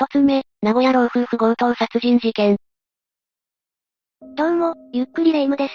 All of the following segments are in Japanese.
一つ目、名古屋老夫婦強盗殺人事件。どうも、ゆっくりレ夢ムです。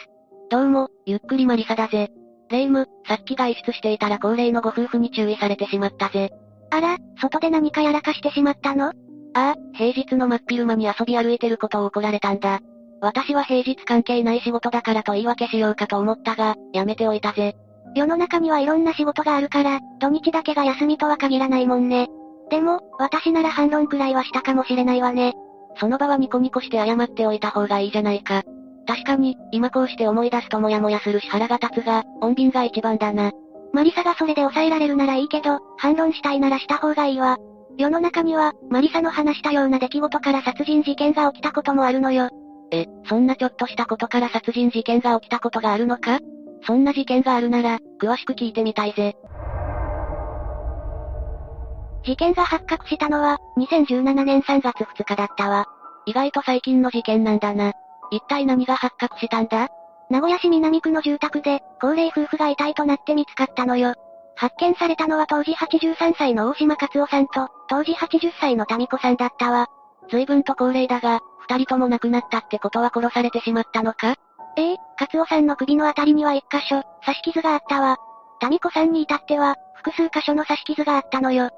どうも、ゆっくりマリサだぜ。レ夢ム、さっき外出していたら高齢のご夫婦に注意されてしまったぜ。あら、外で何かやらかしてしまったの？ああ、平日の真っ昼間に遊び歩いてることを怒られたんだ。私は平日関係ない仕事だからと言い訳しようかと思ったが、やめておいたぜ。世の中にはいろんな仕事があるから、土日だけが休みとは限らないもんね。でも、私なら反論くらいはしたかもしれないわね。その場はニコニコして謝っておいた方がいいじゃないか。確かに、今こうして思い出すとモヤモヤするし腹が立つが、穏便が一番だな。マリサがそれで抑えられるならいいけど、反論したいならした方がいいわ。世の中には、マリサの話したような出来事から殺人事件が起きたこともあるのよ。え、そんなちょっとしたことから殺人事件が起きたことがあるのか？そんな事件があるなら、詳しく聞いてみたいぜ。事件が発覚したのは、2017年3月2日だったわ。意外と最近の事件なんだな。一体何が発覚したんだ？名古屋市南区の住宅で、高齢夫婦が遺体となって見つかったのよ。発見されたのは当時83歳の大島克夫さんと、当時80歳の民子さんだったわ。随分と高齢だが、二人とも亡くなったってことは殺されてしまったのか？ええ、克夫さんの首のあたりには一箇所、刺し傷があったわ。民子さんに至っては、複数箇所の刺し傷があったのよ。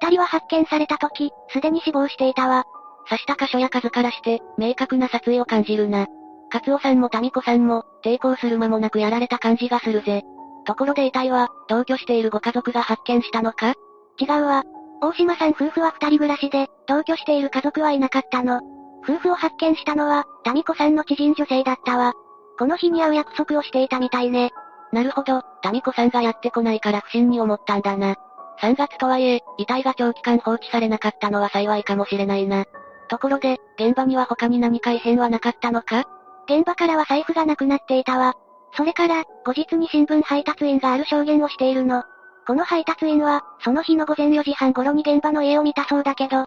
二人は発見された時、すでに死亡していたわ。刺した箇所や数からして、明確な殺意を感じるな。カツオさんもタミコさんも、抵抗する間もなくやられた感じがするぜ。ところで遺体は、同居しているご家族が発見したのか？違うわ。大島さん夫婦は二人暮らしで、同居している家族はいなかったの。夫婦を発見したのは、タミコさんの知人女性だったわ。この日に会う約束をしていたみたいね。なるほど、タミコさんがやってこないから不審に思ったんだな。3月とはいえ、遺体が長期間放置されなかったのは幸いかもしれないな。ところで、現場には他に何か異変はなかったのか？現場からは財布がなくなっていたわ。それから、後日に新聞配達員がある証言をしているの。この配達員は、その日の午前4時半頃に現場の家を見たそうだけど、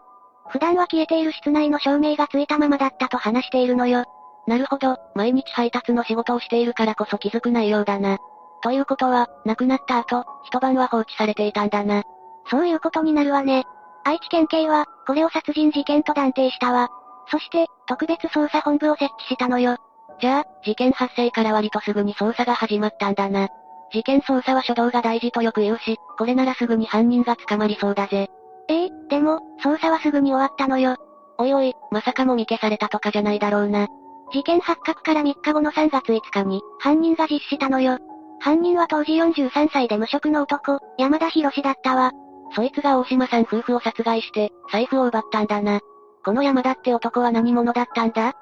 普段は消えている室内の照明がついたままだったと話しているのよ。なるほど、毎日配達の仕事をしているからこそ気づく内容だな。ということは、亡くなった後、一晩は放置されていたんだな。そういうことになるわね。愛知県警は、これを殺人事件と断定したわ。そして、特別捜査本部を設置したのよ。じゃあ、事件発生から割とすぐに捜査が始まったんだな。事件捜査は初動が大事とよく言うし、これならすぐに犯人が捕まりそうだぜ。ええでも、捜査はすぐに終わったのよ。おいおい、まさかもみ消されたとかじゃないだろうな。事件発覚から3日後の3月5日に、犯人が実施したのよ。犯人は当時43歳で無職の男、山田博だったわ。そいつが大島さん夫婦を殺害して、財布を奪ったんだな。この山田って男は何者だったんだ？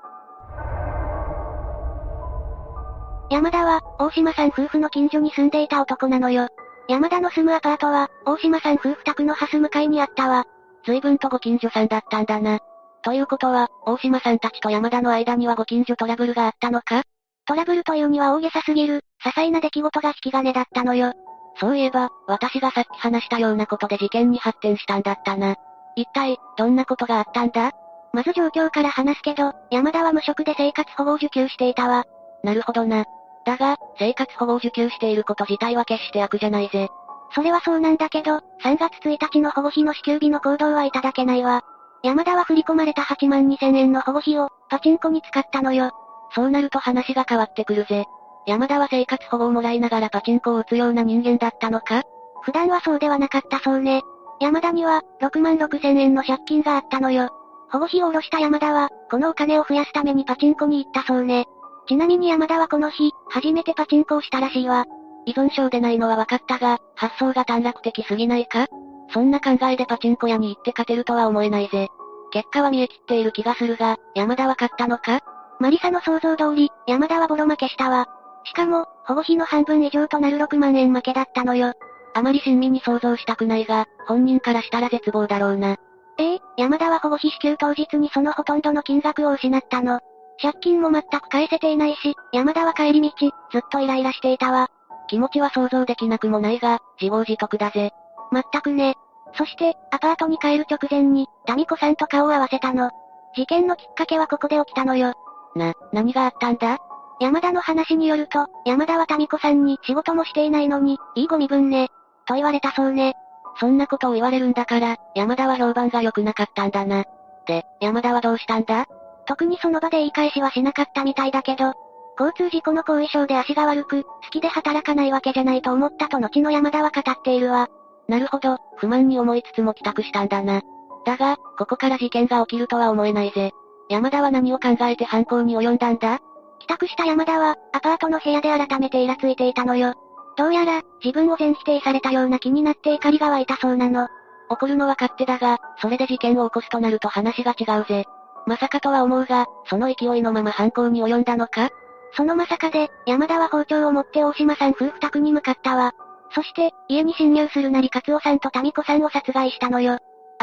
山田は、大島さん夫婦の近所に住んでいた男なのよ。山田の住むアパートは、大島さん夫婦宅のハス向かいにあったわ。随分とご近所さんだったんだな。ということは、大島さんたちと山田の間にはご近所トラブルがあったのか？トラブルというには大げさすぎる、些細な出来事が引き金だったのよ。そういえば、私がさっき話したようなことで事件に発展したんだったな。一体、どんなことがあったんだ？まず状況から話すけど、山田は無職で生活保護を受給していたわ。なるほどな。だが、生活保護を受給していること自体は決して悪じゃないぜ。それはそうなんだけど、3月1日の保護費の支給日の行動はいただけないわ。山田は振り込まれた8万2千円の保護費を、パチンコに使ったのよ。そうなると話が変わってくるぜ。山田は生活保護をもらいながらパチンコを打つような人間だったのか？普段はそうではなかったそうね。山田には、6万6千円の借金があったのよ。保護費を下ろした山田は、このお金を増やすためにパチンコに行ったそうね。ちなみに山田はこの日、初めてパチンコをしたらしいわ。依存症でないのは分かったが、発想が短絡的すぎないか？そんな考えでパチンコ屋に行って勝てるとは思えないぜ。結果は見え切っている気がするが、山田は勝ったのか？マリサの想像通り、山田はボロ負けしたわ。しかも、保護費の半分以上となる6万円負けだったのよ。あまり親身に想像したくないが、本人からしたら絶望だろうな。ええ山田は保護費支給当日にそのほとんどの金額を失ったの。借金も全く返せていないし、山田は帰り道、ずっとイライラしていたわ。気持ちは想像できなくもないが、自業自得だぜ。まったくね。そして、アパートに帰る直前に、タミコさんと顔を合わせたの。事件のきっかけはここで起きたのよ。な、何があったんだ？山田の話によると、山田はタミコさんに仕事もしていないのに、いいご身分ね。と言われたそうね。そんなことを言われるんだから、山田は評判が良くなかったんだな。で、山田はどうしたんだ？特にその場で言い返しはしなかったみたいだけど、交通事故の後遺症で足が悪く、好きで働かないわけじゃないと思ったと後の山田は語っているわ。なるほど、不満に思いつつも帰宅したんだな。だが、ここから事件が起きるとは思えないぜ。山田は何を考えて犯行に及んだんだ？帰宅した山田は、アパートの部屋で改めてイラついていたのよ。どうやら、自分を全否定されたような気になって怒りが湧いたそうなの。怒るのは勝手だが、それで事件を起こすとなると話が違うぜ。まさかとは思うが、その勢いのまま犯行に及んだのか？そのまさかで、山田は包丁を持って大島さん夫婦宅に向かったわ。そして、家に侵入するなり勝夫さんと民子さんを殺害したのよ。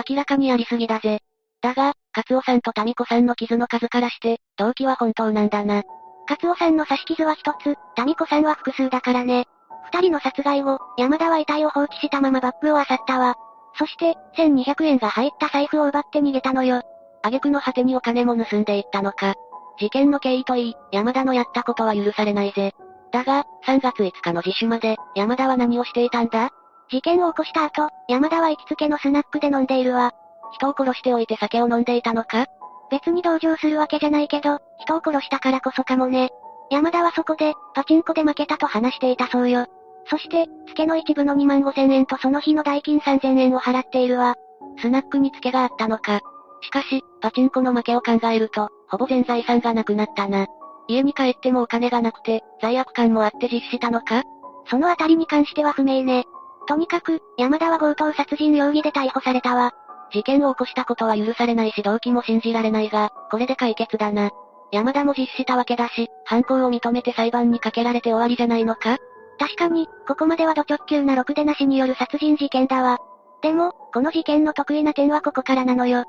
明らかにやりすぎだぜ。だが、勝夫さんと民子さんの傷の数からして、動機は本当なんだな。勝夫さんの刺し傷は一つ、民子さんは複数だからね。二人の殺害後、山田は遺体を放置したままバッグを漁ったわ。そして、1200円が入った財布を奪って逃げたのよ。挙句の果てにお金も盗んでいったのか。事件の経緯といい、山田のやったことは許されないぜ。だが、3月5日の自首まで、山田は何をしていたんだ？事件を起こした後、山田は行きつけのスナックで飲んでいるわ。人を殺しておいて酒を飲んでいたのか？別に同情するわけじゃないけど、人を殺したからこそかもね。山田はそこで、パチンコで負けたと話していたそうよ。そして、付けの一部の2万5千円とその日の代金3千円を払っているわ。スナックに付けがあったのか。しかし、パチンコの負けを考えると、ほぼ全財産がなくなったな。家に帰ってもお金がなくて、罪悪感もあって実施したのか？そのあたりに関しては不明ね。とにかく、山田は強盗殺人容疑で逮捕されたわ。事件を起こしたことは許されないし動機も信じられないが、これで解決だな。山田も実施したわけだし、犯行を認めて裁判にかけられて終わりじゃないのか？確かに、ここまではド直球なろくでなしによる殺人事件だわ。でも、この事件の得意な点はここからなのよ。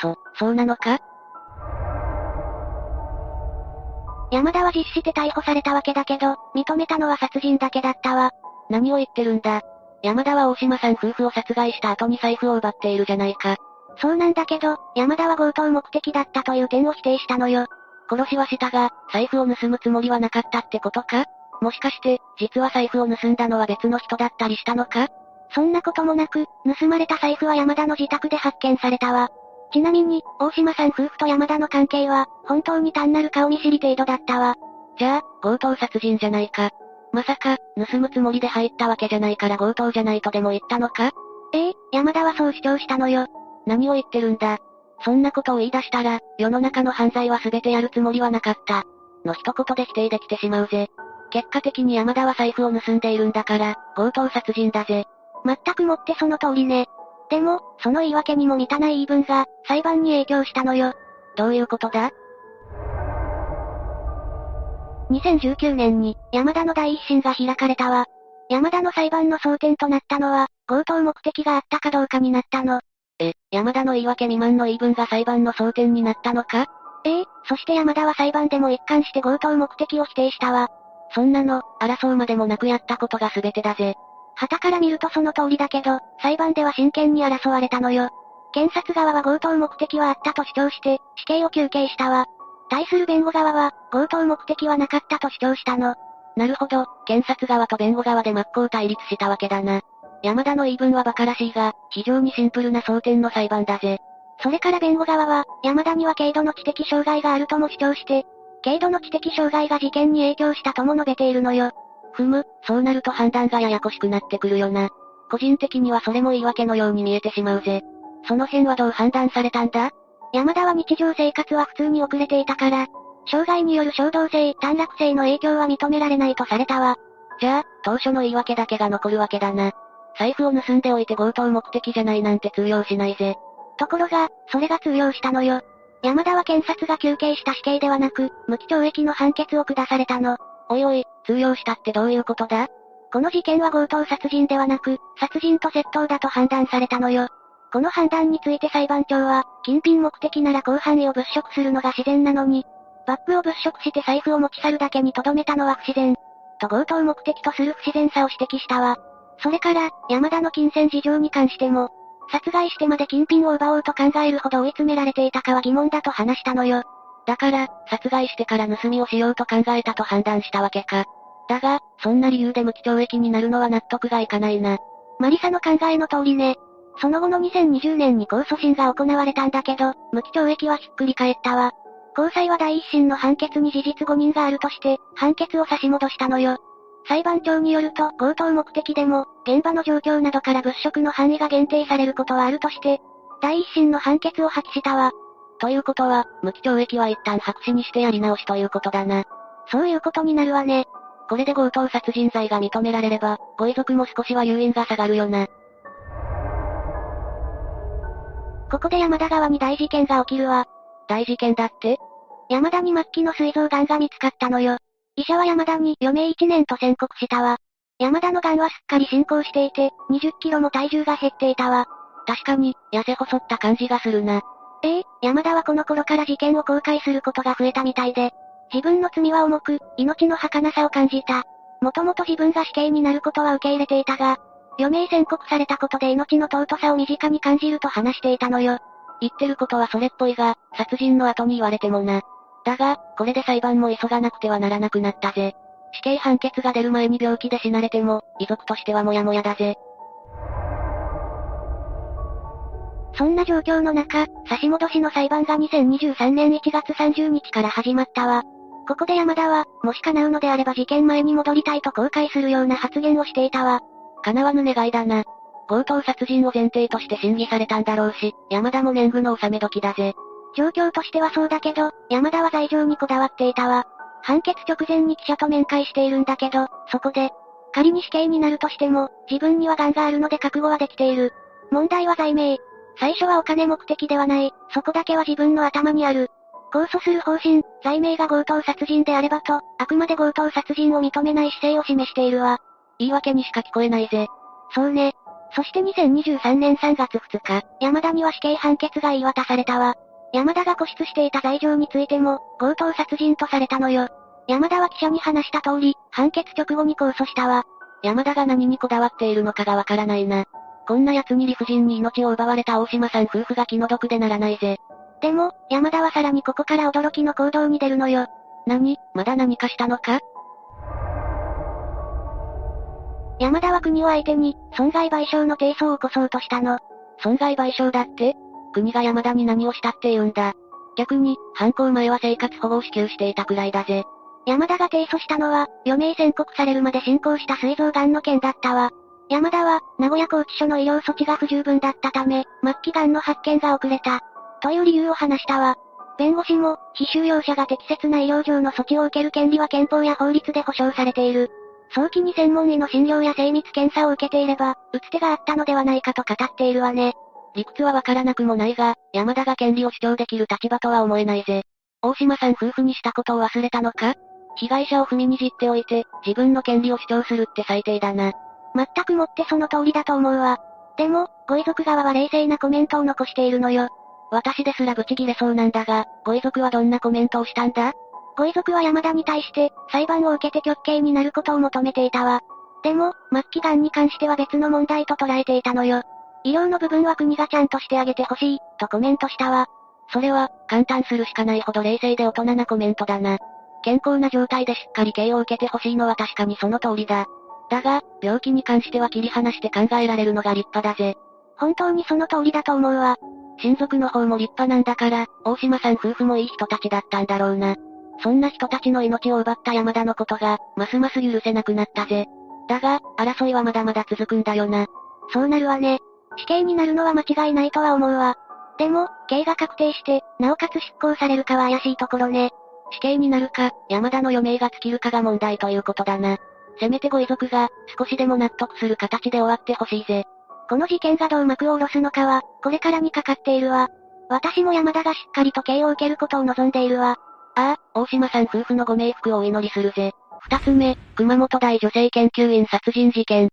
そ、そうなのか？山田は実施して逮捕されたわけだけど、認めたのは殺人だけだったわ。何を言ってるんだ？山田は大島さん夫婦を殺害した後に財布を奪っているじゃないか。そうなんだけど、山田は強盗目的だったという点を否定したのよ。殺しはしたが、財布を盗むつもりはなかったってことか？もしかして、実は財布を盗んだのは別の人だったりしたのか？そんなこともなく、盗まれた財布は山田の自宅で発見されたわ。ちなみに、大島さん夫婦と山田の関係は、本当に単なる顔見知り程度だったわ。じゃあ、強盗殺人じゃないか。まさか、盗むつもりで入ったわけじゃないから強盗じゃないとでも言ったのか？ええ、山田はそう主張したのよ。何を言ってるんだ？そんなことを言い出したら、世の中の犯罪は全てやるつもりはなかった。の一言で否定できてしまうぜ。結果的に山田は財布を盗んでいるんだから、強盗殺人だぜ。全くもってその通りね。でも、その言い訳にも満たない言い分が、裁判に影響したのよ。どういうことだ？2019年に、山田の第一審が開かれたわ。山田の裁判の争点となったのは、強盗目的があったかどうかになったの。え、山田の言い訳未満の言い分が裁判の争点になったのか？ええ、そして山田は裁判でも一貫して強盗目的を否定したわ。そんなの、争うまでもなくやったことが全てだぜ。旗から見るとその通りだけど、裁判では真剣に争われたのよ。検察側は強盗目的はあったと主張して、死刑を求刑したわ。対する弁護側は、強盗目的はなかったと主張したの。なるほど、検察側と弁護側で真っ向対立したわけだな。山田の言い分は馬鹿らしいが、非常にシンプルな争点の裁判だぜ。それから弁護側は、山田には軽度の知的障害があるとも主張して、軽度の知的障害が事件に影響したとも述べているのよ。ふむ、そうなると判断がややこしくなってくるよな。個人的にはそれも言い訳のように見えてしまうぜ。その辺はどう判断されたんだ？山田は日常生活は普通に遅れていたから、障害による衝動性、短絡性の影響は認められないとされたわ。じゃあ、当初の言い訳だけが残るわけだな。財布を盗んでおいて強盗目的じゃないなんて通用しないぜ。ところが、それが通用したのよ。山田は検察が求刑した死刑ではなく、無期懲役の判決を下されたの。おいおい、通用したってどういうことだ？この事件は強盗殺人ではなく、殺人と窃盗だと判断されたのよ。この判断について裁判長は、金品目的なら広範囲を物色するのが自然なのに、バッグを物色して財布を持ち去るだけに留めたのは不自然。と強盗目的とする不自然さを指摘したわ。それから、山田の金銭事情に関しても、殺害してまで金品を奪おうと考えるほど追い詰められていたかは疑問だと話したのよ。だから、殺害してから盗みをしようと考えたと判断したわけか。だが、そんな理由で無期懲役になるのは納得がいかないな。マリサの考えの通りね。その後の2020年に控訴審が行われたんだけど、無期懲役はひっくり返ったわ。高裁は第一審の判決に事実誤認があるとして、判決を差し戻したのよ。裁判長によると、強盗目的でも、現場の状況などから物色の範囲が限定されることはあるとして、第一審の判決を破棄したわ。ということは、無期懲役は一旦白紙にしてやり直しということだな。そういうことになるわね。これで強盗殺人罪が認められれば、ご遺族も少しは誘引が下がるよな。ここで山田川に大事件が起きるわ。大事件だって？山田に末期の膵臓癌が見つかったのよ。医者は山田に余命1年と宣告したわ。山田の癌はすっかり進行していて、20キロも体重が減っていたわ。確かに、痩せ細った感じがするな。ええ山田はこの頃から事件を後悔することが増えたみたいで、自分の罪は重く、命の儚さを感じた。もともと自分が死刑になることは受け入れていたが、余命宣告されたことで命の尊さを身近に感じると話していたのよ。言ってることはそれっぽいが、殺人の後に言われてもな。だが、これで裁判も急がなくてはならなくなったぜ。死刑判決が出る前に病気で死なれても、遺族としてはモヤモヤだぜ。そんな状況の中、差し戻しの裁判が2023年1月30日から始まったわ。ここで山田は、もし叶うのであれば事件前に戻りたいと後悔するような発言をしていたわ。叶わぬ願いだな。強盗殺人を前提として審議されたんだろうし、山田も年貢の納め時だぜ。状況としてはそうだけど、山田は罪状にこだわっていたわ。判決直前に記者と面会しているんだけど、そこで、仮に死刑になるとしても、自分には癌があるので覚悟はできている。問題は罪名。最初はお金目的ではない、そこだけは自分の頭にある。控訴する方針、罪名が強盗殺人であればと、あくまで強盗殺人を認めない姿勢を示しているわ。言い訳にしか聞こえないぜ。そうね。そして2023年3月2日、山田には死刑判決が言い渡されたわ。山田が固執していた罪状についても、強盗殺人とされたのよ。山田は記者に話した通り、判決直後に控訴したわ。山田が何にこだわっているのかがわからないな。こんな奴に理不尽に命を奪われた大島さん夫婦が気の毒でならないぜ。でも、山田はさらにここから驚きの行動に出るのよ。何？まだ何かしたのか？山田は国を相手に、損害賠償の提訴を起こそうとしたの。損害賠償だって？国が山田に何をしたって言うんだ。逆に、犯行前は生活保護を支給していたくらいだぜ。山田が提訴したのは、余命宣告されるまで進行した膵臓癌の件だったわ。山田は、名古屋拘置所の医療措置が不十分だったため、末期癌の発見が遅れた。という理由を話したわ。弁護士も、非収容者が適切な医療上の措置を受ける権利は憲法や法律で保障されている。早期に専門医の診療や精密検査を受けていれば、打つ手があったのではないかと語っているわね。理屈はわからなくもないが、山田が権利を主張できる立場とは思えないぜ。大島さん夫婦にしたことを忘れたのか？被害者を踏みにじっておいて、自分の権利を主張するって最低だな。全くもってその通りだと思うわ。でも、ご遺族側は冷静なコメントを残しているのよ。私ですらブチギレそうなんだが、ご遺族はどんなコメントをしたんだ？ご遺族は山田に対して、裁判を受けて極刑になることを求めていたわ。でも、末期癌に関しては別の問題と捉えていたのよ。医療の部分は国がちゃんとしてあげてほしい、とコメントしたわ。それは、簡単するしかないほど冷静で大人なコメントだな。健康な状態でしっかり刑を受けてほしいのは確かにその通りだ。だが、病気に関しては切り離して考えられるのが立派だぜ。本当にその通りだと思うわ。親族の方も立派なんだから、大島さん夫婦もいい人たちだったんだろうな。そんな人たちの命を奪った山田のことが、ますます許せなくなったぜ。だが、争いはまだまだ続くんだよな。そうなるわね。死刑になるのは間違いないとは思うわ。でも、刑が確定して、なおかつ執行されるかは怪しいところね。死刑になるか、山田の余命が尽きるかが問題ということだな。せめてご遺族が、少しでも納得する形で終わってほしいぜ。この事件がどう幕を下ろすのかは、これからにかかっているわ。私も山田がしっかりと刑を受けることを望んでいるわ。ああ、大島さん夫婦のご冥福をお祈りするぜ。二つ目、熊本大女性研究員殺人事件。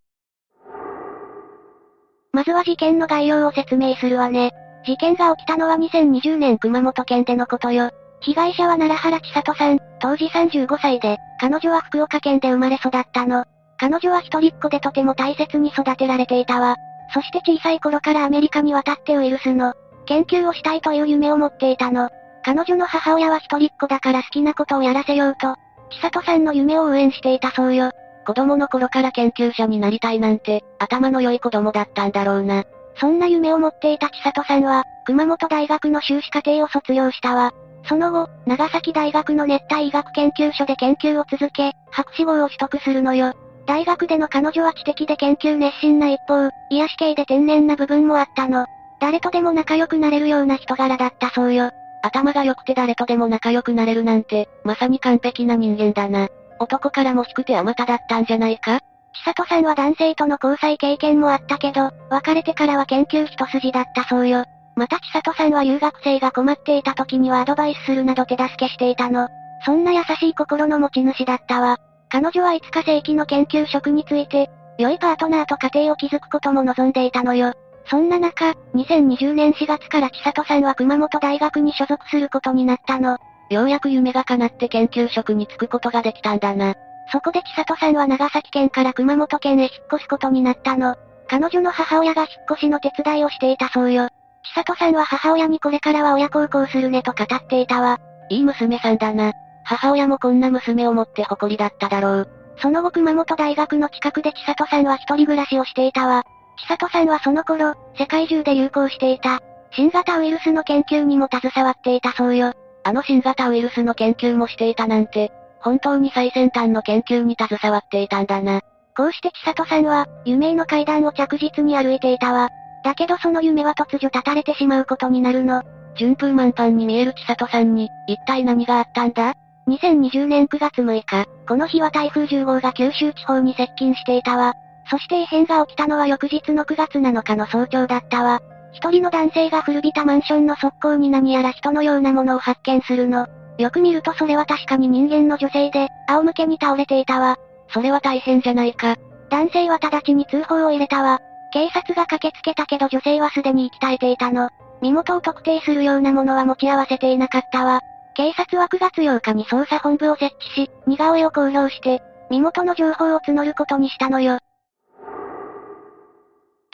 まずは事件の概要を説明するわね。事件が起きたのは2020年熊本県でのことよ。被害者は奈良原千里さん、当時35歳で、彼女は福岡県で生まれ育ったの。彼女は一人っ子でとても大切に育てられていたわ。そして小さい頃からアメリカに渡ってウイルスの研究をしたいという夢を持っていたの。彼女の母親は一人っ子だから好きなことをやらせようと、千里さんの夢を応援していたそうよ。子供の頃から研究者になりたいなんて、頭の良い子供だったんだろうな。そんな夢を持っていた千里さんは、熊本大学の修士課程を卒業したわ。その後、長崎大学の熱帯医学研究所で研究を続け、博士号を取得するのよ。大学での彼女は知的で研究熱心な一方、癒し系で天然な部分もあったの。誰とでも仲良くなれるような人柄だったそうよ。頭が良くて誰とでも仲良くなれるなんて、まさに完璧な人間だな。男からも低くてあまただったんじゃないか？千里さんは男性との交際経験もあったけど、別れてからは研究一筋だったそうよ。また千里さんは留学生が困っていた時にはアドバイスするなど手助けしていたの。そんな優しい心の持ち主だったわ。彼女はいつか正規の研究職について、良いパートナーと家庭を築くことも望んでいたのよ。そんな中、2020年4月から千里さんは熊本大学に所属することになったの。ようやく夢が叶って研究職に就くことができたんだな。そこで千里さんは長崎県から熊本県へ引っ越すことになったの。彼女の母親が引っ越しの手伝いをしていたそうよ。千里さんは母親にこれからは親孝行するねと語っていたわ。いい娘さんだな。母親もこんな娘を持って誇りだっただろう。その後熊本大学の近くで千里さんは一人暮らしをしていたわ。千里さんはその頃、世界中で流行していた、新型ウイルスの研究にも携わっていたそうよ。あの新型ウイルスの研究もしていたなんて、本当に最先端の研究に携わっていたんだな。こうして千里さんは、夢の階段を着実に歩いていたわ。だけどその夢は突如絶たれてしまうことになるの。順風満帆に見える千里さんに、一体何があったんだ？2020年9月6日、この日は台風10号が九州地方に接近していたわ。そして異変が起きたのは翌日の9月7日の早朝だったわ。一人の男性が古びたマンションの側溝に何やら人のようなものを発見するの。よく見るとそれは確かに人間の女性で、仰向けに倒れていたわ。それは大変じゃないか。男性は直ちに通報を入れたわ。警察が駆けつけたけど女性はすでに息絶えていたの。身元を特定するようなものは持ち合わせていなかったわ。警察は9月8日に捜査本部を設置し、似顔絵を公表して、身元の情報を募ることにしたのよ。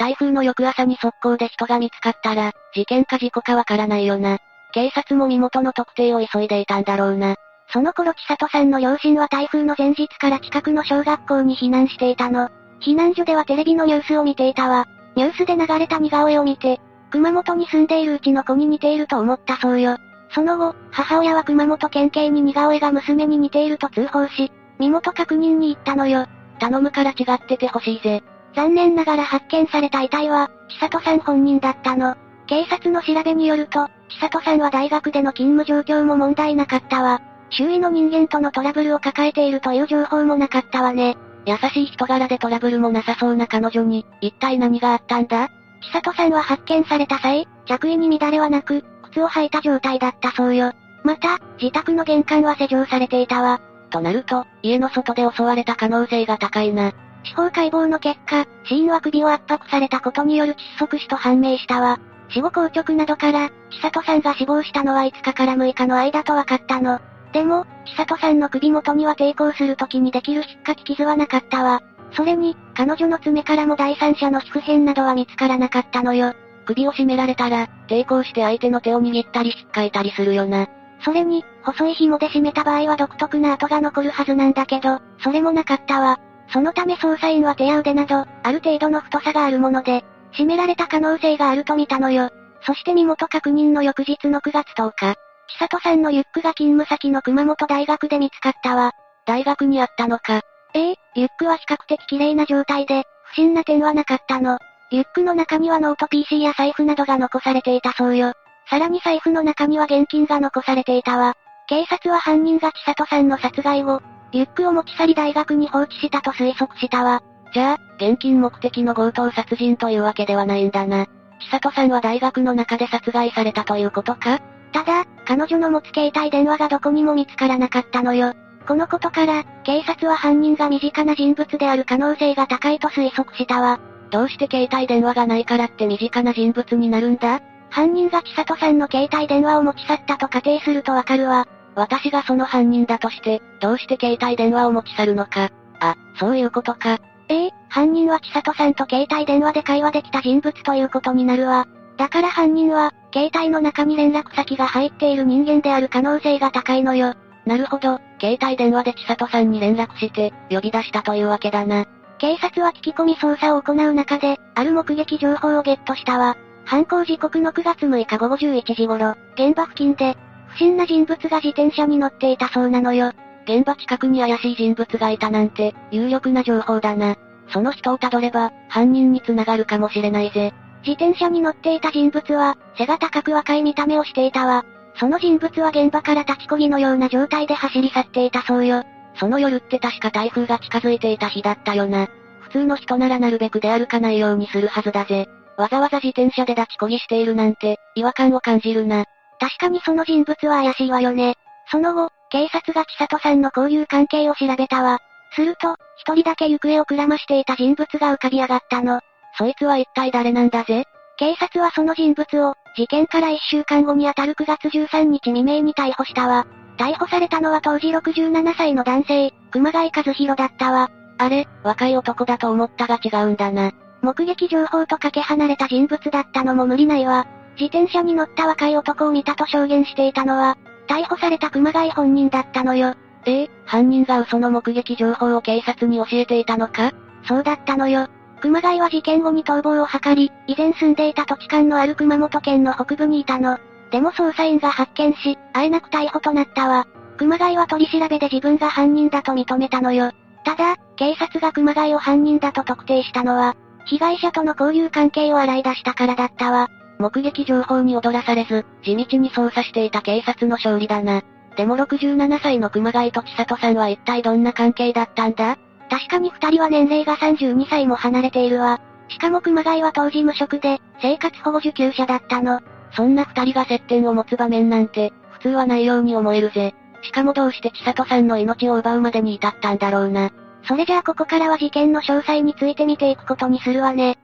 台風の翌朝に速攻で人が見つかったら、事件か事故かわからないよな。警察も身元の特定を急いでいたんだろうな。その頃千里さんの両親は台風の前日から近くの小学校に避難していたの。避難所ではテレビのニュースを見ていたわ。ニュースで流れた似顔絵を見て、熊本に住んでいるうちの子に似ていると思ったそうよ。その後、母親は熊本県警に似顔絵が娘に似ていると通報し、身元確認に行ったのよ。頼むから違っててほしいぜ。残念ながら発見された遺体は、千里さん本人だったの。警察の調べによると、千里さんは大学での勤務状況も問題なかったわ。周囲の人間とのトラブルを抱えているという情報もなかったわね。優しい人柄でトラブルもなさそうな彼女に、一体何があったんだ？千里さんは発見された際、着衣に乱れはなく、靴を履いた状態だったそうよ。また、自宅の玄関は施錠されていたわ。となると、家の外で襲われた可能性が高いな。司法解剖の結果、死因は首を圧迫されたことによる窒息死と判明したわ。死後硬直などから、千里さんが死亡したのは5日から6日の間と分かったの。でも、千里さんの首元には抵抗する時にできる引っかき傷はなかったわ。それに、彼女の爪からも第三者の皮膚片などは見つからなかったのよ。首を絞められたら、抵抗して相手の手を握ったり引っかいたりするよな。それに、細い紐で締めた場合は独特な跡が残るはずなんだけど、それもなかったわ。そのため捜査員は手や腕など、ある程度の太さがあるもので、締められた可能性があると見たのよ。そして身元確認の翌日の9月10日、千里さんのリュックが勤務先の熊本大学で見つかったわ。大学にあったのか。ええリュックは比較的綺麗な状態で、不審な点はなかったの。リュックの中にはノート PC や財布などが残されていたそうよ。さらに財布の中には現金が残されていたわ。警察は犯人が千里さんの殺害後、リュックを持ち去り大学に放置したと推測したわ。じゃあ、現金目的の強盗殺人というわけではないんだな。千里さんは大学の中で殺害されたということか？ただ、彼女の持つ携帯電話がどこにも見つからなかったのよ。このことから、警察は犯人が身近な人物である可能性が高いと推測したわ。どうして携帯電話がないからって身近な人物になるんだ？犯人が千里さんの携帯電話を持ち去ったと仮定するとわかるわ。私がその犯人だとして、どうして携帯電話を持ち去るのか。あ、そういうことか。ええ犯人は千里さんと携帯電話で会話できた人物ということになるわ。だから犯人は、携帯の中に連絡先が入っている人間である可能性が高いのよ。なるほど、携帯電話で千里さんに連絡して、呼び出したというわけだな。警察は聞き込み捜査を行う中で、ある目撃情報をゲットしたわ。犯行時刻の9月6日午後11時頃、現場付近で、不審な人物が自転車に乗っていたそうなのよ。現場近くに怪しい人物がいたなんて、有力な情報だな。その人をたどれば、犯人に繋がるかもしれないぜ。自転車に乗っていた人物は、背が高く若い見た目をしていたわ。その人物は現場から立ちこぎのような状態で走り去っていたそうよ。その夜って確か台風が近づいていた日だったよな。普通の人ならなるべく出歩かないようにするはずだぜ。わざわざ自転車で立ちこぎしているなんて、違和感を感じるな。確かにその人物は怪しいわよね。その後、警察が千里さんの交友関係を調べたわ。すると、一人だけ行方をくらましていた人物が浮かび上がったの。そいつは一体誰なんだぜ？警察はその人物を、事件から1週間後にあたる9月13日未明に逮捕したわ。逮捕されたのは当時67歳の男性、熊谷和弘だったわ。あれ、若い男だと思ったが違うんだな。目撃情報とかけ離れた人物だったのも無理ないわ。自転車に乗った若い男を見たと証言していたのは、逮捕された熊谷本人だったのよ。ええ犯人が嘘の目撃情報を警察に教えていたのか？そうだったのよ。熊谷は事件後に逃亡を図り、以前住んでいた土地勘のある熊本県の北部にいたの。でも捜査員が発見し、あえなく逮捕となったわ。熊谷は取り調べで自分が犯人だと認めたのよ。ただ、警察が熊谷を犯人だと特定したのは、被害者との交友関係を洗い出したからだったわ。目撃情報に踊らされず、地道に捜査していた警察の勝利だな。でも67歳の熊谷と千里さんは一体どんな関係だったんだ？確かに二人は年齢が32歳も離れているわ。しかも熊谷は当時無職で、生活保護受給者だったの。そんな二人が接点を持つ場面なんて、普通はないように思えるぜ。しかもどうして千里さんの命を奪うまでに至ったんだろうな。それじゃあここからは事件の詳細について見ていくことにするわね。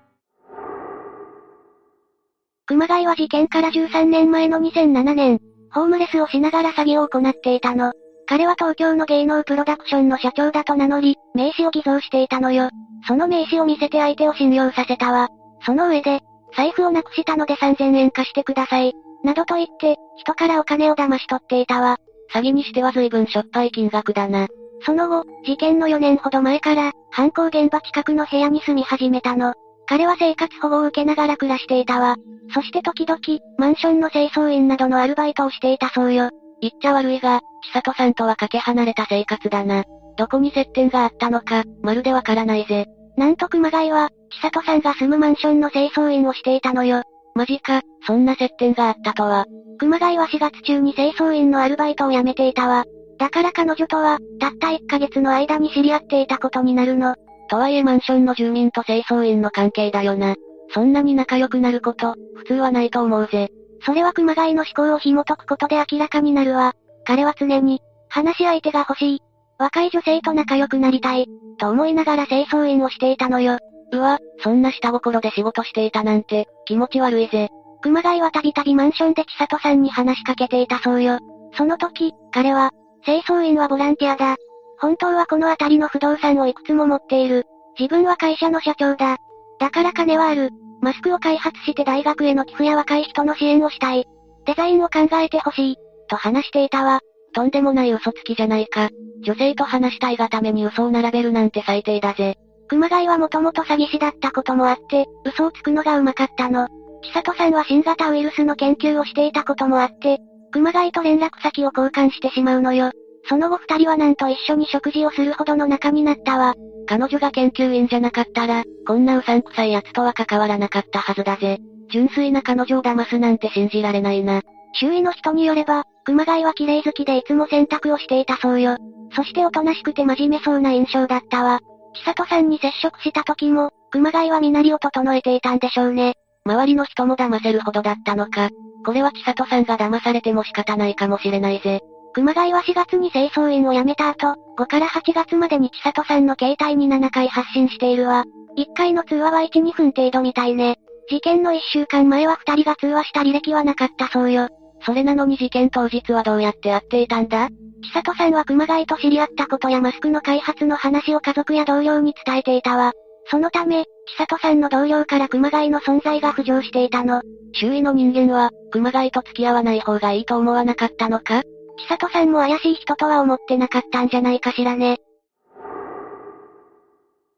熊谷は事件から13年前の2007年、ホームレスをしながら詐欺を行っていたの。彼は東京の芸能プロダクションの社長だと名乗り、名刺を偽造していたのよ。その名刺を見せて相手を信用させたわ。その上で、財布をなくしたので3000円貸してください。などと言って、人からお金を騙し取っていたわ。詐欺にしては随分しょっぱい金額だな。その後、事件の4年ほど前から、犯行現場近くの部屋に住み始めたの。彼は生活保護を受けながら暮らしていたわ。そして時々、マンションの清掃員などのアルバイトをしていたそうよ。言っちゃ悪いが、千里さんとはかけ離れた生活だな。どこに接点があったのか、まるでわからないぜ。なんと熊谷は、千里さんが住むマンションの清掃員をしていたのよ。マジか、そんな接点があったとは。熊谷は4月中に清掃員のアルバイトを辞めていたわ。だから彼女とは、たった1ヶ月の間に知り合っていたことになるの。とはいえマンションの住民と清掃員の関係だよな。そんなに仲良くなること、普通はないと思うぜ。それは熊谷の思考を紐解くことで明らかになるわ。彼は常に、話し相手が欲しい。若い女性と仲良くなりたい。と思いながら清掃員をしていたのよ。うわ、そんな下心で仕事していたなんて、気持ち悪いぜ。熊谷はたびたびマンションで千里さんに話しかけていたそうよ。その時、彼は、清掃員はボランティアだ。本当はこの辺りの不動産をいくつも持っている。自分は会社の社長だ。だから金はある。マスクを開発して大学への寄付や若い人の支援をしたい。デザインを考えてほしい。と話していたわ。とんでもない嘘つきじゃないか。女性と話したいがために嘘を並べるなんて最低だぜ。熊谷はもともと詐欺師だったこともあって、嘘をつくのがうまかったの。千里さんは新型ウイルスの研究をしていたこともあって、熊谷と連絡先を交換してしまうのよ。その後二人はなんと一緒に食事をするほどの仲になったわ。彼女が研究員じゃなかったら、こんなうさんくさい奴とは関わらなかったはずだぜ。純粋な彼女を騙すなんて信じられないな。周囲の人によれば、熊谷は綺麗好きでいつも洗濯をしていたそうよ。そしておとなしくて真面目そうな印象だったわ。千里さんに接触した時も、熊谷は身なりを整えていたんでしょうね。周りの人も騙せるほどだったのか。これは千里さんが騙されても仕方ないかもしれないぜ。熊谷は4月に清掃員を辞めた後、5から8月までに千里さんの携帯に7回発信しているわ。1回の通話は1、2分程度みたいね。事件の1週間前は2人が通話した履歴はなかったそうよ。それなのに事件当日はどうやって会っていたんだ？千里さんは熊谷と知り合ったことやマスクの開発の話を家族や同僚に伝えていたわ。そのため、千里さんの同僚から熊谷の存在が浮上していたの。周囲の人間は、熊谷と付き合わない方がいいと思わなかったのか？千里さんも怪しい人とは思ってなかったんじゃないかしらね。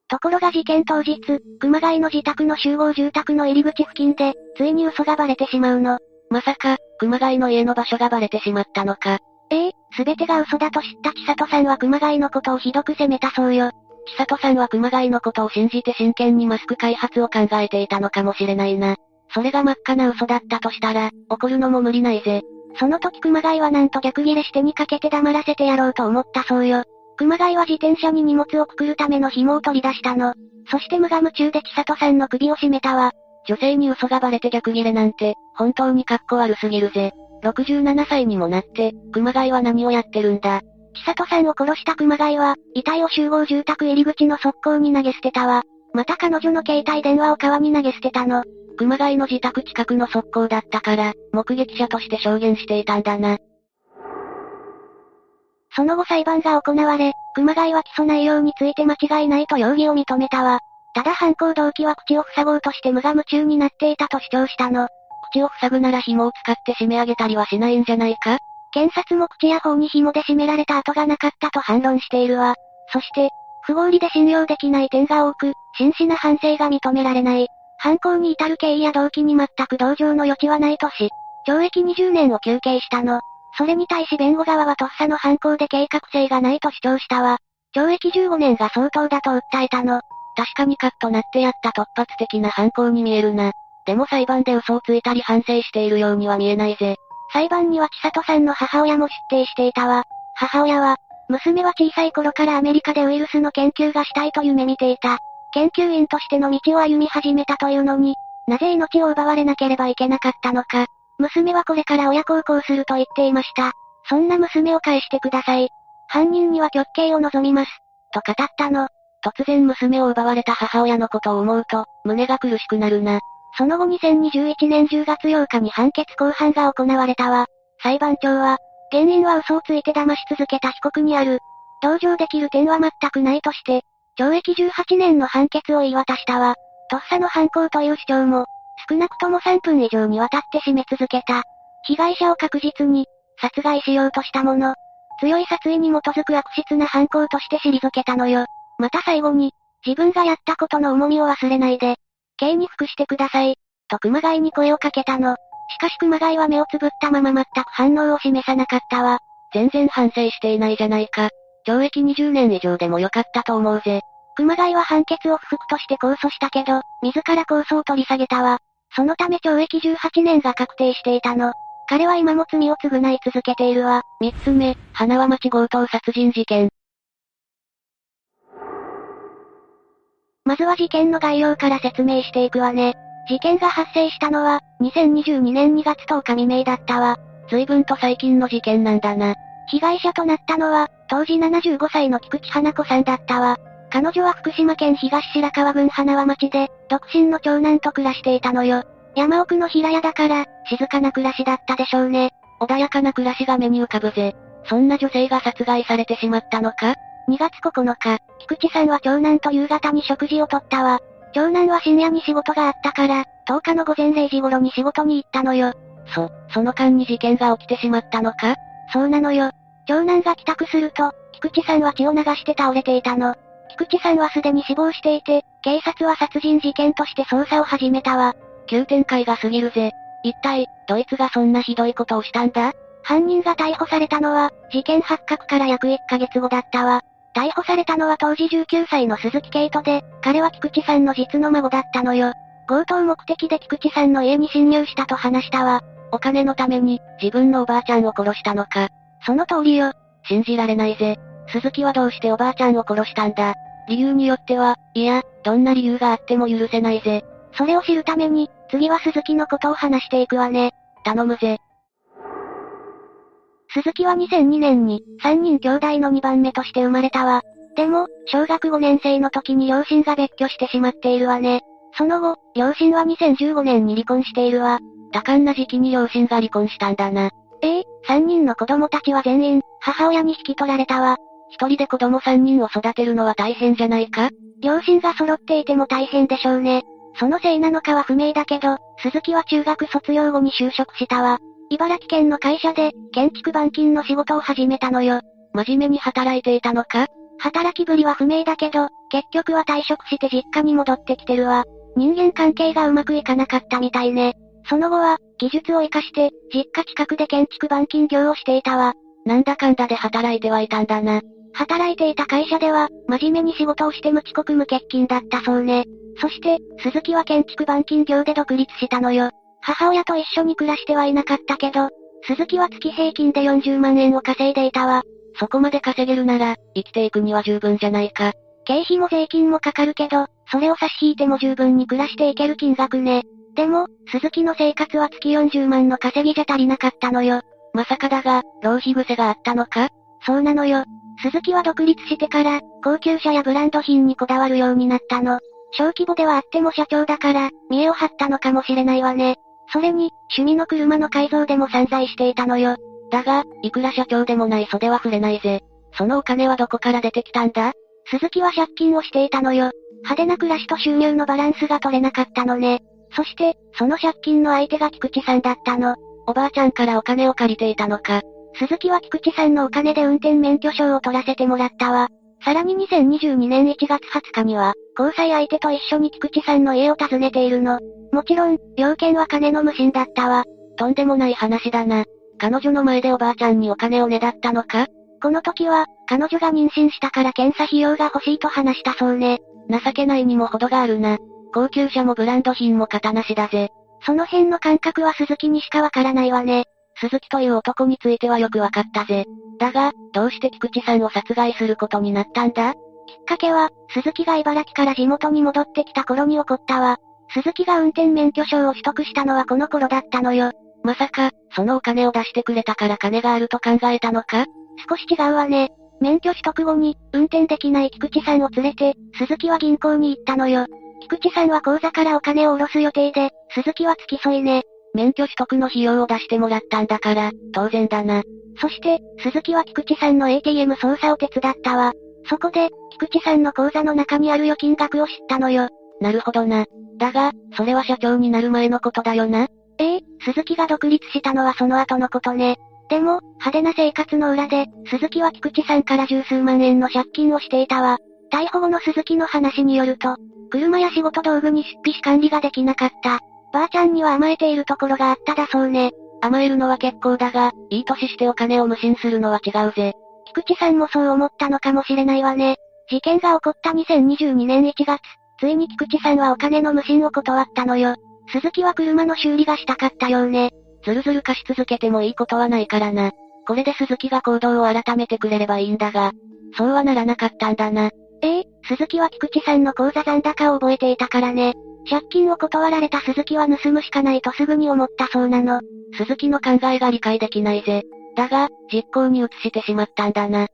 ところが事件当日、熊谷の自宅の集合住宅の入り口付近で、ついに嘘がバレてしまうの。まさか、熊谷の家の場所がバレてしまったのか。ええすべてが嘘だと知った千里さんは熊谷のことをひどく責めたそうよ。千里さんは熊谷のことを信じて真剣にマスク開発を考えていたのかもしれないな。それが真っ赤な嘘だったとしたら、怒るのも無理ないぜ。その時熊谷はなんと逆ギレしてにかけて黙らせてやろうと思ったそうよ。熊谷は自転車に荷物をくくるための紐を取り出したの。そして無我夢中で千里さんの首を絞めたわ。女性に嘘がバレて逆ギレなんて、本当に格好悪すぎるぜ。67歳にもなって、熊谷は何をやってるんだ。千里さんを殺した熊谷は、遺体を集合住宅入り口の側溝に投げ捨てたわ。また彼女の携帯電話を川に投げ捨てたの。熊谷の自宅近くの側溝だったから、目撃者として証言していたんだな。その後裁判が行われ、熊谷は起訴内容について間違いないと容疑を認めたわ。ただ犯行動機は口を塞ごうとして無我夢中になっていたと主張したの。口を塞ぐなら紐を使って締め上げたりはしないんじゃないか？検察も口や頬に紐で締められた跡がなかったと反論しているわ。そして、不合理で信用できない点が多く、真摯な反省が認められない。犯行に至る経緯や動機に全く同情の余地はないとし、懲役20年を求刑したの。それに対し弁護側はとっさの犯行で計画性がないと主張したわ。懲役15年が相当だと訴えたの。確かにカッとなってやった突発的な犯行に見えるな。でも裁判で嘘をついたり反省しているようには見えないぜ。裁判には千里さんの母親も出廷していたわ。母親は、娘は小さい頃からアメリカでウイルスの研究がしたいと夢見ていた。研究員としての道を歩み始めたというのに、なぜ命を奪われなければいけなかったのか。娘はこれから親孝行すると言っていました。そんな娘を返してください。犯人には極刑を望みます。と語ったの。突然娘を奪われた母親のことを思うと、胸が苦しくなるな。その後2021年10月8日に判決公判が行われたわ。裁判長は、原因は嘘をついて騙し続けた被告にある。同情できる点は全くないとして、懲役18年の判決を言い渡したわ。とっさの犯行という主張も、少なくとも3分以上にわたって締め続けた。被害者を確実に、殺害しようとしたもの。強い殺意に基づく悪質な犯行として退けたのよ。また最後に、自分がやったことの重みを忘れないで、刑に服してください。と熊谷に声をかけたの。しかし熊谷は目をつぶったまま全く反応を示さなかったわ。全然反省していないじゃないか。懲役20年以上でもよかったと思うぜ。熊谷は判決を不服として控訴したけど、自ら控訴を取り下げたわ。そのため懲役18年が確定していたの。彼は今も罪を償い続けているわ。三つ目、花輪町強盗殺人事件。まずは事件の概要から説明していくわね。事件が発生したのは、2022年2月10日未明だったわ。随分と最近の事件なんだな。被害者となったのは、当時75歳の菊池花子さんだったわ。彼女は福島県東白川郡花輪町で、独身の長男と暮らしていたのよ。山奥の平屋だから、静かな暮らしだったでしょうね。穏やかな暮らしが目に浮かぶぜ。そんな女性が殺害されてしまったのか？2月9日、菊池さんは長男と夕方に食事をとったわ。長男は深夜に仕事があったから、10日の午前0時頃に仕事に行ったのよ。そ、その間に事件が起きてしまったのか？そうなのよ。長男が帰宅すると、菊池さんは血を流して倒れていたの。菊池さんはすでに死亡していて、警察は殺人事件として捜査を始めたわ。急展開が過ぎるぜ。一体、ドイツがそんなひどいことをしたんだ？犯人が逮捕されたのは、事件発覚から約1ヶ月後だったわ。逮捕されたのは当時19歳の鈴木圭人で、彼は菊池さんの実の孫だったのよ。強盗目的で菊池さんの家に侵入したと話したわ。お金のために、自分のおばあちゃんを殺したのか。その通りよ。信じられないぜ。鈴木はどうしておばあちゃんを殺したんだ？理由によっては、いや、どんな理由があっても許せないぜ。それを知るために、次は鈴木のことを話していくわね。頼むぜ。鈴木は2002年に、3人兄弟の2番目として生まれたわ。でも、小学5年生の時に両親が別居してしまっているわね。その後、両親は2015年に離婚しているわ。多感な時期に両親が離婚したんだな。ええ3人の子供たちは全員、母親に引き取られたわ。一人で子供3人を育てるのは大変じゃないか？両親が揃っていても大変でしょうね。そのせいなのかは不明だけど、鈴木は中学卒業後に就職したわ。茨城県の会社で、建築板金の仕事を始めたのよ。真面目に働いていたのか？働きぶりは不明だけど、結局は退職して実家に戻ってきてるわ。人間関係がうまくいかなかったみたいね。その後は、技術を活かして、実家近くで建築板金業をしていたわ。なんだかんだで働いてはいたんだな。働いていた会社では、真面目に仕事をして無遅刻無欠勤だったそうね。そして、鈴木は建築板金業で独立したのよ。母親と一緒に暮らしてはいなかったけど、鈴木は月平均で40万円を稼いでいたわ。そこまで稼げるなら、生きていくには十分じゃないか。経費も税金もかかるけど、それを差し引いても十分に暮らしていける金額ね。でも、鈴木の生活は月40万の稼ぎじゃ足りなかったのよ。まさかだが、浪費癖があったのか？そうなのよ。鈴木は独立してから、高級車やブランド品にこだわるようになったの。小規模ではあっても社長だから、見栄を張ったのかもしれないわね。それに、趣味の車の改造でも散財していたのよ。だが、いくら社長でもない袖は触れないぜ。そのお金はどこから出てきたんだ？鈴木は借金をしていたのよ。派手な暮らしと収入のバランスが取れなかったのね。そして、その借金の相手が菊池さんだったの。おばあちゃんからお金を借りていたのか。鈴木は菊池さんのお金で運転免許証を取らせてもらったわ。さらに2022年1月20日には、交際相手と一緒に菊池さんの家を訪ねているの。もちろん、要件は金の無心だったわ。とんでもない話だな。彼女の前でおばあちゃんにお金をねだったのか？この時は、彼女が妊娠したから検査費用が欲しいと話したそうね。情けないにも程があるな。高級車もブランド品も型なしだぜ。その辺の感覚は鈴木にしかわからないわね。鈴木という男についてはよくわかったぜ。だが、どうして菊池さんを殺害することになったんだ？きっかけは、鈴木が茨城から地元に戻ってきた頃に起こったわ。鈴木が運転免許証を取得したのはこの頃だったのよ。まさか、そのお金を出してくれたから金があると考えたのか？少し違うわね。免許取得後に、運転できない菊池さんを連れて、鈴木は銀行に行ったのよ。菊池さんは口座からお金を下ろす予定で、鈴木は付き添いね。免許取得の費用を出してもらったんだから、当然だな。そして、鈴木は菊池さんの ATM 操作を手伝ったわ。そこで、菊池さんの口座の中にある預金額を知ったのよ。なるほどな。だが、それは社長になる前のことだよな。ええ鈴木が独立したのはその後のことね。でも、派手な生活の裏で、鈴木は菊池さんから十数万円の借金をしていたわ。逮捕後の鈴木の話によると、車や仕事道具に出費し管理ができなかった。ばあちゃんには甘えているところがあっただそうね。甘えるのは結構だが、いい年してお金を無心するのは違うぜ。菊池さんもそう思ったのかもしれないわね。事件が起こった2022年1月、ついに菊池さんはお金の無心を断ったのよ。鈴木は車の修理がしたかったようね。ずるずる貸し続けてもいいことはないからな。これで鈴木が行動を改めてくれればいいんだが、そうはならなかったんだな。ええ鈴木は菊池さんの口座残高を覚えていたからね。借金を断られた鈴木は盗むしかないとすぐに思ったそうなの。鈴木の考えが理解できないぜ。だが、実行に移してしまったんだな。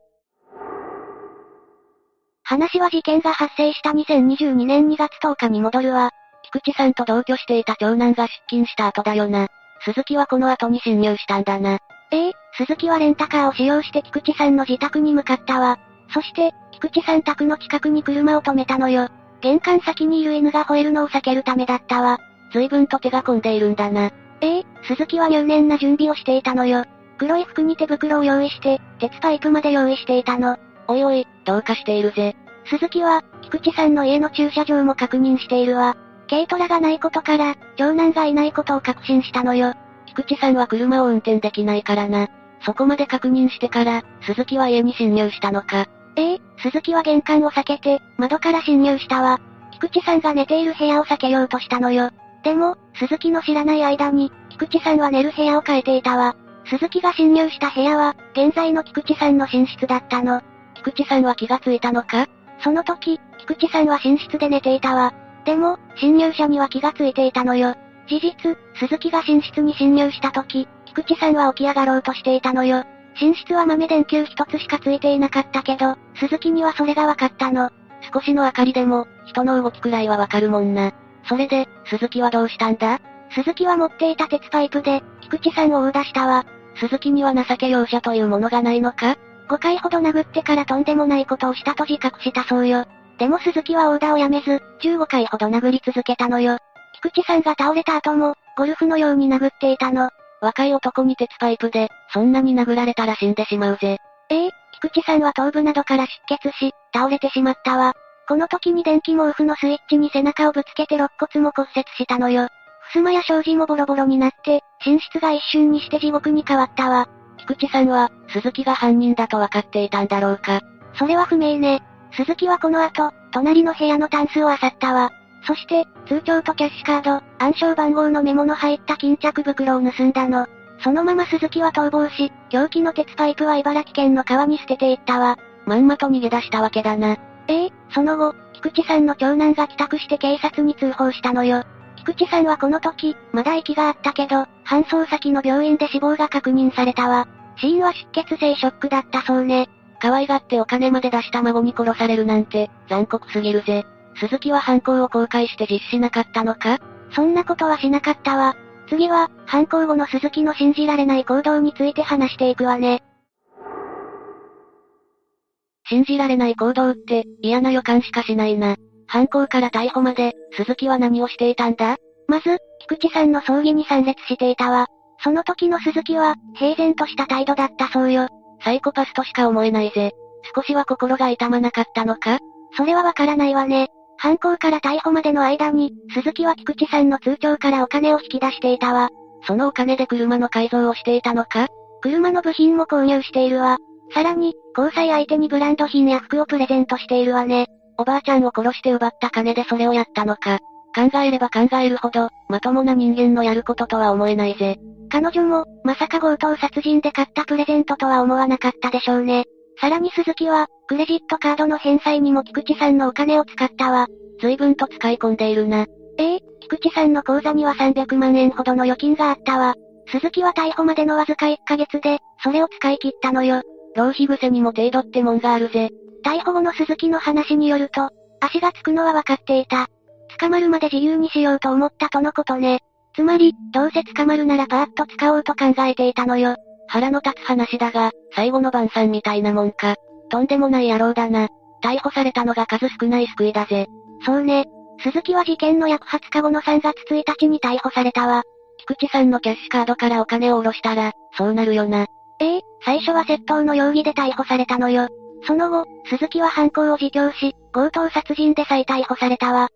話は事件が発生した2022年2月10日に戻るわ。菊池さんと同居していた長男が出勤した後だよな。鈴木はこの後に侵入したんだな。ええ鈴木はレンタカーを使用して菊池さんの自宅に向かったわ。そして、菊池さん宅の近くに車を止めたのよ。玄関先にいる犬が吠えるのを避けるためだったわ。随分と手が込んでいるんだな。ええ鈴木は入念な準備をしていたのよ。黒い服に手袋を用意して、鉄パイプまで用意していたの。おいおい、どうかしているぜ。鈴木は、菊池さんの家の駐車場も確認しているわ。軽トラがないことから、長男がいないことを確信したのよ。菊池さんは車を運転できないからな。そこまで確認してから、鈴木は家に侵入したのか。ええ鈴木は玄関を避けて、窓から侵入したわ。菊池さんが寝ている部屋を避けようとしたのよ。でも、鈴木の知らない間に、菊池さんは寝る部屋を変えていたわ。鈴木が侵入した部屋は、現在の菊池さんの寝室だったの。菊池さんは気がついたのか？その時、菊池さんは寝室で寝ていたわ。でも、侵入者には気がついていたのよ。事実、鈴木が寝室に侵入した時、菊池さんは起き上がろうとしていたのよ。寝室は豆電球一つしかついていなかったけど、鈴木にはそれが分かったの。少しの明かりでも、人の動きくらいはわかるもんな。それで、鈴木はどうしたんだ？鈴木は持っていた鉄パイプで、菊池さんを追い出したわ。鈴木には情け容赦というものがないのか ?5 回ほど殴ってからとんでもないことをしたと自覚したそうよ。でも鈴木はオーダーをやめず、15回ほど殴り続けたのよ。菊池さんが倒れた後も、ゴルフのように殴っていたの。若い男に鉄パイプで、そんなに殴られたら死んでしまうぜ。ええ菊池さんは頭部などから出血し、倒れてしまったわ。この時に電気毛布のスイッチに背中をぶつけて肋骨も骨折したのよ。襖や障子もボロボロになって、寝室が一瞬にして地獄に変わったわ。菊池さんは、鈴木が犯人だと分かっていたんだろうか。それは不明ね。鈴木はこの後、隣の部屋のタンスを漁ったわ。そして、通帳とキャッシュカード、暗証番号のメモの入った巾着袋を盗んだの。そのまま鈴木は逃亡し、凶器の鉄パイプは茨城県の川に捨てていったわ。まんまと逃げ出したわけだな。ええその後、菊池さんの長男が帰宅して警察に通報したのよ。菊池さんはこの時、まだ息があったけど、搬送先の病院で死亡が確認されたわ。死因は出血性ショックだったそうね。可愛がってお金まで出した孫に殺されるなんて、残酷すぎるぜ。鈴木は犯行を公開して実施しなかったのか？そんなことはしなかったわ。次は、犯行後の鈴木の信じられない行動について話していくわね。信じられない行動って、嫌な予感しかしないな。犯行から逮捕まで、鈴木は何をしていたんだ？まず、菊池さんの葬儀に参列していたわ。その時の鈴木は、平然とした態度だったそうよ。サイコパスとしか思えないぜ。少しは心が痛まなかったのか？それはわからないわね。犯行から逮捕までの間に、鈴木は菊池さんの通帳からお金を引き出していたわ。そのお金で車の改造をしていたのか？車の部品も購入しているわ。さらに、交際相手にブランド品や服をプレゼントしているわね。おばあちゃんを殺して奪った金でそれをやったのか？考えれば考えるほど、まともな人間のやることとは思えないぜ。彼女も、まさか強盗殺人で買ったプレゼントとは思わなかったでしょうね。さらに鈴木は、クレジットカードの返済にも菊池さんのお金を使ったわ。随分と使い込んでいるな。ええ菊池さんの口座には300万円ほどの預金があったわ。鈴木は逮捕までのわずか1ヶ月で、それを使い切ったのよ。浪費癖にも程度ってもんがあるぜ。逮捕後の鈴木の話によると、足がつくのは分かっていた。捕まるまで自由にしようと思ったとのことね。つまり、どうせ捕まるならパーッと使おうと考えていたのよ。腹の立つ話だが、最後の晩餐みたいなもんか。とんでもない野郎だな。逮捕されたのが数少ない救いだぜ。そうね。鈴木は事件の約20日後の3月1日に逮捕されたわ。菊池さんのキャッシュカードからお金を下ろしたら、そうなるよな。ええ最初は窃盗の容疑で逮捕されたのよ。その後、鈴木は犯行を自供し、強盗殺人で再逮捕されたわ。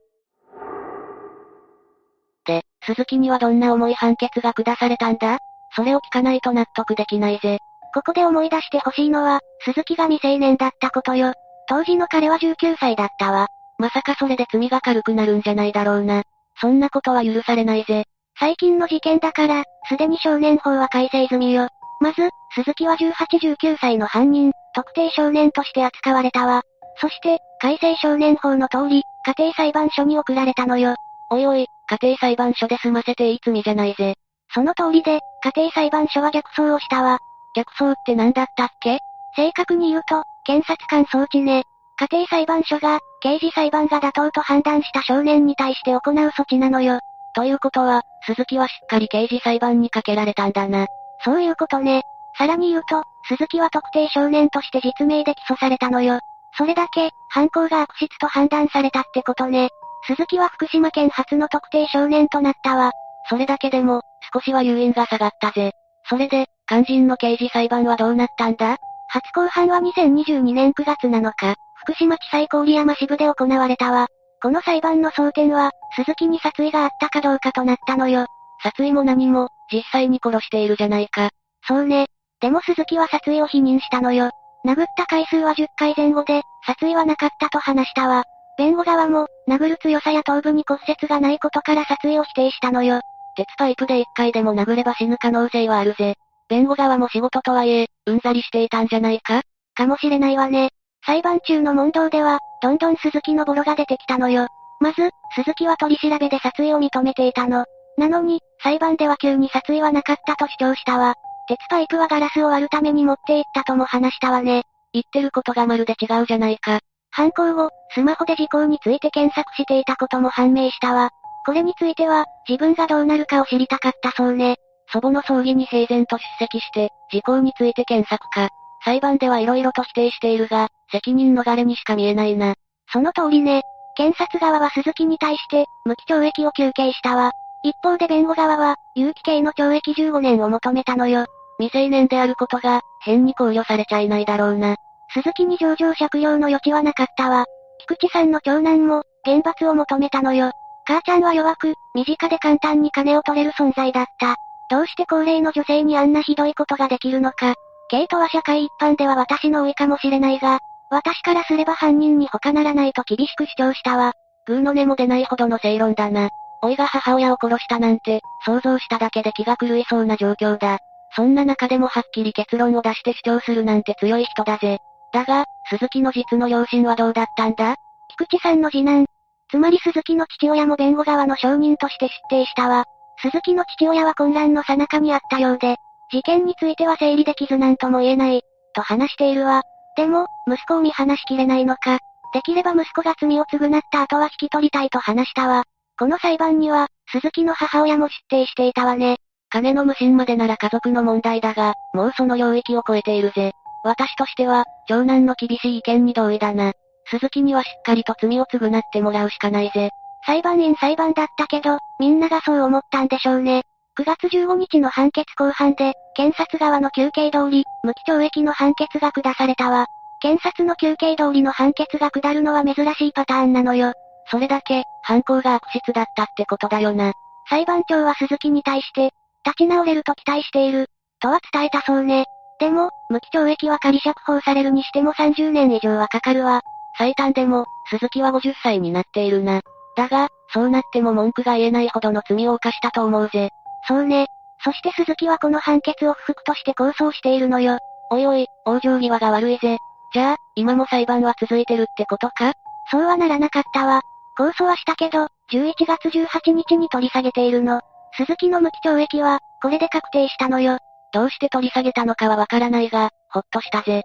で、鈴木にはどんな重い判決が下されたんだ？それを聞かないと納得できないぜ。ここで思い出してほしいのは、鈴木が未成年だったことよ。当時の彼は19歳だったわ。まさかそれで罪が軽くなるんじゃないだろうな。そんなことは許されないぜ。最近の事件だから、すでに少年法は改正済みよ。まず、鈴木は18、19歳の犯人、特定少年として扱われたわ。そして、改正少年法の通り、家庭裁判所に送られたのよ。おいおい、家庭裁判所で済ませていい罪じゃないぜ。その通りで、家庭裁判所は逆走をしたわ。逆走って何だったっけ？正確に言うと、検察官装置ね。家庭裁判所が、刑事裁判が妥当と判断した少年に対して行う措置なのよ。ということは、鈴木はしっかり刑事裁判にかけられたんだな。そういうことね。さらに言うと、鈴木は特定少年として実名で起訴されたのよ。それだけ、犯行が悪質と判断されたってことね。鈴木は福島県初の特定少年となったわ。それだけでも、少しは誘引が下がったぜ。それで、肝心の刑事裁判はどうなったんだ？初公判は2022年9月7日、福島地裁郡山支部で行われたわ。この裁判の争点は、鈴木に殺意があったかどうかとなったのよ。殺意も何も、実際に殺しているじゃないか。そうね。でも鈴木は殺意を否認したのよ。殴った回数は10回前後で、殺意はなかったと話したわ。弁護側も、殴る強さや頭部に骨折がないことから殺意を否定したのよ。鉄パイプで1回でも殴れば死ぬ可能性はあるぜ。弁護側も仕事とはいえ、うんざりしていたんじゃないか？かもしれないわね。裁判中の問答では、どんどん鈴木のボロが出てきたのよ。まず、鈴木は取り調べで殺意を認めていたの。なのに、裁判では急に殺意はなかったと主張したわ。鉄パイプはガラスを割るために持って行ったとも話したわね。言ってることがまるで違うじゃないか。犯行後、スマホで事故について検索していたことも判明したわ。これについては、自分がどうなるかを知りたかったそうね。祖母の葬儀に平然と出席して、事故について検索か。裁判では色々と否定しているが、責任逃れにしか見えないな。その通りね。検察側は鈴木に対して、無期懲役を求刑したわ。一方で弁護側は、有期刑の懲役15年を求めたのよ。未成年であることが、変に考慮されちゃいないだろうな。鈴木に上場借用の余地はなかったわ。菊池さんの長男も、厳罰を求めたのよ。母ちゃんは弱く、身近で簡単に金を取れる存在だった。どうして高齢の女性にあんなひどいことができるのか。ケイトは社会一般では私の老いかもしれないが、私からすれば犯人に他ならないと厳しく主張したわ。グーの根も出ないほどの正論だな。老いが母親を殺したなんて、想像しただけで気が狂いそうな状況だ。そんな中でもはっきり結論を出して主張するなんて強い人だぜ。だが、鈴木の実の両親はどうだったんだ？菊池さんの次男。つまり鈴木の父親も弁護側の証人として出廷したわ。鈴木の父親は混乱の最中にあったようで、事件については整理できずなんとも言えない、と話しているわ。でも、息子を見放しきれないのか。できれば息子が罪を償った後は引き取りたいと話したわ。この裁判には、鈴木の母親も出廷していたわね。金の無心までなら家族の問題だが、もうその領域を超えているぜ。私としては、長男の厳しい意見に同意だな。鈴木にはしっかりと罪を償ってもらうしかないぜ。裁判員裁判だったけど、みんながそう思ったんでしょうね。9月15日の判決公判で、検察側の休憩通り、無期懲役の判決が下されたわ。検察の休憩通りの判決が下るのは珍しいパターンなのよ。それだけ、犯行が悪質だったってことだよな。裁判長は鈴木に対して、立ち直れると期待している、とは伝えたそうね。でも、無期懲役は仮釈放されるにしても30年以上はかかるわ。最短でも、鈴木は50歳になっているな。だが、そうなっても文句が言えないほどの罪を犯したと思うぜ。そうね。そして鈴木はこの判決を不服として控訴しているのよ。おいおい、往生際が悪いぜ。じゃあ、今も裁判は続いてるってことか？そうはならなかったわ。控訴はしたけど、11月18日に取り下げているの。鈴木の無期懲役は、これで確定したのよ。どうして取り下げたのかはわからないが、ほっとしたぜ。しっ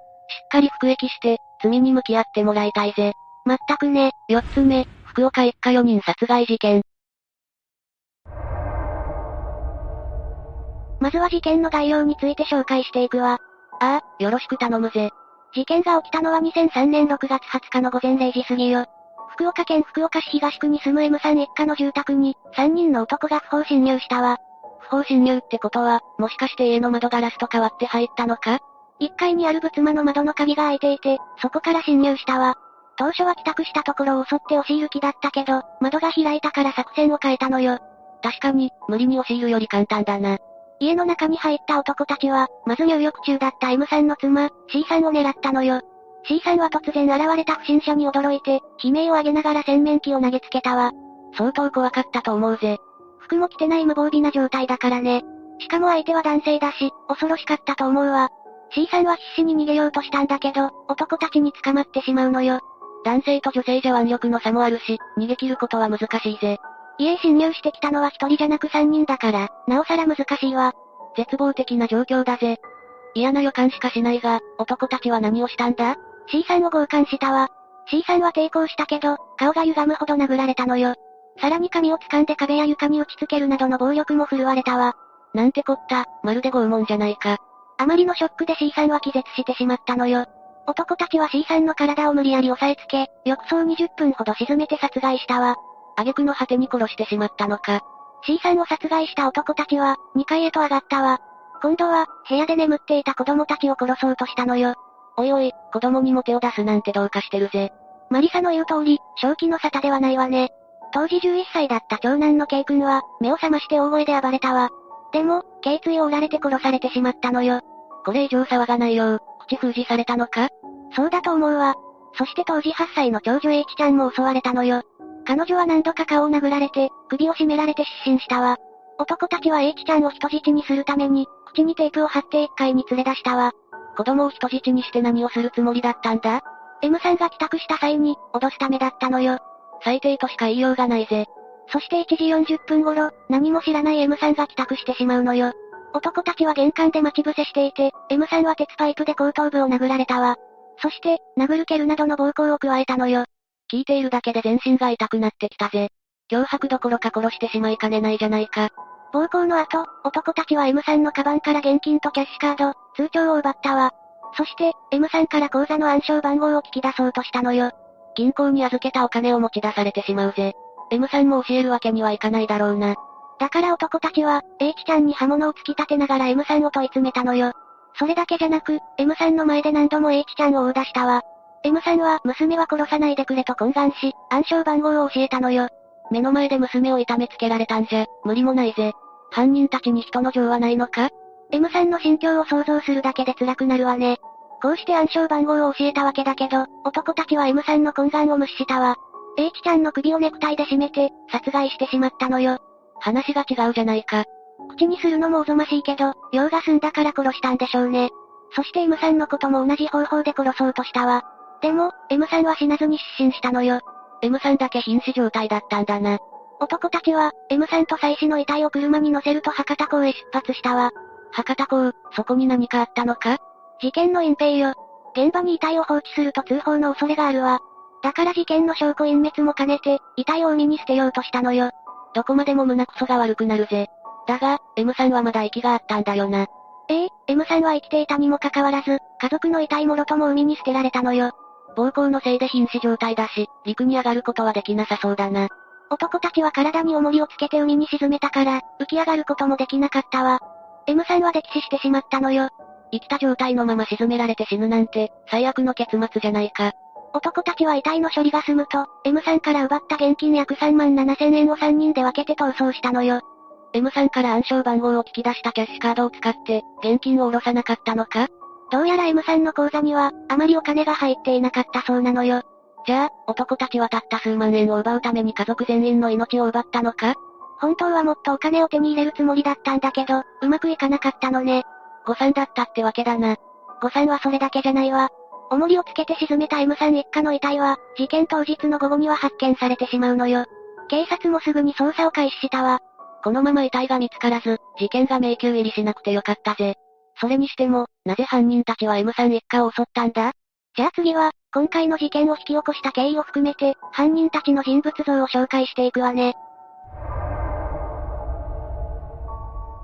かり服役して、罪に向き合ってもらいたいぜ。まったくね。四つ目、福岡一家4人殺害事件。まずは事件の概要について紹介していくわ。ああ、よろしく頼むぜ。事件が起きたのは2003年6月20日の午前0時過ぎよ。福岡県福岡市東区に住む M さん一家の住宅に、3人の男が不法侵入したわ。不法侵入ってことは、もしかして家の窓ガラスと変わって入ったのか？?1 階にある仏間の窓の鍵が開いていて、そこから侵入したわ。当初は帰宅したところを襲って押し入る気だったけど、窓が開いたから作戦を変えたのよ。確かに、無理に押し入るより簡単だな。家の中に入った男たちは、まず入浴中だった M さんの妻、C さんを狙ったのよ。C さんは突然現れた不審者に驚いて、悲鳴を上げながら洗面器を投げつけたわ。相当怖かったと思うぜ。服も着てない無防備な状態だからね。しかも相手は男性だし、恐ろしかったと思うわ。C さんは必死に逃げようとしたんだけど、男たちに捕まってしまうのよ。男性と女性じゃ腕力の差もあるし、逃げ切ることは難しいぜ。家へ侵入してきたのは一人じゃなく三人だから、なおさら難しいわ。絶望的な状況だぜ。嫌な予感しかしないが、男たちは何をしたんだ ?C さんを強姦したわ。C さんは抵抗したけど、顔が歪むほど殴られたのよ。さらに髪を掴んで壁や床に打ち付けるなどの暴力も振るわれたわ。なんてこった、まるで拷問じゃないか。あまりのショックで C さんは気絶してしまったのよ。男たちは C さんの体を無理やり押さえつけ、浴槽20分ほど沈めて殺害したわ。挙句の果てに殺してしまったのか。C さんを殺害した男たちは、2階へと上がったわ。今度は、部屋で眠っていた子供たちを殺そうとしたのよ。おいおい、子供にも手を出すなんてどうかしてるぜ。マリサの言う通り、正気の沙汰ではないわね。当時11歳だった長男の K 君は、目を覚まして大声で暴れたわ。でも、頸椎を折られて殺されてしまったのよ。これ以上騒がないよう、口封じされたのか？そうだと思うわ。そして当時8歳の長女 H ちゃんも襲われたのよ。彼女は何度か顔を殴られて、首を絞められて失神したわ。男たちは H ちゃんを人質にするために、口にテープを貼って1階に連れ出したわ。子供を人質にして何をするつもりだったんだ ?M さんが帰宅した際に、脅すためだったのよ。最低としか言いようがないぜ。そして1時40分頃、何も知らない M さんが帰宅してしまうのよ。男たちは玄関で待ち伏せしていて、M さんは鉄パイプで後頭部を殴られたわ。そして、殴る蹴るなどの暴行を加えたのよ。聞いているだけで全身が痛くなってきたぜ。脅迫どころか殺してしまいかねないじゃないか。暴行の後、男たちは M さんのカバンから現金とキャッシュカード、通帳を奪ったわ。そして、M さんから口座の暗証番号を聞き出そうとしたのよ。銀行に預けたお金を持ち出されてしまうぜ。M さんも教えるわけにはいかないだろうな。だから男たちは、H ちゃんに刃物を突き立てながら M さんを問い詰めたのよ。それだけじゃなく、M さんの前で何度も H ちゃんを殴打したわ。M さんは娘は殺さないでくれと懇願し、暗証番号を教えたのよ。目の前で娘を痛めつけられたんじゃ、無理もないぜ。犯人たちに人の情はないのか ?M さんの心境を想像するだけで辛くなるわね。こうして暗証番号を教えたわけだけど、男たちは M さんの懇願を無視したわ。H ちゃんの首をネクタイで締めて、殺害してしまったのよ。話が違うじゃないか。口にするのもおぞましいけど、用が済んだから殺したんでしょうね。そして M さんのことも同じ方法で殺そうとしたわ。でも、M さんは死なずに失神したのよ。M さんだけ瀕死状態だったんだな。男たちは、M さんと妻子の遺体を車に乗せると博多港へ出発したわ。博多港、そこに何かあったのか？事件の隠蔽よ。現場に遺体を放置すると通報の恐れがあるわ。だから事件の証拠隠滅も兼ねて、遺体を海に捨てようとしたのよ。どこまでも胸くそが悪くなるぜ。だが、M さんはまだ息があったんだよな。ええ、M さんは生きていたにもかかわらず、家族の遺体もろとも海に捨てられたのよ。暴行のせいで瀕死状態だし、陸に上がることはできなさそうだな。男たちは体に重りをつけて海に沈めたから、浮き上がることもできなかったわ。M さんは溺死してしまったのよ。生きた状態のまま沈められて死ぬなんて、最悪の結末じゃないか。男たちは遺体の処理が済むと、M さんから奪った現金約3万7千円を3人で分けて逃走したのよ。M さんから暗証番号を聞き出したキャッシュカードを使って、現金を下ろさなかったのか？どうやら M さんの口座には、あまりお金が入っていなかったそうなのよ。じゃあ、男たちはたった数万円を奪うために家族全員の命を奪ったのか？本当はもっとお金を手に入れるつもりだったんだけど、うまくいかなかったのね。誤算だったってわけだな。誤算はそれだけじゃないわ。重りをつけて沈めた M さん一家の遺体は、事件当日の午後には発見されてしまうのよ。警察もすぐに捜査を開始したわ。このまま遺体が見つからず、事件が迷宮入りしなくてよかったぜ。それにしても、なぜ犯人たちは M さん一家を襲ったんだ？じゃあ次は、今回の事件を引き起こした経緯を含めて、犯人たちの人物像を紹介していくわね。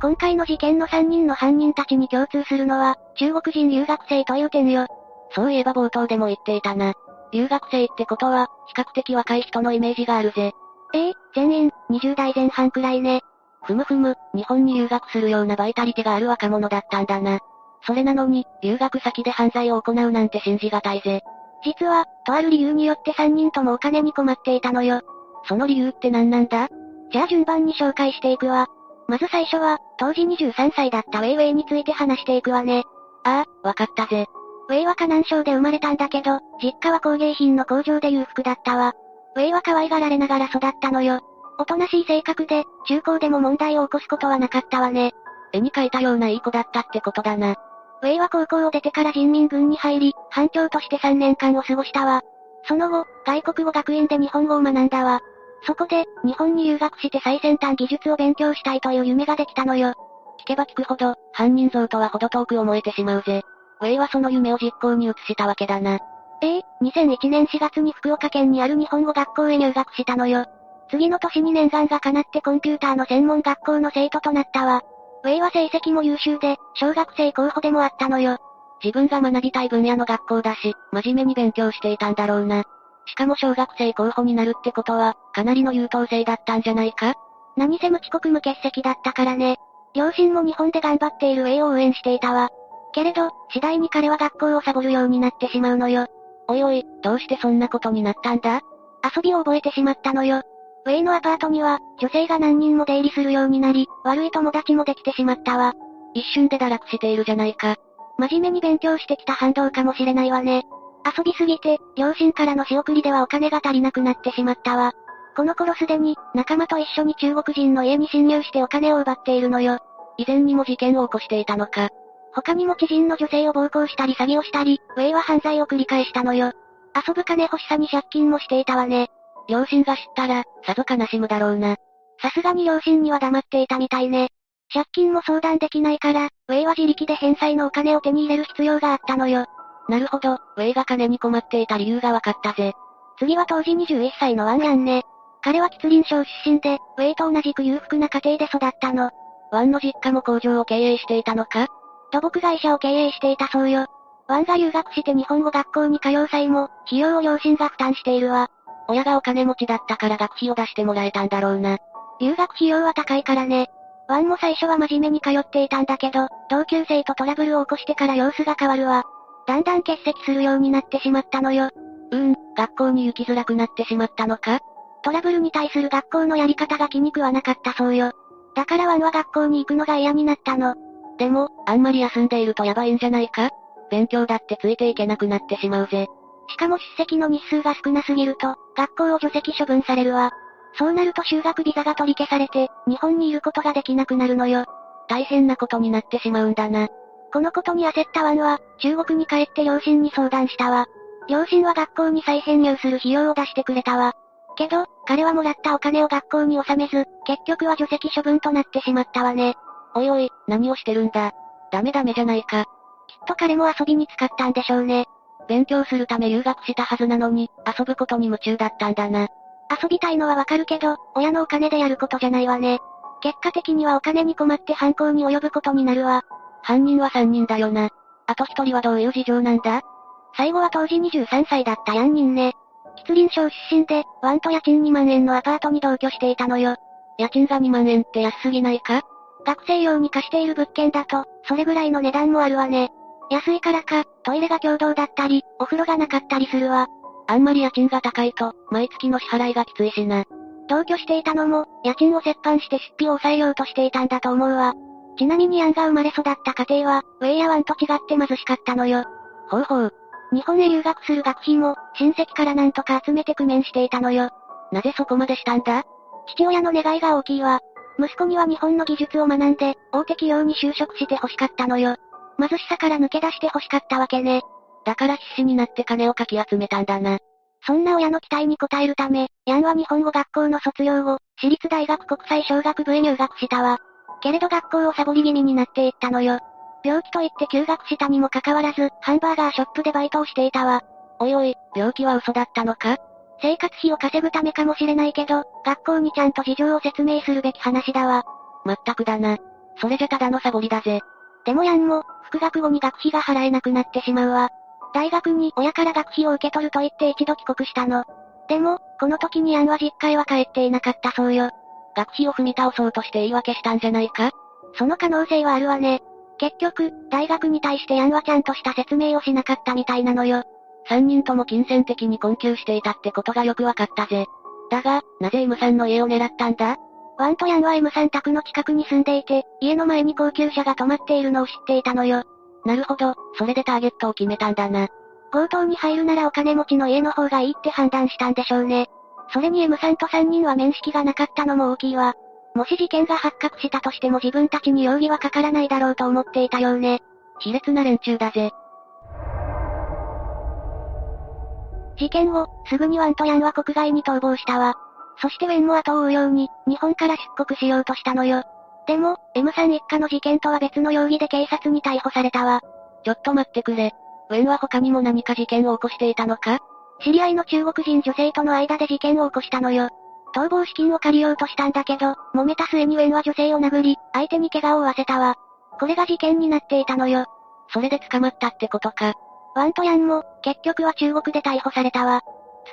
今回の事件の3人の犯人たちに共通するのは、中国人留学生という点よ。そういえば冒頭でも言っていたな。留学生ってことは、比較的若い人のイメージがあるぜ。ええ全員、20代前半くらいね。ふむふむ、日本に留学するようなバイタリティがある若者だったんだな。それなのに、留学先で犯罪を行うなんて信じがたいぜ。実は、とある理由によって3人ともお金に困っていたのよ。その理由って何なんだ？じゃあ順番に紹介していくわ。まず最初は、当時23歳だったウェイウェイについて話していくわね。ああ、わかったぜ。ウェイは河南省で生まれたんだけど、実家は工芸品の工場で裕福だったわ。ウェイは可愛がられながら育ったのよ。おとなしい性格で、中高でも問題を起こすことはなかったわね。絵に描いたようないい子だったってことだな。ウェイは高校を出てから人民軍に入り、班長として3年間を過ごしたわ。その後、外国語学院で日本語を学んだわ。そこで、日本に留学して最先端技術を勉強したいという夢ができたのよ。聞けば聞くほど、犯人像とは程遠く思えてしまうぜ。ウェイはその夢を実行に移したわけだな。ええ2001年4月に福岡県にある日本語学校へ入学したのよ。次の年に念願が叶ってコンピューターの専門学校の生徒となったわ。ウェイは成績も優秀で、小学生候補でもあったのよ。自分が学びたい分野の学校だし、真面目に勉強していたんだろうな。しかも小学生候補になるってことは、かなりの優等生だったんじゃないか？何せ無遅刻無欠席だったからね。両親も日本で頑張っているウェイを応援していたわ。けれど、次第に彼は学校をサボるようになってしまうのよ。おいおい、どうしてそんなことになったんだ？遊びを覚えてしまったのよ。ウェイのアパートには、女性が何人も出入りするようになり、悪い友達もできてしまったわ。一瞬で堕落しているじゃないか。真面目に勉強してきた反動かもしれないわね。遊びすぎて、両親からの仕送りではお金が足りなくなってしまったわ。この頃すでに、仲間と一緒に中国人の家に侵入してお金を奪っているのよ。以前にも事件を起こしていたのか。他にも知人の女性を暴行したり詐欺をしたり、ウェイは犯罪を繰り返したのよ。遊ぶ金欲しさに借金もしていたわね。両親が知ったら、さぞ悲しむだろうな。さすがに両親には黙っていたみたいね。借金も相談できないから、ウェイは自力で返済のお金を手に入れる必要があったのよ。なるほど、ウェイが金に困っていた理由がわかったぜ。次は当時21歳のワンヤンね。彼は吉林省出身で、ウェイと同じく裕福な家庭で育ったの。ワンの実家も工場を経営していたのか？土木会社を経営していたそうよ。ワンが留学して日本語学校に通う際も、費用を両親が負担しているわ。親がお金持ちだったから学費を出してもらえたんだろうな。留学費用は高いからね。ワンも最初は真面目に通っていたんだけど、同級生とトラブルを起こしてから様子が変わるわ。だんだん欠席するようになってしまったのよ。うーん、学校に行きづらくなってしまったのか？トラブルに対する学校のやり方が気に食わなかったそうよ。だからワンは学校に行くのが嫌になったの。でも、あんまり休んでいるとやばいんじゃないか？勉強だってついていけなくなってしまうぜ。しかも出席の日数が少なすぎると、学校を除籍処分されるわ。そうなると修学ビザが取り消されて、日本にいることができなくなるのよ。大変なことになってしまうんだな。このことに焦ったワンは、中国に帰って両親に相談したわ。両親は学校に再編入する費用を出してくれたわ。けど、彼はもらったお金を学校に納めず、結局は除籍処分となってしまったわね。おいおい、何をしてるんだ。ダメダメじゃないか。きっと彼も遊びに使ったんでしょうね。勉強するため留学したはずなのに、遊ぶことに夢中だったんだな。遊びたいのはわかるけど、親のお金でやることじゃないわね。結果的にはお金に困って犯行に及ぶことになるわ。犯人は3人だよな。あと1人はどういう事情なんだ？最後は当時23歳だったヤンニンね。吉林省出身で、ワンと家賃2万円のアパートに同居していたのよ。家賃が2万円って安すぎないか？学生用に貸している物件だと、それぐらいの値段もあるわね。安いからか、トイレが共同だったり、お風呂がなかったりするわ。あんまり家賃が高いと、毎月の支払いがきついしな。同居していたのも、家賃を折半して出費を抑えようとしていたんだと思うわ。ちなみにアンが生まれ育った家庭は、ウェイやワンと違って貧しかったのよ。ほうほう。日本へ留学する学費も、親戚からなんとか集めて工面していたのよ。なぜそこまでしたんだ？父親の願いが大きいわ。息子には日本の技術を学んで、大手企業に就職して欲しかったのよ。貧しさから抜け出して欲しかったわけね。だから必死になって金をかき集めたんだな。そんな親の期待に応えるため、ヤンは日本語学校の卒業後、私立大学国際小学部へ入学したわ。けれど学校をサボり気味になっていったのよ。病気と言って休学したにもかかわらず、ハンバーガーショップでバイトをしていたわ。おいおい、病気は嘘だったのか？生活費を稼ぐためかもしれないけど、学校にちゃんと事情を説明するべき話だわ。まったくだな。それじゃただのサボりだぜ。でもヤンも、復学後に学費が払えなくなってしまうわ。大学に親から学費を受け取ると言って一度帰国したの。でも、この時にヤンは実家へは帰っていなかったそうよ。学費を踏み倒そうとして言い訳したんじゃないか？その可能性はあるわね。結局、大学に対してヤンはちゃんとした説明をしなかったみたいなのよ。三人とも金銭的に困窮していたってことがよくわかったぜ。だが、なぜ M さんの家を狙ったんだ？ワンとヤンは M さん宅の近くに住んでいて、家の前に高級車が止まっているのを知っていたのよ。なるほど、それでターゲットを決めたんだな。強盗に入るならお金持ちの家の方がいいって判断したんでしょうね。それに M さんと3人は面識がなかったのも大きいわ。もし事件が発覚したとしても自分たちに容疑はかからないだろうと思っていたようね。卑劣な連中だぜ。事件後、すぐにワンとヤンは国外に逃亡したわ。そしてウェンも後を追うように、日本から出国しようとしたのよ。でも、M さん一家の事件とは別の容疑で警察に逮捕されたわ。ちょっと待ってくれ。ウェンは他にも何か事件を起こしていたのか？知り合いの中国人女性との間で事件を起こしたのよ。逃亡資金を借りようとしたんだけど、揉めた末にウェンは女性を殴り、相手に怪我を負わせたわ。これが事件になっていたのよ。それで捕まったってことか。ワンとヤンも、結局は中国で逮捕されたわ。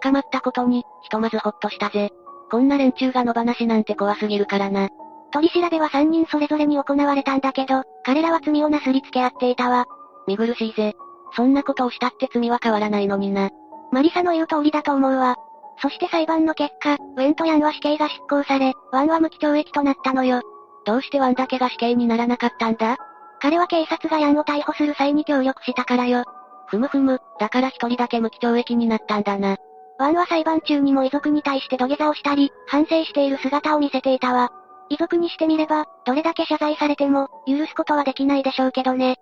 捕まったことに、ひとまずほっとしたぜ。こんな連中が野放しなんて怖すぎるからな。取り調べは3人それぞれに行われたんだけど、彼らは罪をなすりつけ合っていたわ。見苦しいぜ。そんなことをしたって罪は変わらないのにな。マリサの言う通りだと思うわ。そして裁判の結果、ウェンとヤンは死刑が執行され、ワンは無期懲役となったのよ。どうしてワンだけが死刑にならなかったんだ？彼は警察がヤンを逮捕する際に協力したからよ。ふむふむ、だから一人だけ無期懲役になったんだな。ワンは裁判中にも遺族に対して土下座をしたり、反省している姿を見せていたわ。遺族にしてみれば、どれだけ謝罪されても、許すことはできないでしょうけどね。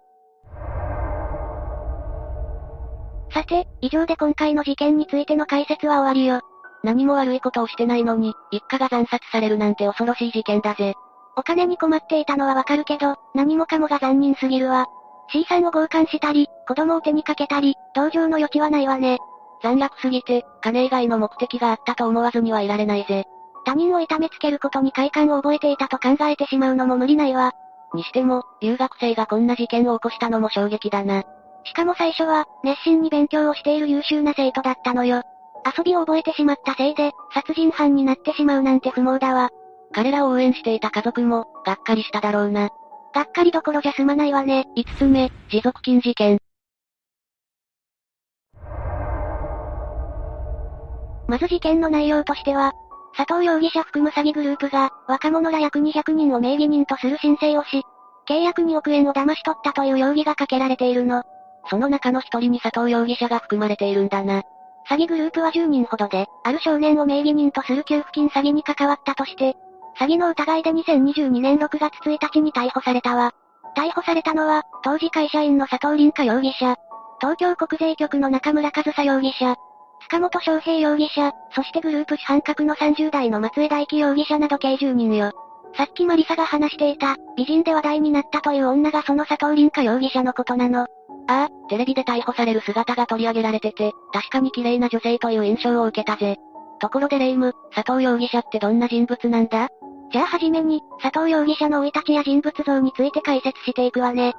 さて、以上で今回の事件についての解説は終わりよ。何も悪いことをしてないのに、一家が惨殺されるなんて恐ろしい事件だぜ。お金に困っていたのはわかるけど、何もかもが残忍すぎるわ。C さんを強姦したり、子供を手にかけたり、同情の余地はないわね。残虐すぎて、金以外の目的があったと思わずにはいられないぜ。他人を痛めつけることに快感を覚えていたと考えてしまうのも無理ないわ。にしても、留学生がこんな事件を起こしたのも衝撃だな。しかも最初は、熱心に勉強をしている優秀な生徒だったのよ。遊びを覚えてしまったせいで、殺人犯になってしまうなんて不毛だわ。彼らを応援していた家族も、がっかりしただろうな。がっかりどころじゃ済まないわね。5つ目、持続金事件。まず事件の内容としては、佐藤容疑者含む詐欺グループが、若者ら約200人を名義人とする申請をし、契約2億円を騙し取ったという容疑がかけられているの。その中の一人に佐藤容疑者が含まれているんだな。詐欺グループは10人ほどで、ある少年を名義人とする給付金詐欺に関わったとして、詐欺の疑いで2022年6月1日に逮捕されたわ。逮捕されたのは、当時会社員の佐藤凛香容疑者、東京国税局の中村和沙容疑者、塚本翔平容疑者、そしてグループ主犯格の30代の松江大輝容疑者など計10人よ。さっきマリサが話していた、美人で話題になったという女がその佐藤凛香容疑者のことなの。ああ、テレビで逮捕される姿が取り上げられてて、確かに綺麗な女性という印象を受けたぜ。ところでレイム、佐藤容疑者ってどんな人物なんだ？じゃあはじめに、佐藤容疑者の生い立ちや人物像について解説していくわね。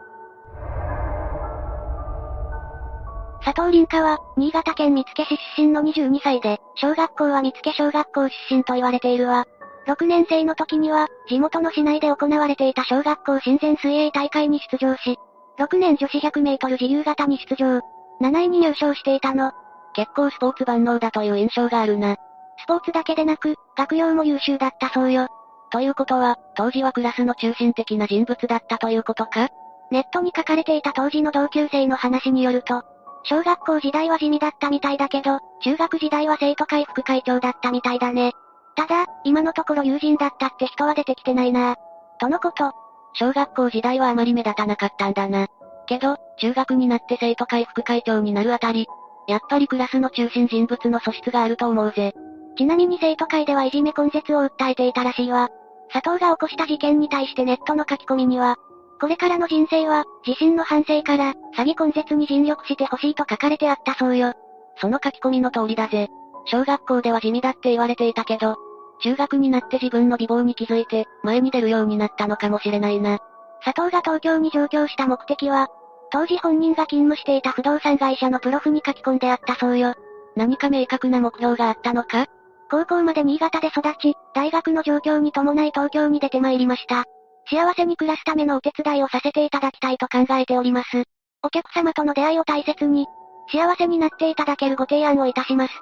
佐藤凛香は、新潟県見附市出身の22歳で、小学校は見附小学校出身と言われているわ。6年生の時には、地元の市内で行われていた小学校親善水泳大会に出場し、6年女子100メートル自由形に出場。7位に入賞していたの。結構スポーツ万能だという印象があるな。スポーツだけでなく、学業も優秀だったそうよ。ということは、当時はクラスの中心的な人物だったということか？ネットに書かれていた当時の同級生の話によると、小学校時代は地味だったみたいだけど、中学時代は生徒会副会長だったみたいだね。ただ、今のところ友人だったって人は出てきてないなとのこと。小学校時代はあまり目立たなかったんだな。けど、中学になって生徒会副会長になるあたり、やっぱりクラスの中心人物の素質があると思うぜ。ちなみに生徒会ではいじめ根絶を訴えていたらしいわ。佐藤が起こした事件に対してネットの書き込みには、これからの人生は、自身の反省から、詐欺根絶に尽力してほしいと書かれてあったそうよ。その書き込みの通りだぜ。小学校では地味だって言われていたけど、中学になって自分の美貌に気づいて、前に出るようになったのかもしれないな。佐藤が東京に上京した目的は、当時本人が勤務していた不動産会社のプロフに書き込んであったそうよ。何か明確な目標があったのか？高校まで新潟で育ち、大学の状況に伴い東京に出て参りました。幸せに暮らすためのお手伝いをさせていただきたいと考えております。お客様との出会いを大切に、幸せになっていただけるご提案をいたします。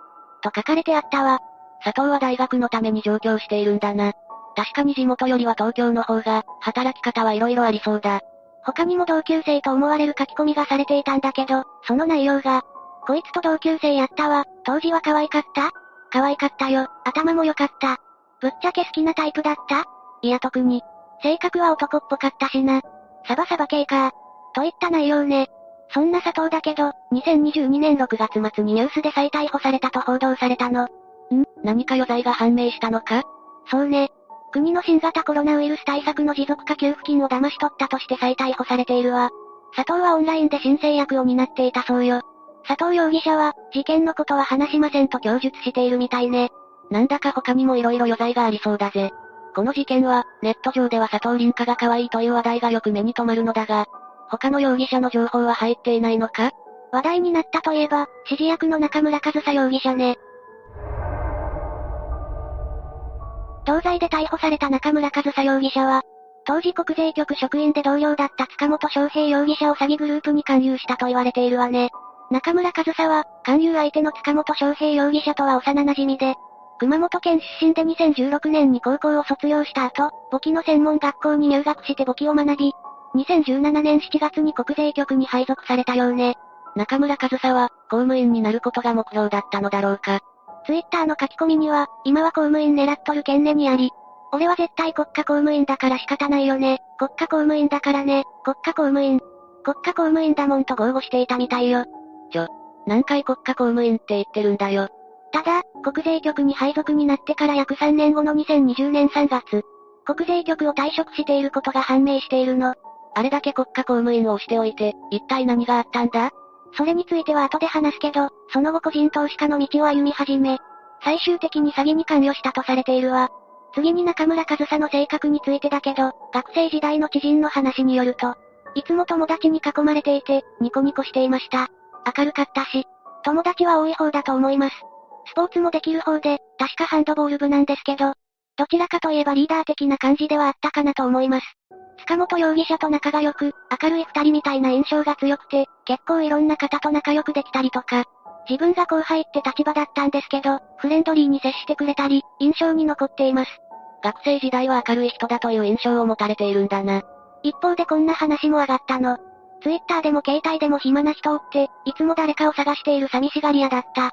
と書かれてあったわ。佐藤は大学のために上京しているんだな。確かに地元よりは東京の方が、働き方はいろいろありそうだ。他にも同級生と思われる書き込みがされていたんだけど、その内容が、こいつと同級生やったわ、当時は可愛かった可愛かったよ、頭も良かった。ぶっちゃけ好きなタイプだった？いや特に。性格は男っぽかったしな。サバサバ系か。といった内容ね。そんな佐藤だけど、2022年6月末にニュースで再逮捕されたと報道されたの。ん？何か余罪が判明したのか？そうね。国の新型コロナウイルス対策の持続化給付金を騙し取ったとして再逮捕されているわ。佐藤はオンラインで申請役を担っていたそうよ。佐藤容疑者は、事件のことは話しませんと供述しているみたいね。なんだか他にも色々余罪がありそうだぜ。この事件は、ネット上では佐藤凛香が可愛いという話題がよく目に留まるのだが、他の容疑者の情報は入っていないのか？話題になったといえば、指示役の中村和沙容疑者ね。同罪で逮捕された中村和沙容疑者は、当時国税局職員で同僚だった塚本翔平容疑者を詐欺グループに勧誘したと言われているわね。中村和沙は、勧誘相手の塚本翔平容疑者とは幼馴染で、熊本県出身で2016年に高校を卒業した後、簿記の専門学校に入学して簿記を学び、2017年7月に国税局に配属されたようね。中村和沙は、公務員になることが目標だったのだろうか。ツイッターの書き込みには、今は公務員狙っとる件ねにあり、俺は絶対国家公務員だから仕方ないよね。国家公務員だからね。国家公務員。国家公務員だもんと豪語していたみたいよ。ちょ、何回国家公務員って言ってるんだよ。ただ、国税局に配属になってから約3年後の2020年3月、国税局を退職していることが判明しているの。あれだけ国家公務員を押しておいて、一体何があったんだ？それについては後で話すけど、その後個人投資家の道を歩み始め、最終的に詐欺に関与したとされているわ。次に中村和沙の性格についてだけど、学生時代の知人の話によると、いつも友達に囲まれていて、ニコニコしていました。明るかったし、友達は多い方だと思います。スポーツもできる方で、確かハンドボール部なんですけど、どちらかといえばリーダー的な感じではあったかなと思います。塚本容疑者と仲が良く、明るい二人みたいな印象が強くて、結構いろんな方と仲良くできたりとか、自分が後輩って立場だったんですけど、フレンドリーに接してくれたり、印象に残っています。学生時代は明るい人だという印象を持たれているんだな。一方でこんな話も上がったの。ツイッターでも携帯でも暇な人をって、いつも誰かを探している寂しがり屋だった。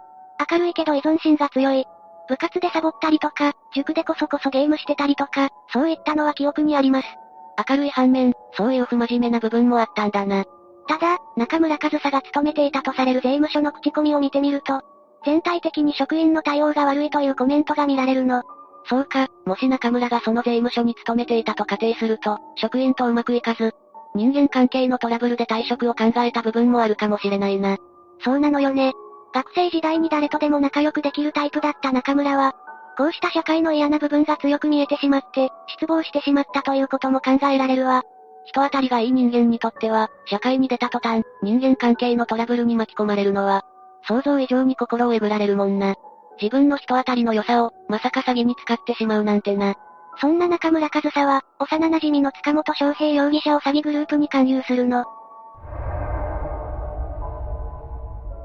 明るいけど依存心が強い。部活でサボったりとか、塾でこそこそゲームしてたりとか、そういったのは記憶にあります。明るい反面、そういう不真面目な部分もあったんだな。ただ、中村和沙が勤めていたとされる税務署の口コミを見てみると、全体的に職員の対応が悪いというコメントが見られるの。そうか、もし中村がその税務署に勤めていたと仮定すると、職員とうまくいかず、人間関係のトラブルで退職を考えた部分もあるかもしれないな。そうなのよね。学生時代に誰とでも仲良くできるタイプだった中村は、こうした社会の嫌な部分が強く見えてしまって、失望してしまったということも考えられるわ。人当たりがいい人間にとっては、社会に出た途端、人間関係のトラブルに巻き込まれるのは、想像以上に心をえぐられるもんな。自分の人当たりの良さを、まさか詐欺に使ってしまうなんてな。そんな中村和沙は、幼馴染の塚本翔平容疑者を詐欺グループに勧誘するの。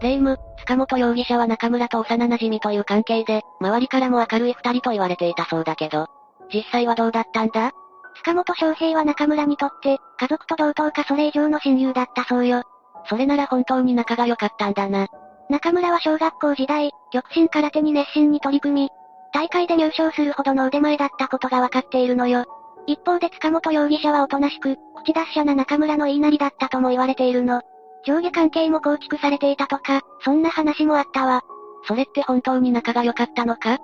霊夢、塚本容疑者は中村と幼馴染という関係で、周りからも明るい二人と言われていたそうだけど、実際はどうだったんだ？塚本翔平は中村にとって、家族と同等かそれ以上の親友だったそうよ。それなら本当に仲が良かったんだな。中村は小学校時代、極真空手に熱心に取り組み、大会で入賞するほどの腕前だったことがわかっているのよ。一方で塚本容疑者はおとなしく、口達者な中村の言いなりだったとも言われているの。上下関係も構築されていたとか、そんな話もあったわ。それって本当に仲が良かったのか？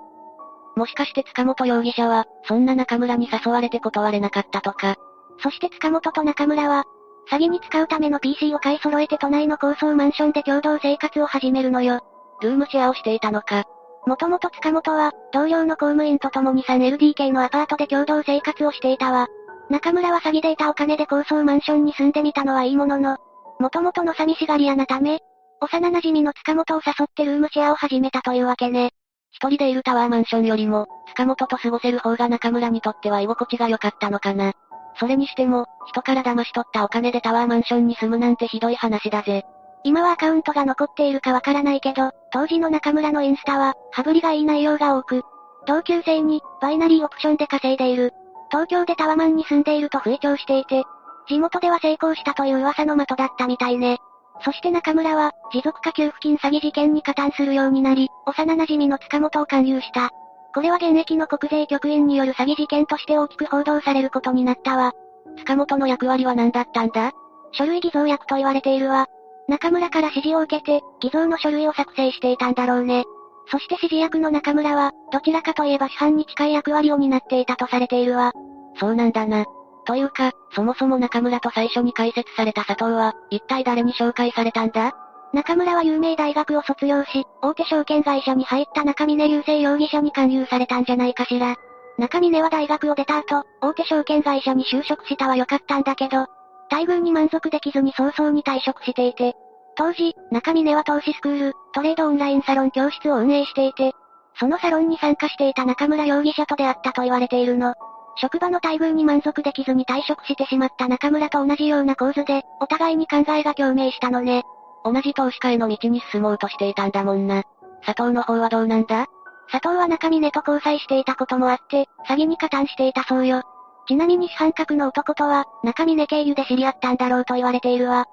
もしかして塚本容疑者は、そんな中村に誘われて断れなかったとか？そして塚本と中村は、詐欺に使うための PC を買い揃えて都内の高層マンションで共同生活を始めるのよ。ルームシェアをしていたのか？もともと塚本は、同僚の公務員と共に 3LDK のアパートで共同生活をしていたわ。中村は詐欺でいたお金で高層マンションに住んでみたのはいいものの、もともとの寂しがり屋なため、幼馴染の塚本を誘ってルームシェアを始めたというわけね。一人でいるタワーマンションよりも、塚本と過ごせる方が中村にとっては居心地が良かったのかな。それにしても、人から騙し取ったお金でタワーマンションに住むなんてひどい話だぜ。今はアカウントが残っているかわからないけど、当時の中村のインスタは、羽振りがいい内容が多く、同級生に、バイナリーオプションで稼いでいる。東京でタワマンに住んでいると吹聴していて、地元では成功したという噂の的だったみたいね。そして中村は、持続化給付金詐欺事件に加担するようになり、幼馴染の塚本を勧誘した。これは現役の国税局員による詐欺事件として大きく報道されることになったわ。塚本の役割は何だったんだ？書類偽造役と言われているわ。中村から指示を受けて、偽造の書類を作成していたんだろうね。そして指示役の中村は、どちらかといえば市販に近い役割を担っていたとされているわ。そうなんだな。というか、そもそも中村と最初に開設された佐藤は、一体誰に紹介されたんだ？中村は有名大学を卒業し、大手証券会社に入った中峰流星容疑者に勧誘されたんじゃないかしら。中峰は大学を出た後、大手証券会社に就職したは良かったんだけど、待遇に満足できずに早々に退職していて、当時、中峰は投資スクール、トレードオンラインサロン教室を運営していて、そのサロンに参加していた中村容疑者と出会ったと言われているの。職場の待遇に満足できずに退職してしまった中村と同じような構図で、お互いに考えが共鳴したのね。同じ投資家への道に進もうとしていたんだもんな。佐藤の方はどうなんだ？佐藤は中峰と交際していたこともあって、詐欺に加担していたそうよ。ちなみに主犯格の男とは、中峰経由で知り合ったんだろうと言われているわ。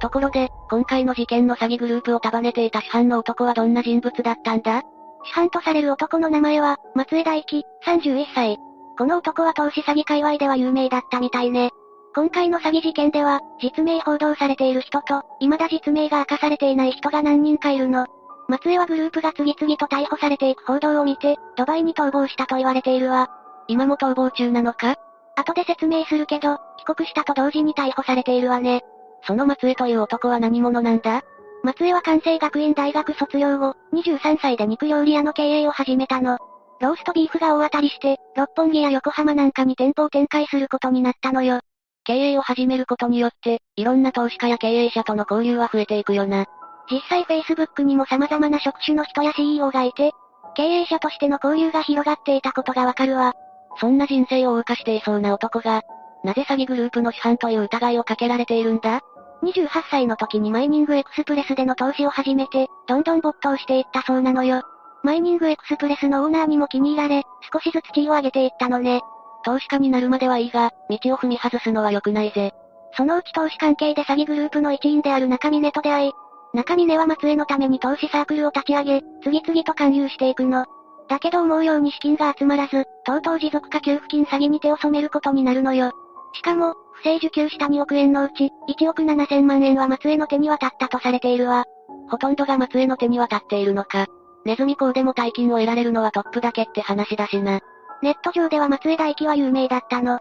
ところで、今回の事件の詐欺グループを束ねていた主犯の男はどんな人物だったんだ？主犯とされる男の名前は、松江大輝、31歳。この男は投資詐欺界隈では有名だったみたいね。今回の詐欺事件では、実名報道されている人と、未だ実名が明かされていない人が何人かいるの。松江はグループが次々と逮捕されていく報道を見て、ドバイに逃亡したと言われているわ。今も逃亡中なのか？後で説明するけど、帰国したと同時に逮捕されているわね。その松江という男は何者なんだ？松江は関西学院大学卒業後、23歳で肉料理屋の経営を始めたの。ローストビーフが大当たりして、六本木や横浜なんかに店舗を展開することになったのよ。経営を始めることによって、いろんな投資家や経営者との交流は増えていくよな。実際 Facebook にも様々な職種の人や CEO がいて、経営者としての交流が広がっていたことがわかるわ。そんな人生を謳歌していそうな男が、なぜ詐欺グループの主犯という疑いをかけられているんだ？28歳の時にマイニングエクスプレスでの投資を始めて、どんどん没頭していったそうなのよ。マイニングエクスプレスのオーナーにも気に入られ、少しずつ地位を上げていったのね。投資家になるまではいいが、道を踏み外すのは良くないぜ。そのうち投資関係で詐欺グループの一員である中峰と出会い、中峰は松江のために投資サークルを立ち上げ、次々と勧誘していくの。だけど思うように資金が集まらず、とうとう持続化給付金詐欺に手を染めることになるのよ。しかも、不正受給した2億円のうち、1億7000万円は松江の手に渡ったとされているわ。ほとんどが松江の手に渡っているのか。ネズミ講でも大金を得られるのはトップだけって話だしな。ネット上では松江大輝は有名だったの。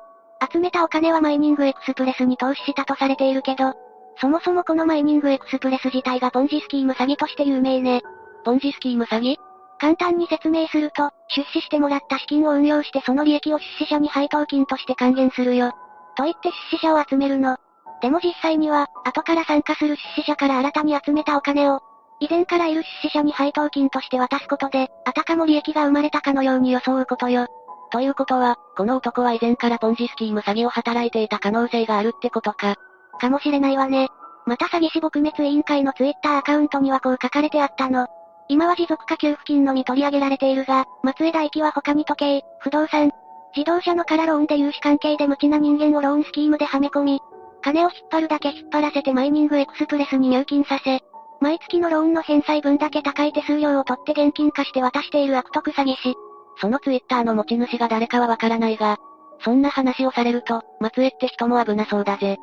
集めたお金はマイニングエクスプレスに投資したとされているけど、そもそもこのマイニングエクスプレス自体がポンジスキーム詐欺として有名ね。ポンジスキーム詐欺？簡単に説明すると、出資してもらった資金を運用してその利益を出資者に配当金として還元するよ。と言って出資者を集めるの。でも実際には、後から参加する出資者から新たに集めたお金を、以前からいる出資者に配当金として渡すことで、あたかも利益が生まれたかのように装うことよ。ということは、この男は以前からポンジスキーム詐欺を働いていた可能性があるってことか。かもしれないわね。また詐欺師撲滅委員会のツイッターアカウントにはこう書かれてあったの。今は持続化給付金のみ取り上げられているが、松江大輝は他に時計、不動産、自動車のからローンで融資関係で無知な人間をローンスキームではめ込み、金を引っ張るだけ引っ張らせてマイニングエクスプレスに入金させ、毎月のローンの返済分だけ高い手数料を取って現金化して渡している悪徳詐欺師。そのツイッターの持ち主が誰かはわからないが、そんな話をされると、松江って人も危なそうだぜ。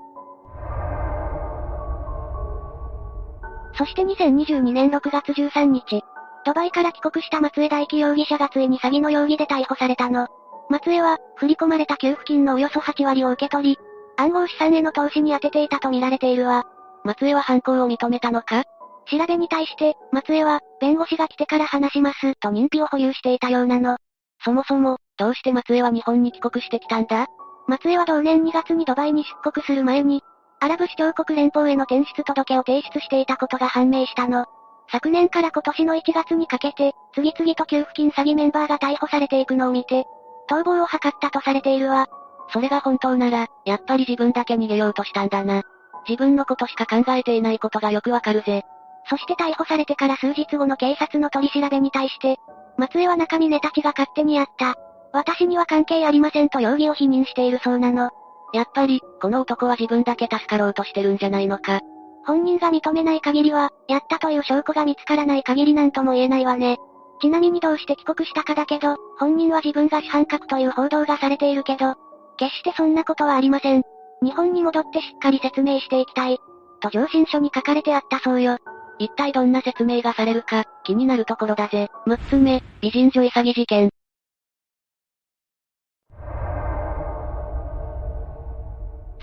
そして2022年6月13日、ドバイから帰国した松江大輝容疑者がついに詐欺の容疑で逮捕されたの。松江は、振り込まれた給付金のおよそ8割を受け取り、暗号資産への投資に充てていたと見られているわ。松江は犯行を認めたのか？調べに対して、松江は、弁護士が来てから話します、と認否を保有していたようなの。そもそも、どうして松江は日本に帰国してきたんだ？松江は同年2月にドバイに出国する前に、アラブ首長国連邦への転出届を提出していたことが判明したの。昨年から今年の1月にかけて、次々と給付金詐欺メンバーが逮捕されていくのを見て、逃亡を図ったとされているわ。それが本当なら、やっぱり自分だけ逃げようとしたんだな。自分のことしか考えていないことがよくわかるぜ。そして逮捕されてから数日後の警察の取り調べに対して、松江は中峰たちが勝手にやった。私には関係ありませんと容疑を否認しているそうなの。やっぱり、この男は自分だけ助かろうとしてるんじゃないのか。本人が認めない限りは、やったという証拠が見つからない限りなんとも言えないわね。ちなみにどうして帰国したかだけど、本人は自分が主犯格という報道がされているけど、決してそんなことはありません。日本に戻ってしっかり説明していきたい。と上申書に書かれてあったそうよ。一体どんな説明がされるか、気になるところだぜ。6つ目、美人女医詐欺事件。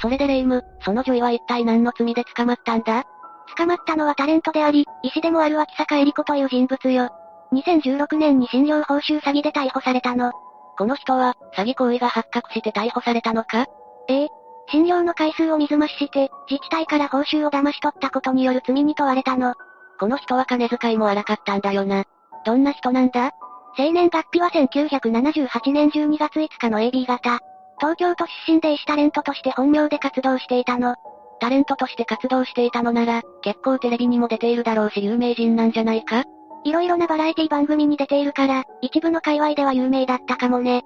それでレイム、その女医は一体何の罪で捕まったんだ？捕まったのはタレントであり、医師でもある脇坂恵里子という人物よ。2016年に診療報酬詐欺で逮捕されたの。この人は、詐欺行為が発覚して逮捕されたのか？ええ。診療の回数を水増しして、自治体から報酬を騙し取ったことによる罪に問われたの。この人は金遣いも荒かったんだよな。どんな人なんだ？生年月日は1978年12月5日の AB 型。東京都出身で医師タレントとして本名で活動していたの。タレントとして活動していたのなら、結構テレビにも出ているだろうし有名人なんじゃないか？色々なバラエティ番組に出ているから、一部の界隈では有名だったかもね。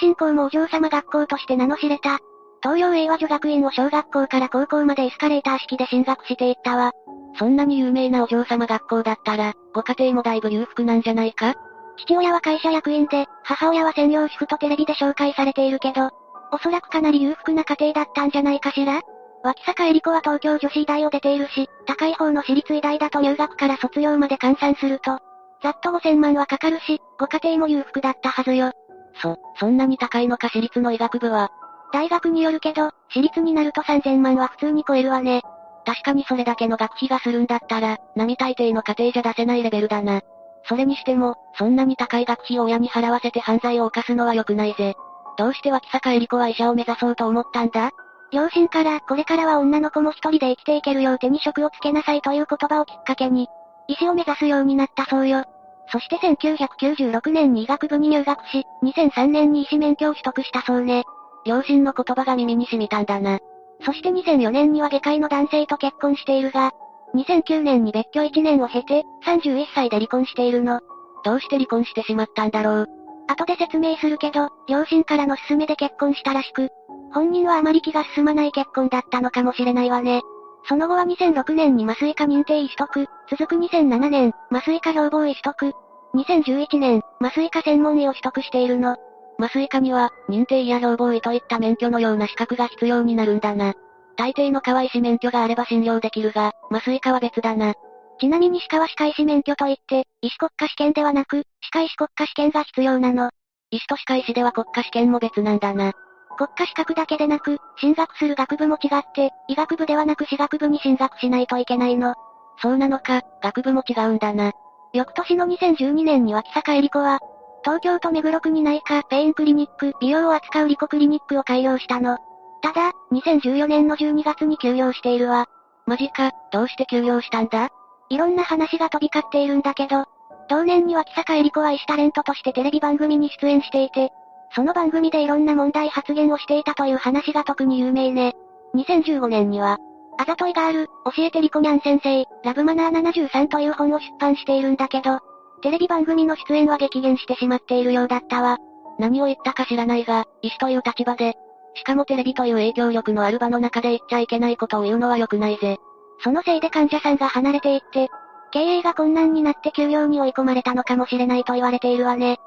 出身校もお嬢様学校として名の知れた。東洋英和女学院を小学校から高校までエスカレーター式で進学していったわ。そんなに有名なお嬢様学校だったら、ご家庭もだいぶ裕福なんじゃないか？父親は会社役員で、母親は専業主婦とテレビで紹介されているけど、おそらくかなり裕福な家庭だったんじゃないかしら脇坂恵里子は東京女子医大を出ているし、高い方の私立医大だと入学から卒業まで換算すると、ざっと5000万はかかるし、ご家庭も裕福だったはずよ。そ、そんなに高いのか私立の医学部は。大学によるけど、私立になると3000万は普通に超えるわね。確かにそれだけの学費がするんだったら、並大抵の家庭じゃ出せないレベルだな。それにしても、そんなに高い学費を親に払わせて犯罪を犯すのは良くないぜ。どうして脇坂恵里子は医者を目指そうと思ったんだ？両親から、これからは女の子も一人で生きていけるよう手に職をつけなさいという言葉をきっかけに、医師を目指すようになったそうよ。そして1996年に医学部に入学し、2003年に医師免許を取得したそうね。両親の言葉が耳に染みたんだな。そして2004年には外科医の男性と結婚しているが、2009年に別居1年を経て、31歳で離婚しているの。どうして離婚してしまったんだろう。後で説明するけど、両親からの勧めで結婚したらしく、本人はあまり気が進まない結婚だったのかもしれないわね。その後は2006年に麻酔科認定医取得、続く2007年、麻酔科標榜医取得、2011年、麻酔科専門医を取得しているの。麻酔科には、認定医や標榜医といった免許のような資格が必要になるんだな。大抵の川医師免許があれば診療できるが、麻酔科は別だな。ちなみに歯科は歯科医師免許といって、医師国家試験ではなく、歯科医師国家試験が必要なの。医師と歯科医師では国家試験も別なんだな。国家資格だけでなく、進学する学部も違って、医学部ではなく私学部に進学しないといけないの。そうなのか、学部も違うんだな。翌年の2012年に脇坂恵理子は、東京都目黒区に内科、ペインクリニック、美容を扱うリコクリニックを開業したの。ただ、2014年の12月に休業しているわ。マジか、どうして休業したんだ？いろんな話が飛び交っているんだけど、同年に脇坂恵理子は医師タレントとしてテレビ番組に出演していて、その番組でいろんな問題発言をしていたという話が特に有名ね。2015年には、あざといガール、教えてリコニャン先生、ラブマナー73という本を出版しているんだけど、テレビ番組の出演は激減してしまっているようだったわ。何を言ったか知らないが、医師という立場で、しかもテレビという影響力のある場の中で言っちゃいけないことを言うのは良くないぜ。そのせいで患者さんが離れていって、経営が困難になって休業に追い込まれたのかもしれないと言われているわね。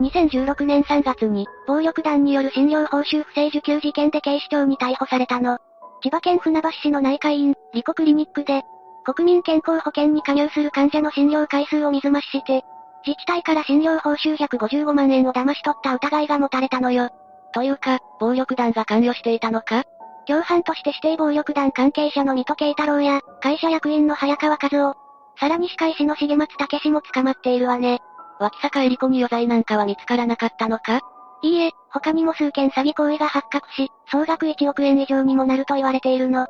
2016年3月に、暴力団による診療報酬不正受給事件で警視庁に逮捕されたの。千葉県船橋市の内科医院、リコクリニックで、国民健康保険に加入する患者の診療回数を水増しして、自治体から診療報酬155万円を騙し取った疑いが持たれたのよ。というか、暴力団が関与していたのか？共犯として指定暴力団関係者の水戸慶太郎や、会社役員の早川和夫、さらに歯科医師の重松武史も捕まっているわね。脇坂恵理子に余罪なんかは見つからなかったのか？いいえ、他にも数件詐欺行為が発覚し、総額1億円以上にもなると言われているの。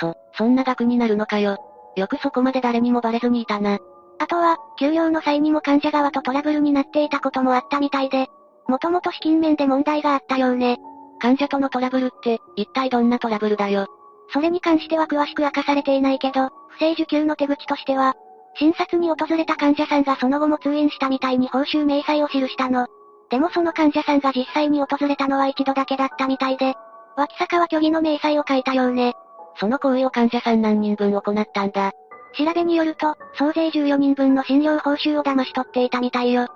そ、そんな額になるのかよ。よくそこまで誰にもバレずにいたな。あとは、休養の際にも患者側とトラブルになっていたこともあったみたいで、もともと資金面で問題があったようね。患者とのトラブルって、一体どんなトラブルだよ？それに関しては詳しく明かされていないけど、不正受給の手口としては、診察に訪れた患者さんがその後も通院したみたいに報酬明細を記したの。でもその患者さんが実際に訪れたのは一度だけだったみたいで、脇坂は虚偽の明細を書いたようね。その行為を患者さん何人分行ったんだ？調べによると、総勢14人分の診療報酬を騙し取っていたみたいよ。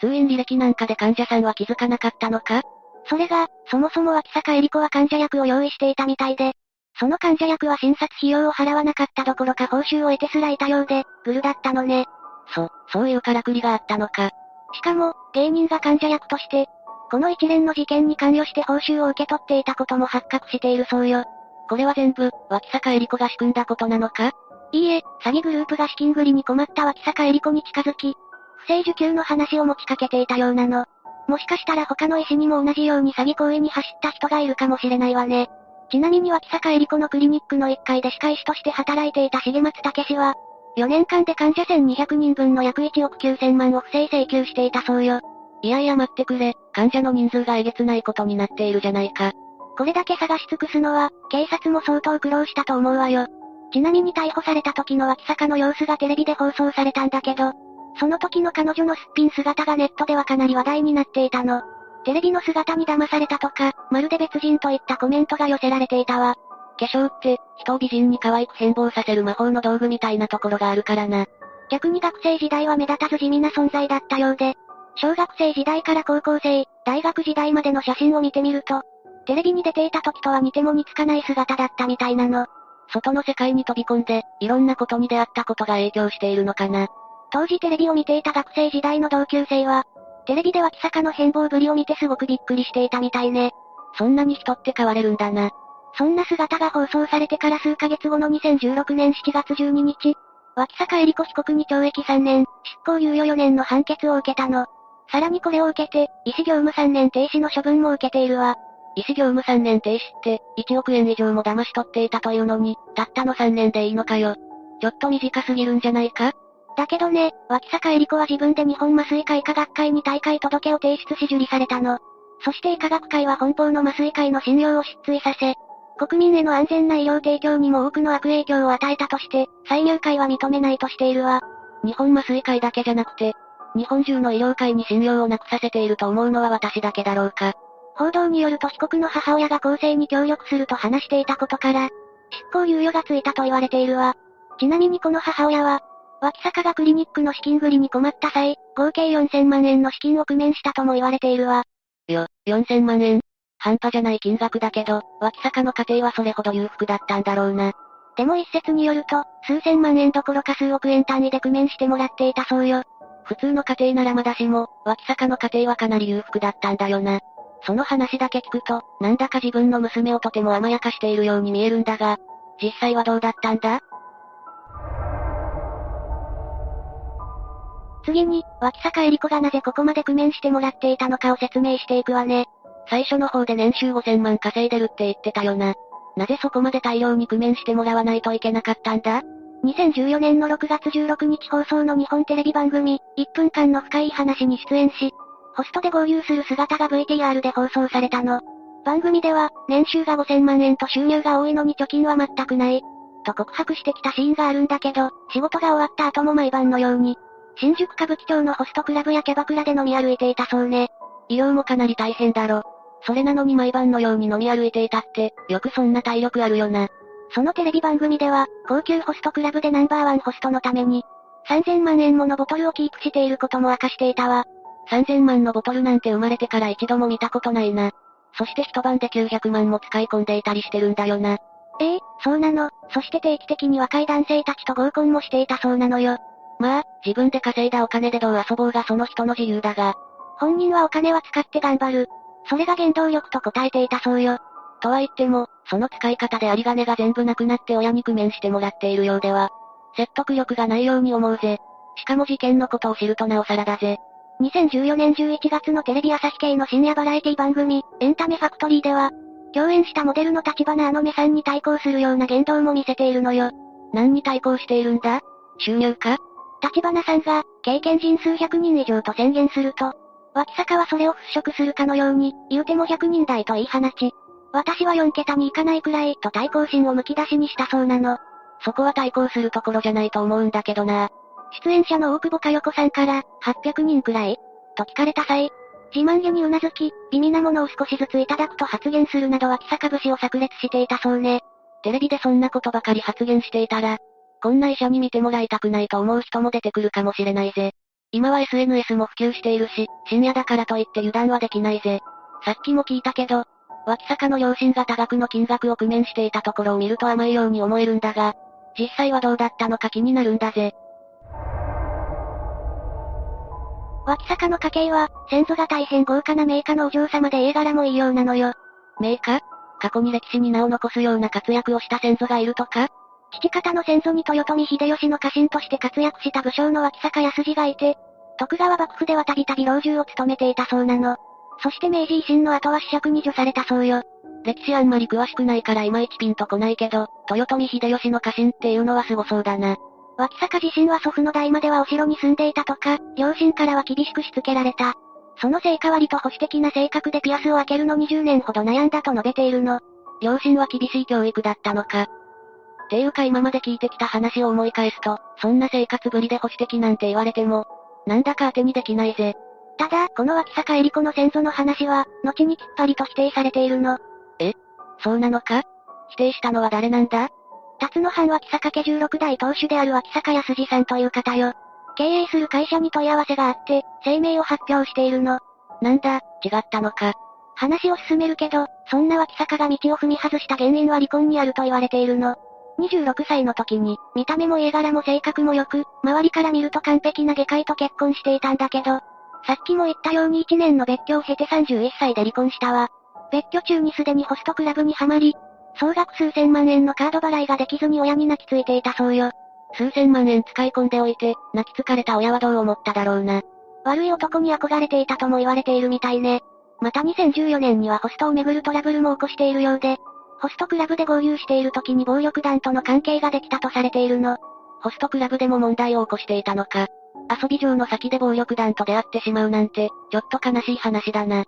通院履歴なんかで患者さんは気づかなかったのか？それが、そもそも脇坂恵理子は患者役を用意していたみたいで、その患者役は診察費用を払わなかったどころか報酬を得てすらいたようで、グルだったのね。そ、そういうからくりがあったのか。しかも、芸人が患者役として、この一連の事件に関与して報酬を受け取っていたことも発覚しているそうよ。これは全部、脇坂恵理子が仕組んだことなのか？いいえ、詐欺グループが資金繰りに困った脇坂恵理子に近づき、不正受給の話を持ちかけていたようなの。もしかしたら他の医師にも同じように詐欺行為に走った人がいるかもしれないわね。ちなみに脇坂恵理子のクリニックの1階で歯科医師として働いていた重松武史は、4年間で患者1200人分の約1億9000万を不正請求していたそうよ。いやいや待ってくれ、患者の人数がえげつないことになっているじゃないか。これだけ探し尽くすのは、警察も相当苦労したと思うわよ。ちなみに逮捕された時の脇坂の様子がテレビで放送されたんだけど、その時の彼女のすっぴん姿がネットではかなり話題になっていたの。テレビの姿に騙されたとか、まるで別人といったコメントが寄せられていたわ。化粧って、人を美人に可愛く変貌させる魔法の道具みたいなところがあるからな。逆に学生時代は目立たず地味な存在だったようで、小学生時代から高校生、大学時代までの写真を見てみると、テレビに出ていた時とは似ても似つかない姿だったみたいなの。外の世界に飛び込んで、いろんなことに出会ったことが影響しているのかな。当時テレビを見ていた学生時代の同級生は、テレビで脇坂の変貌ぶりを見てすごくびっくりしていたみたいね。そんなに人って変われるんだな。そんな姿が放送されてから数ヶ月後の2016年7月12日、脇坂恵理子被告に懲役3年、執行猶予4年の判決を受けたの。さらにこれを受けて、医師業務3年停止の処分も受けているわ。医師業務3年停止って、1億円以上も騙し取っていたというのに、たったの3年でいいのかよ。ちょっと短すぎるんじゃないか？だけどね、脇坂恵理子は自分で日本麻酔科医科学会に大会届を提出し受理されたの。そして医科学会は本邦の麻酔会の信用を失墜させ、国民への安全な医療提供にも多くの悪影響を与えたとして、再入会は認めないとしているわ。日本麻酔会だけじゃなくて、日本中の医療界に信用をなくさせていると思うのは私だけだろうか。報道によると被告の母親が公正に協力すると話していたことから、執行猶予がついたと言われているわ。ちなみにこの母親は、脇坂がクリニックの資金繰りに困った際、合計4000万円の資金を工面したとも言われているわ。よ、4000万円？半端じゃない金額だけど、脇坂の家庭はそれほど裕福だったんだろうな。でも一説によると、数千万円どころか数億円単位で工面してもらっていたそうよ。普通の家庭ならまだしも、脇坂の家庭はかなり裕福だったんだよな。その話だけ聞くと、なんだか自分の娘をとても甘やかしているように見えるんだが、実際はどうだったんだ？次に、脇坂恵理子がなぜここまで工面してもらっていたのかを説明していくわね。最初の方で年収5000万稼いでるって言ってたよな。なぜそこまで大量に工面してもらわないといけなかったんだ ?2014 年の6月16日放送の日本テレビ番組、1分間の深い話に出演し、ホストで合流する姿が VTR で放送されたの。番組では、年収が5000万円と収入が多いのに貯金は全くない。と告白してきたシーンがあるんだけど、仕事が終わった後も毎晩のように、新宿歌舞伎町のホストクラブやキャバクラで飲み歩いていたそうね。医療もかなり大変だろ。それなのに毎晩のように飲み歩いていたって、よくそんな体力あるよな。そのテレビ番組では、高級ホストクラブでナンバーワンホストのために、3000万円ものボトルをキープしていることも明かしていたわ。3000万のボトルなんて生まれてから一度も見たことないな。そして一晩で900万も使い込んでいたりしてるんだよな。ええそうなの。そして定期的に若い男性たちと合コンもしていたそうなのよ。まあ、自分で稼いだお金でどう遊ぼうがその人の自由だが。本人はお金は使って頑張る。それが原動力と答えていたそうよ。とは言っても、その使い方で有り金が全部なくなって親に工面してもらっているようでは、説得力がないように思うぜ。しかも事件のことを知るとなおさらだぜ。2014年11月のテレビ朝日系の深夜バラエティ番組、エンタメファクトリーでは、共演したモデルの立花あの目さんに対抗するような言動も見せているのよ。何に対抗しているんだ？収入か？立花さんが、経験人数100人以上と宣言すると、脇坂はそれを払拭するかのように、言うても100人台と言い放ち、私は4桁に行かないくらい、と対抗心をむき出しにしたそうなの。そこは対抗するところじゃないと思うんだけどな。出演者の大久保佳代子さんから、800人くらいと聞かれた際、自慢げにうなずき、微味なものを少しずついただくと発言するなど脇坂節を炸裂していたそうね。テレビでそんなことばかり発言していたら、こんな医者に見てもらいたくないと思う人も出てくるかもしれないぜ。今は SNS も普及しているし、深夜だからといって油断はできないぜ。さっきも聞いたけど、脇坂の両親が多額の金額を工面していたところを見ると甘いように思えるんだが、実際はどうだったのか気になるんだぜ。脇坂の家系は、先祖が大変豪華な名家のお嬢様で家柄もいいようなのよ。名家？過去に歴史に名を残すような活躍をした先祖がいるとか？父方の先祖に豊臣秀吉の家臣として活躍した武将の脇坂康次がいて、徳川幕府ではたびたび老中を務めていたそうなの。そして明治維新の後は子爵に除されたそうよ。歴史あんまり詳しくないからいまいちピンとこないけど、豊臣秀吉の家臣っていうのは凄そうだな。脇坂自身は祖父の代まではお城に住んでいたとか、両親からは厳しくしつけられた。その成果割と保守的な性格でピアスを開けるのに10年ほど悩んだと述べているの。両親は厳しい教育だったのか。ていうか今まで聞いてきた話を思い返すと、そんな生活ぶりで保守的なんて言われても、なんだか当てにできないぜ。ただ、この脇坂恵理子の先祖の話は、後にきっぱりと否定されているの。え？そうなのか？否定したのは誰なんだ？辰野藩脇坂家16代当主である脇坂康二さんという方よ。経営する会社に問い合わせがあって、声明を発表しているの。なんだ、違ったのか？話を進めるけど、そんな脇坂が道を踏み外した原因は離婚にあると言われているの。26歳の時に、見た目も家柄も性格も良く、周りから見ると完璧な外科医と結婚していたんだけど、さっきも言ったように1年の別居を経て31歳で離婚したわ。別居中にすでにホストクラブにはまり、総額数千万円のカード払いができずに親に泣きついていたそうよ。数千万円使い込んでおいて、泣きつかれた親はどう思っただろうな。悪い男に憧れていたとも言われているみたいね。また2014年にはホストをめぐるトラブルも起こしているようで、ホストクラブで合流している時に暴力団との関係ができたとされているの。ホストクラブでも問題を起こしていたのか。遊び場の先で暴力団と出会ってしまうなんて、ちょっと悲しい話だな。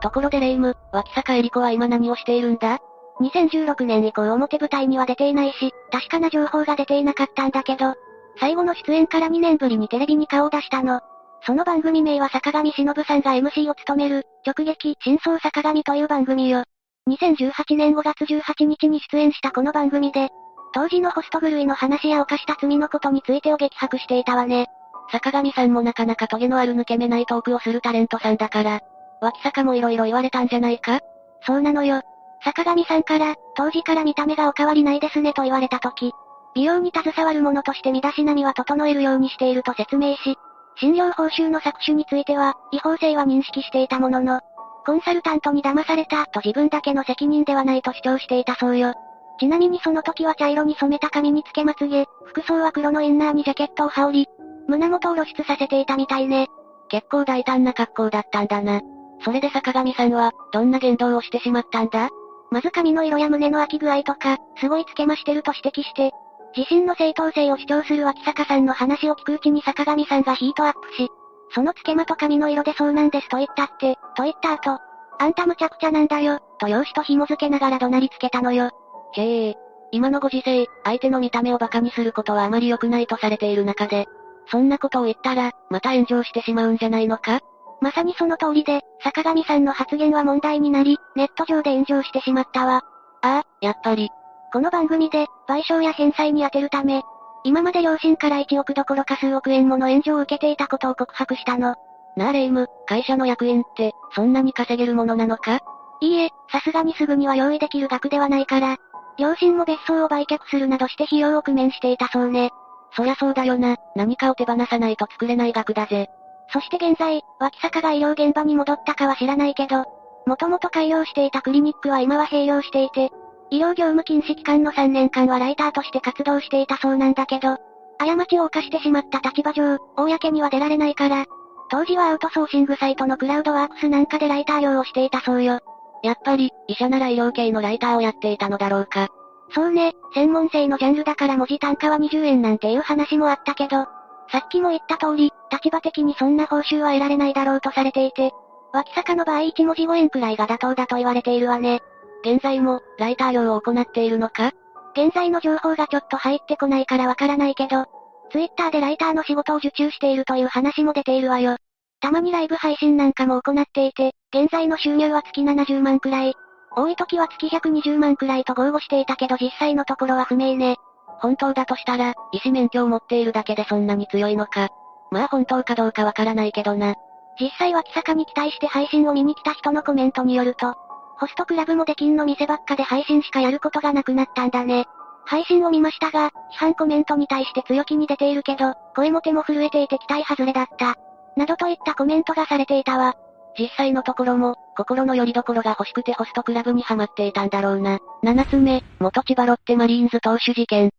ところでレイム、脇坂エリコは今何をしているんだ？2016年以降表舞台には出ていないし、確かな情報が出ていなかったんだけど、最後の出演から2年ぶりにテレビに顔を出したの。その番組名は坂上忍さんが MC を務める、直撃、真相坂上という番組よ。2018年5月18日に出演したこの番組で、当時のホスト狂いの話や犯した罪のことについてを激白していたわね。坂上さんもなかなかトゲのある抜け目ないトークをするタレントさんだから、脇坂も色々言われたんじゃないか？そうなのよ。坂上さんから、当時から見た目がお変わりないですねと言われた時、美容に携わる者として身だしなみは整えるようにしていると説明し、診療報酬の搾取については、違法性は認識していたものの、コンサルタントに騙されたと自分だけの責任ではないと主張していたそうよ。ちなみにその時は茶色に染めた髪につけまつげ、服装は黒のインナーにジャケットを羽織り、胸元を露出させていたみたいね。結構大胆な格好だったんだな。それで坂上さんは、どんな言動をしてしまったんだ？まず髪の色や胸の空き具合とか、すごいつけましてると指摘して、自身の正当性を主張する脇坂さんの話を聞くうちに坂上さんがヒートアップし、そのつけまと髪の色でそうなんですと言ったって、と言った後、あんたむちゃくちゃなんだよ、と容姿と紐付けながら怒鳴りつけたのよ。へえ。今のご時世、相手の見た目を馬鹿にすることはあまり良くないとされている中で、そんなことを言ったら、また炎上してしまうんじゃないのか？まさにその通りで、坂上さんの発言は問題になり、ネット上で炎上してしまったわ。ああ、やっぱり。この番組で、賠償や返済に充てるため、今まで両親から1億どころか数億円もの援助を受けていたことを告白したの。なあレイム、会社の役員って、そんなに稼げるものなのか？いいえ、さすがにすぐには用意できる額ではないから、両親も別荘を売却するなどして費用を工面していたそうね。そりゃそうだよな、何かを手放さないと作れない額だぜ。そして現在、脇坂が医療現場に戻ったかは知らないけど、もともと開業していたクリニックは今は閉業していて、医療業務禁止期間の3年間はライターとして活動していたそうなんだけど、過ちを犯してしまった立場上、公には出られないから、当時はアウトソーシングサイトのクラウドワークスなんかでライター業をしていたそうよ。やっぱり、医者なら医療系のライターをやっていたのだろうか。そうね、専門性のジャンルだから文字単価は20円なんていう話もあったけど、さっきも言った通り、立場的にそんな報酬は得られないだろうとされていて、脇坂の場合1文字5円くらいが妥当だと言われているわね。現在も、ライター業を行っているのか？現在の情報がちょっと入ってこないからわからないけど、ツイッターでライターの仕事を受注しているという話も出ているわよ。たまにライブ配信なんかも行っていて、現在の収入は月70万くらい。多い時は月120万くらいと豪語していたけど実際のところは不明ね。本当だとしたら、医師免許を持っているだけでそんなに強いのか。まあ本当かどうかわからないけどな。実際は木坂に期待して配信を見に来た人のコメントによると、ホストクラブも出禁の店ばっかで配信しかやることがなくなったんだね。配信を見ましたが、批判コメントに対して強気に出ているけど、声も手も震えていて期待外れだった。などといったコメントがされていたわ。実際のところも、心の拠り所が欲しくてホストクラブにハマっていたんだろうな。7つ目、元千葉ロッテマリーンズ投手事件。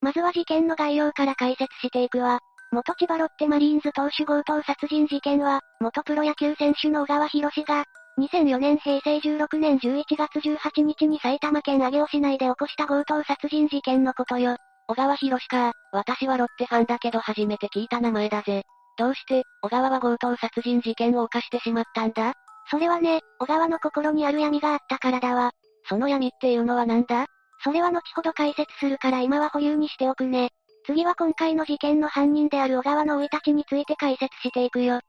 まずは事件の概要から解説していくわ。元千葉ロッテマリーンズ投手強盗殺人事件は、元プロ野球選手の小川博士が、2004年平成16年11月18日に埼玉県上尾市内で起こした強盗殺人事件のことよ。小川博士か。私はロッテファンだけど初めて聞いた名前だぜ。どうして、小川は強盗殺人事件を犯してしまったんだ？それはね、小川の心にある闇があったからだわ。その闇っていうのは何だ？それは後ほど解説するから今は保留にしておくね。次は今回の事件の犯人である小川の生い立ちについて解説していくよ。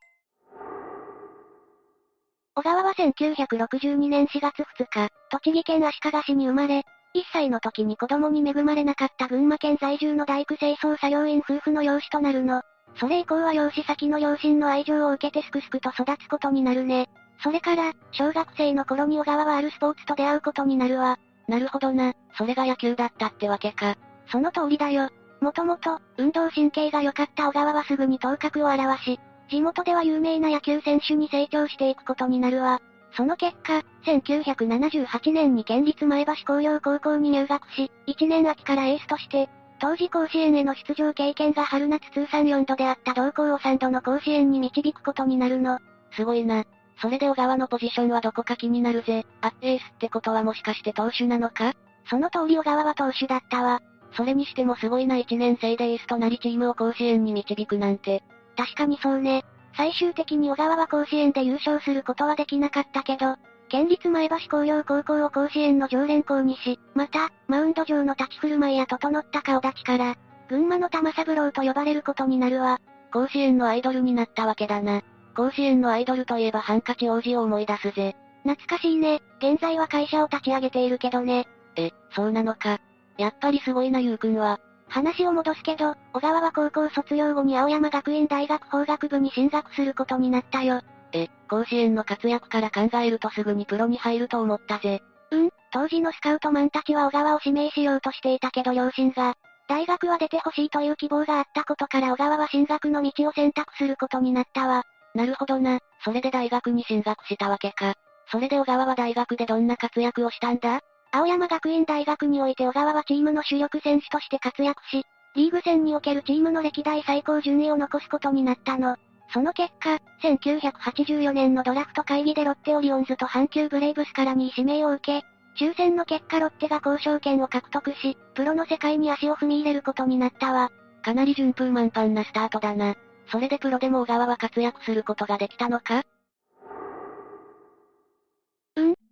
小川は1962年4月2日、栃木県足利市に生まれ、1歳の時に子供に恵まれなかった群馬県在住の大工清掃作業員夫婦の養子となるの。それ以降は養子先の両親の愛情を受けてすくすくと育つことになるね。それから、小学生の頃に小川はあるスポーツと出会うことになるわ。なるほどな、それが野球だったってわけか。その通りだよ。もともと、運動神経が良かった小川はすぐに頭角を現し、地元では有名な野球選手に成長していくことになるわ。その結果、1978年に県立前橋工業高校に入学し、1年秋からエースとして、当時甲子園への出場経験が春夏通算4度であった同校を3度の甲子園に導くことになるの。すごいな。それで小川のポジションはどこか気になるぜ。あ、エースってことはもしかして投手なのか？その通り小川は投手だったわ。それにしてもすごいな1年生でエースとなりチームを甲子園に導くなんて。確かにそうね。最終的に小川は甲子園で優勝することはできなかったけど、県立前橋工業高校を甲子園の常連校にし、また、マウンド上の立ち振る舞いや整った顔立ちから、群馬の玉三郎と呼ばれることになるわ。甲子園のアイドルになったわけだな。甲子園のアイドルといえばハンカチ王子を思い出すぜ。懐かしいね。現在は会社を立ち上げているけどね。え、そうなのか。やっぱりすごいなゆうくんは。話を戻すけど、小川は高校卒業後に青山学院大学法学部に進学することになったよ。え、甲子園の活躍から考えるとすぐにプロに入ると思ったぜ。うん、当時のスカウトマンたちは小川を指名しようとしていたけど両親が、大学は出てほしいという希望があったことから小川は進学の道を選択することになったわ。なるほどな、それで大学に進学したわけか。それで小川は大学でどんな活躍をしたんだ？青山学院大学において小川はチームの主力選手として活躍し、リーグ戦におけるチームの歴代最高順位を残すことになったの。その結果、1984年のドラフト会議でロッテオリオンズと阪急ブレイブスから2位指名を受け、抽選の結果ロッテが交渉権を獲得し、プロの世界に足を踏み入れることになったわ。かなり順風満帆なスタートだな。それでプロでも小川は活躍することができたのか？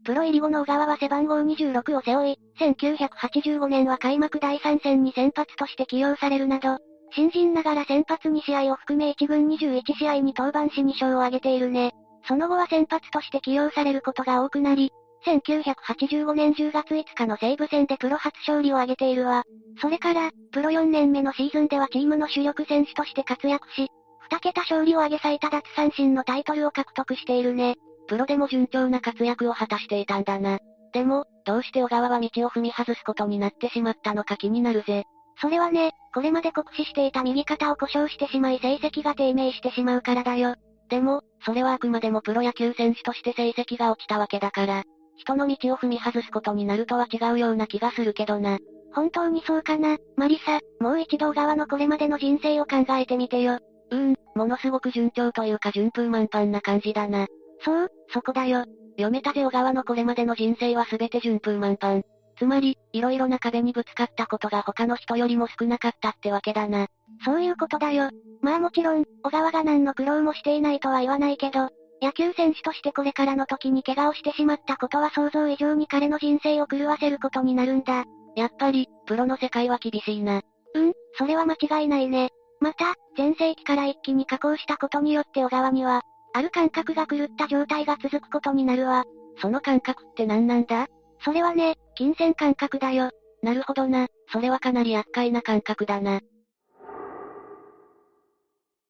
プロ入り後の小川は背番号26を背負い、1985年は開幕第3戦に先発として起用されるなど、新人ながら先発2試合を含め1軍21試合に登板し2勝を挙げているね。その後は先発として起用されることが多くなり、1985年10月5日の西武戦でプロ初勝利を挙げているわ。それから、プロ4年目のシーズンではチームの主力選手として活躍し、2桁勝利を挙げ最多奪三振のタイトルを獲得しているね。プロでも順調な活躍を果たしていたんだな。でも、どうして小川は道を踏み外すことになってしまったのか気になるぜ。それはね、これまで酷使していた右肩を故障してしまい成績が低迷してしまうからだよ。でも、それはあくまでもプロ野球選手として成績が落ちたわけだから、人の道を踏み外すことになるとは違うような気がするけどな。本当にそうかな、マリサ、もう一度小川のこれまでの人生を考えてみてよ。うーん、ものすごく順調というか順風満帆な感じだな。そう、そこだよ。読めたぜ小川のこれまでの人生は全て順風満帆。つまり、色々な壁にぶつかったことが他の人よりも少なかったってわけだな。そういうことだよ。まあもちろん、小川が何の苦労もしていないとは言わないけど、野球選手としてこれからの時に怪我をしてしまったことは想像以上に彼の人生を狂わせることになるんだ。やっぱり、プロの世界は厳しいな。うん、それは間違いないね。また、前世紀から一気に加工したことによって小川には、ある感覚が狂った状態が続くことになるわ。その感覚って何なんだ？それはね、金銭感覚だよ。なるほどな、それはかなり厄介な感覚だな。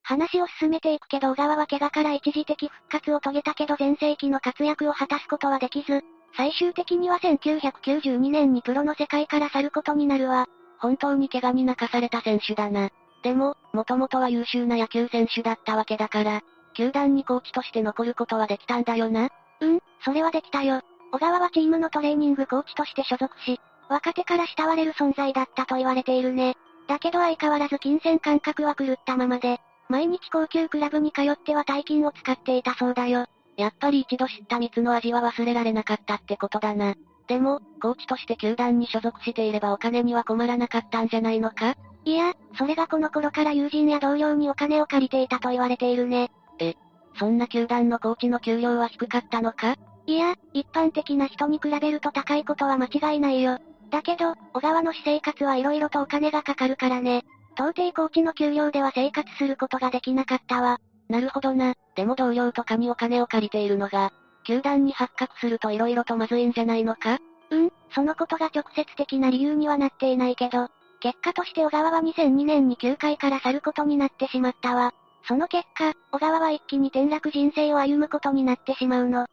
話を進めていくけど小川は怪我から一時的復活を遂げたけど前世紀の活躍を果たすことはできず、最終的には1992年にプロの世界から去ることになるわ。本当に怪我に泣かされた選手だな。でも、もともとは優秀な野球選手だったわけだから、球団にコーチとして残ることはできたんだよな？うん、それはできたよ。小川はチームのトレーニングコーチとして所属し、若手から慕われる存在だったと言われているね。だけど相変わらず金銭感覚は狂ったままで、毎日高級クラブに通っては大金を使っていたそうだよ。やっぱり一度知った蜜の味は忘れられなかったってことだな。でも、コーチとして球団に所属していればお金には困らなかったんじゃないのか？いや、それがこの頃から友人や同僚にお金を借りていたと言われているね。え、そんな球団のコーチの給料は低かったのか？いや、一般的な人に比べると高いことは間違いないよ。だけど、小川の私生活は色々とお金がかかるからね。到底コーチの給料では生活することができなかったわ。なるほどな。でも同僚とかにお金を借りているのが、球団に発覚すると色々とまずいんじゃないのか？うん、そのことが直接的な理由にはなっていないけど、結果として小川は2002年に球界から去ることになってしまったわ。その結果、小川は一気に転落人生を歩むことになってしまうの。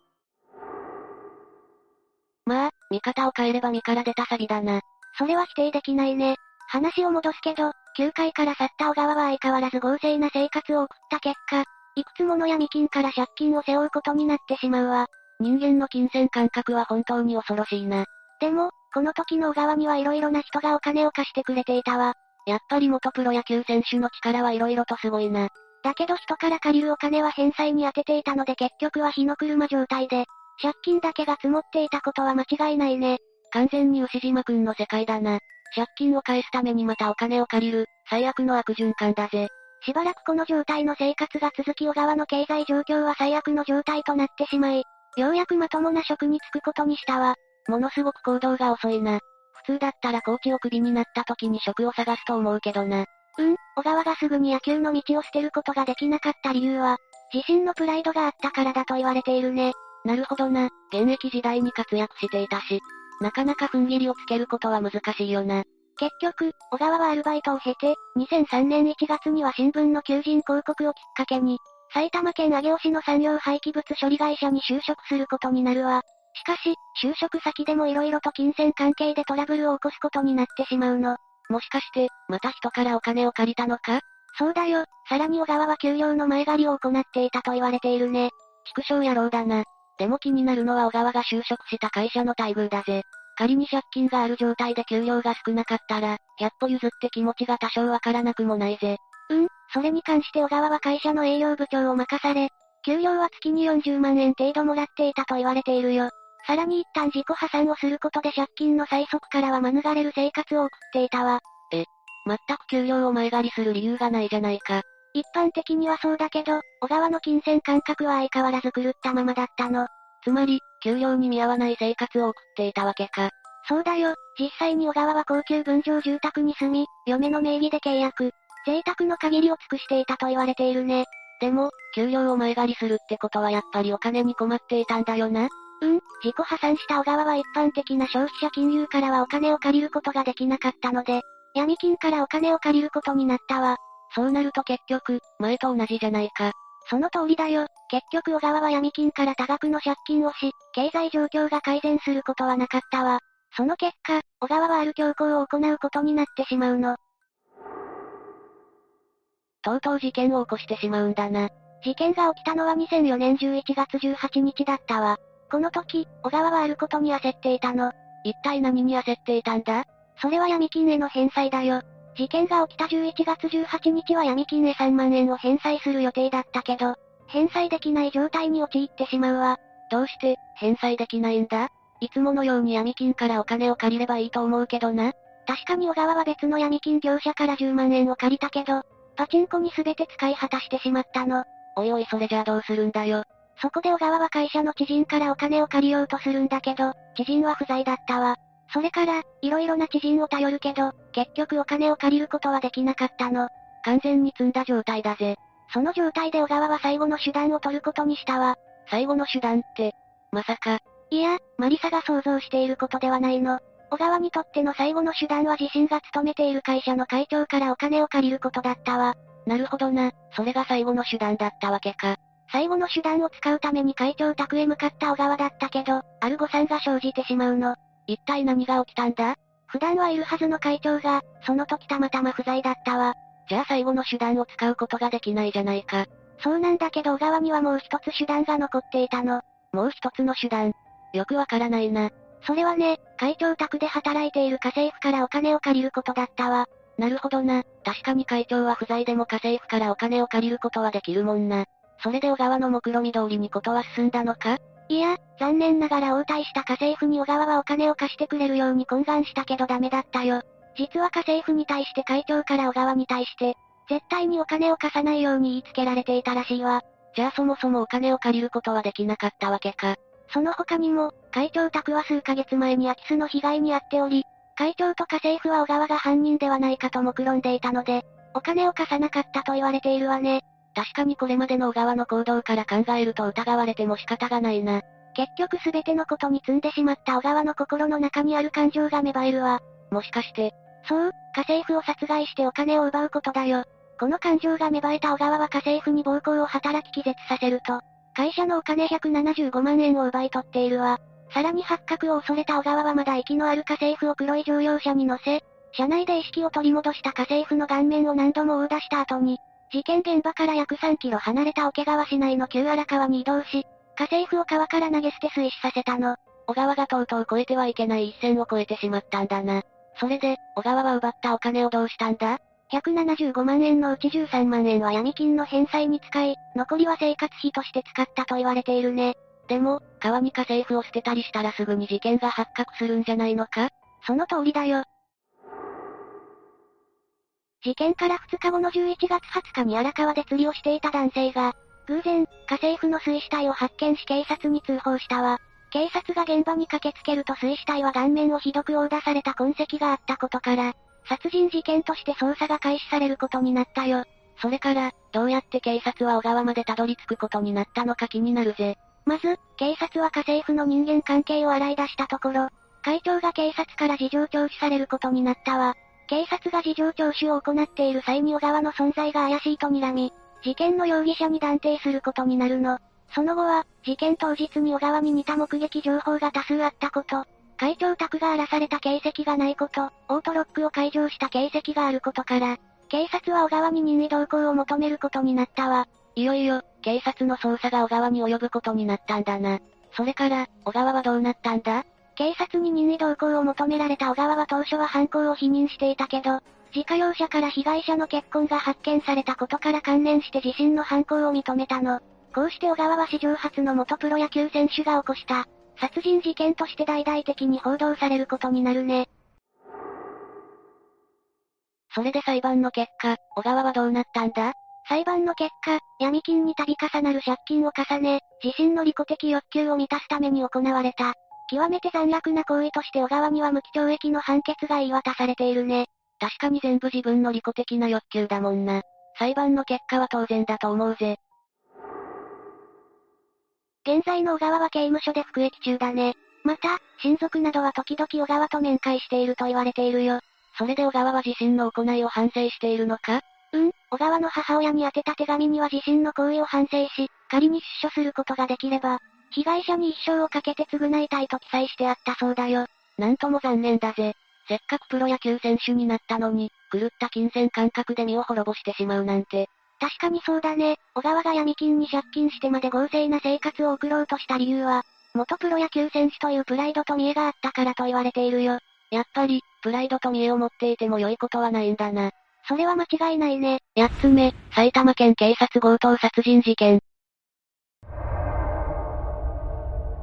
まあ、見方を変えれば身から出たサビだな。それは否定できないね。話を戻すけど、球界から去った小川は相変わらず豪勢な生活を送った結果、いくつもの闇金から借金を背負うことになってしまうわ。人間の金銭感覚は本当に恐ろしいな。でも、この時の小川には色々な人がお金を貸してくれていたわ。やっぱり元プロ野球選手の力は色々とすごいな。だけど人から借りるお金は返済に充てていたので結局は火の車状態で、借金だけが積もっていたことは間違いないね。完全に牛島くんの世界だな。借金を返すためにまたお金を借りる、最悪の悪循環だぜ。しばらくこの状態の生活が続き小川の経済状況は最悪の状態となってしまい、ようやくまともな職に就くことにしたわ。ものすごく行動が遅いな。普通だったらコーチをクビになった時に職を探すと思うけどな。うん、小川がすぐに野球の道を捨てることができなかった理由は、自身のプライドがあったからだと言われているね。なるほどな、現役時代に活躍していたし、なかなか踏ん切りをつけることは難しいよな。結局、小川はアルバイトを経て、2003年1月には新聞の求人広告をきっかけに、埼玉県上尾市の産業廃棄物処理会社に就職することになるわ。しかし、就職先でも色々と金銭関係でトラブルを起こすことになってしまうの。もしかして、また人からお金を借りたのか？そうだよ。さらに小川は給料の前借りを行っていたと言われているね。畜生野郎だな。でも気になるのは小川が就職した会社の待遇だぜ。仮に借金がある状態で給料が少なかったら、100歩譲って気持ちが多少わからなくもないぜ。うん、それに関して小川は会社の営業部長を任され、給料は月に40万円程度もらっていたと言われているよ。さらに一旦自己破産をすることで借金の催促からは免れる生活を送っていたわ。え、全く給料を前借りする理由がないじゃないか。一般的にはそうだけど、小川の金銭感覚は相変わらず狂ったままだったの。つまり、給料に見合わない生活を送っていたわけか。そうだよ、実際に小川は高級分譲住宅に住み、嫁の名義で契約。贅沢の限りを尽くしていたと言われているね。でも、給料を前借りするってことはやっぱりお金に困っていたんだよな。うん、自己破産した小川は一般的な消費者金融からはお金を借りることができなかったので、闇金からお金を借りることになったわ。そうなると結局、前と同じじゃないか。その通りだよ。結局小川は闇金から多額の借金をし、経済状況が改善することはなかったわ。その結果、小川はある強行を行うことになってしまうの。とうとう事件を起こしてしまうんだな。事件が起きたのは2004年11月18日だったわ。この時、小川はあることに焦っていたの。一体何に焦っていたんだ？それは闇金への返済だよ。事件が起きた11月18日は闇金へ3万円を返済する予定だったけど、返済できない状態に陥ってしまうわ。どうして、返済できないんだ？いつものように闇金からお金を借りればいいと思うけどな。確かに小川は別の闇金業者から10万円を借りたけど、パチンコに全て使い果たしてしまったの。おいおいそれじゃあどうするんだよ。そこで小川は会社の知人からお金を借りようとするんだけど、知人は不在だったわ。それから、いろいろな知人を頼るけど、結局お金を借りることはできなかったの。完全に積んだ状態だぜ。その状態で小川は最後の手段を取ることにしたわ。最後の手段って、まさか。いや、マリサが想像していることではないの。小川にとっての最後の手段は自身が勤めている会社の会長からお金を借りることだったわ。なるほどな、それが最後の手段だったわけか。最後の手段を使うために会長宅へ向かった小川だったけど、ある誤算が生じてしまうの。一体何が起きたんだ？普段はいるはずの会長が、その時たまたま不在だったわ。じゃあ最後の手段を使うことができないじゃないか。そうなんだけど小川にはもう一つ手段が残っていたの。もう一つの手段。よくわからないな。それはね、会長宅で働いている家政婦からお金を借りることだったわ。なるほどな。確かに会長は不在でも家政婦からお金を借りることはできるもんな。それで小川の目論見通りにことは進んだのか？いや、残念ながら応対した家政婦に小川はお金を貸してくれるように懇願したけどダメだったよ。実は家政婦に対して会長から小川に対して、絶対にお金を貸さないように言いつけられていたらしいわ。じゃあそもそもお金を借りることはできなかったわけか。その他にも、会長宅は数ヶ月前に空き巣の被害に遭っており、会長と家政婦は小川が犯人ではないかと目論んでいたので、お金を貸さなかったと言われているわね。確かにこれまでの小川の行動から考えると疑われても仕方がないな。結局すべてのことに積んでしまった小川の心の中にある感情が芽生えるわ。もしかして、そう、家政婦を殺害してお金を奪うことだよ。この感情が芽生えた小川は家政婦に暴行を働き気絶させると、会社のお金175万円を奪い取っているわ。さらに発覚を恐れた小川はまだ息のある家政婦を黒い乗用車に乗せ、車内で意識を取り戻した家政婦の顔面を何度も殴打した後に、事件現場から約3キロ離れた桶川市内の旧荒川に移動し、家政婦を川から投げ捨て水死させたの。小川がとうとう越えてはいけない一線を越えてしまったんだな。それで、小川は奪ったお金をどうしたんだ ?175 万円のうち13万円は闇金の返済に使い、残りは生活費として使ったと言われているね。でも、川に家政婦を捨てたりしたらすぐに事件が発覚するんじゃないのか？その通りだよ。事件から2日後の11月20日に荒川で釣りをしていた男性が、偶然、家政婦の水死体を発見し警察に通報したわ。警察が現場に駆けつけると水死体は顔面をひどく殴打された痕跡があったことから、殺人事件として捜査が開始されることになったよ。それから、どうやって警察は小川までたどり着くことになったのか気になるぜ。まず、警察は家政婦の人間関係を洗い出したところ、会長が警察から事情聴取されることになったわ。警察が事情聴取を行っている際に小川の存在が怪しいと睨み、事件の容疑者に断定することになるの。その後は、事件当日に小川に似た目撃情報が多数あったこと、会長宅が荒らされた形跡がないこと、オートロックを解錠した形跡があることから、警察は小川に任意同行を求めることになったわ。いよいよ、警察の捜査が小川に及ぶことになったんだな。それから、小川はどうなったんだ？警察に任意同行を求められた小川は当初は犯行を否認していたけど、自家用車から被害者の結婚が発見されたことから関連して自身の犯行を認めたの。こうして小川は史上初の元プロ野球選手が起こした、殺人事件として大々的に報道されることになるね。それで裁判の結果、小川はどうなったんだ？裁判の結果、闇金に度重なる借金を重ね、自身の利己的欲求を満たすために行われた。極めて残虐な行為として小川には無期懲役の判決が言い渡されているね。確かに全部自分の利己的な欲求だもんな。裁判の結果は当然だと思うぜ。現在の小川は刑務所で服役中だね。また、親族などは時々小川と面会していると言われているよ。それで小川は自身の行いを反省しているのか？うん、小川の母親に宛てた手紙には自身の行為を反省し、仮に出所することができれば、被害者に一生をかけて償いたいと記載してあったそうだよ。なんとも残念だぜ。せっかくプロ野球選手になったのに、狂った金銭感覚で身を滅ぼしてしまうなんて。確かにそうだね。小川が闇金に借金してまで豪勢な生活を送ろうとした理由は、元プロ野球選手というプライドと見栄があったからと言われているよ。やっぱり、プライドと見栄を持っていても良いことはないんだな。それは間違いないね。八つ目、埼玉県警察強盗殺人事件。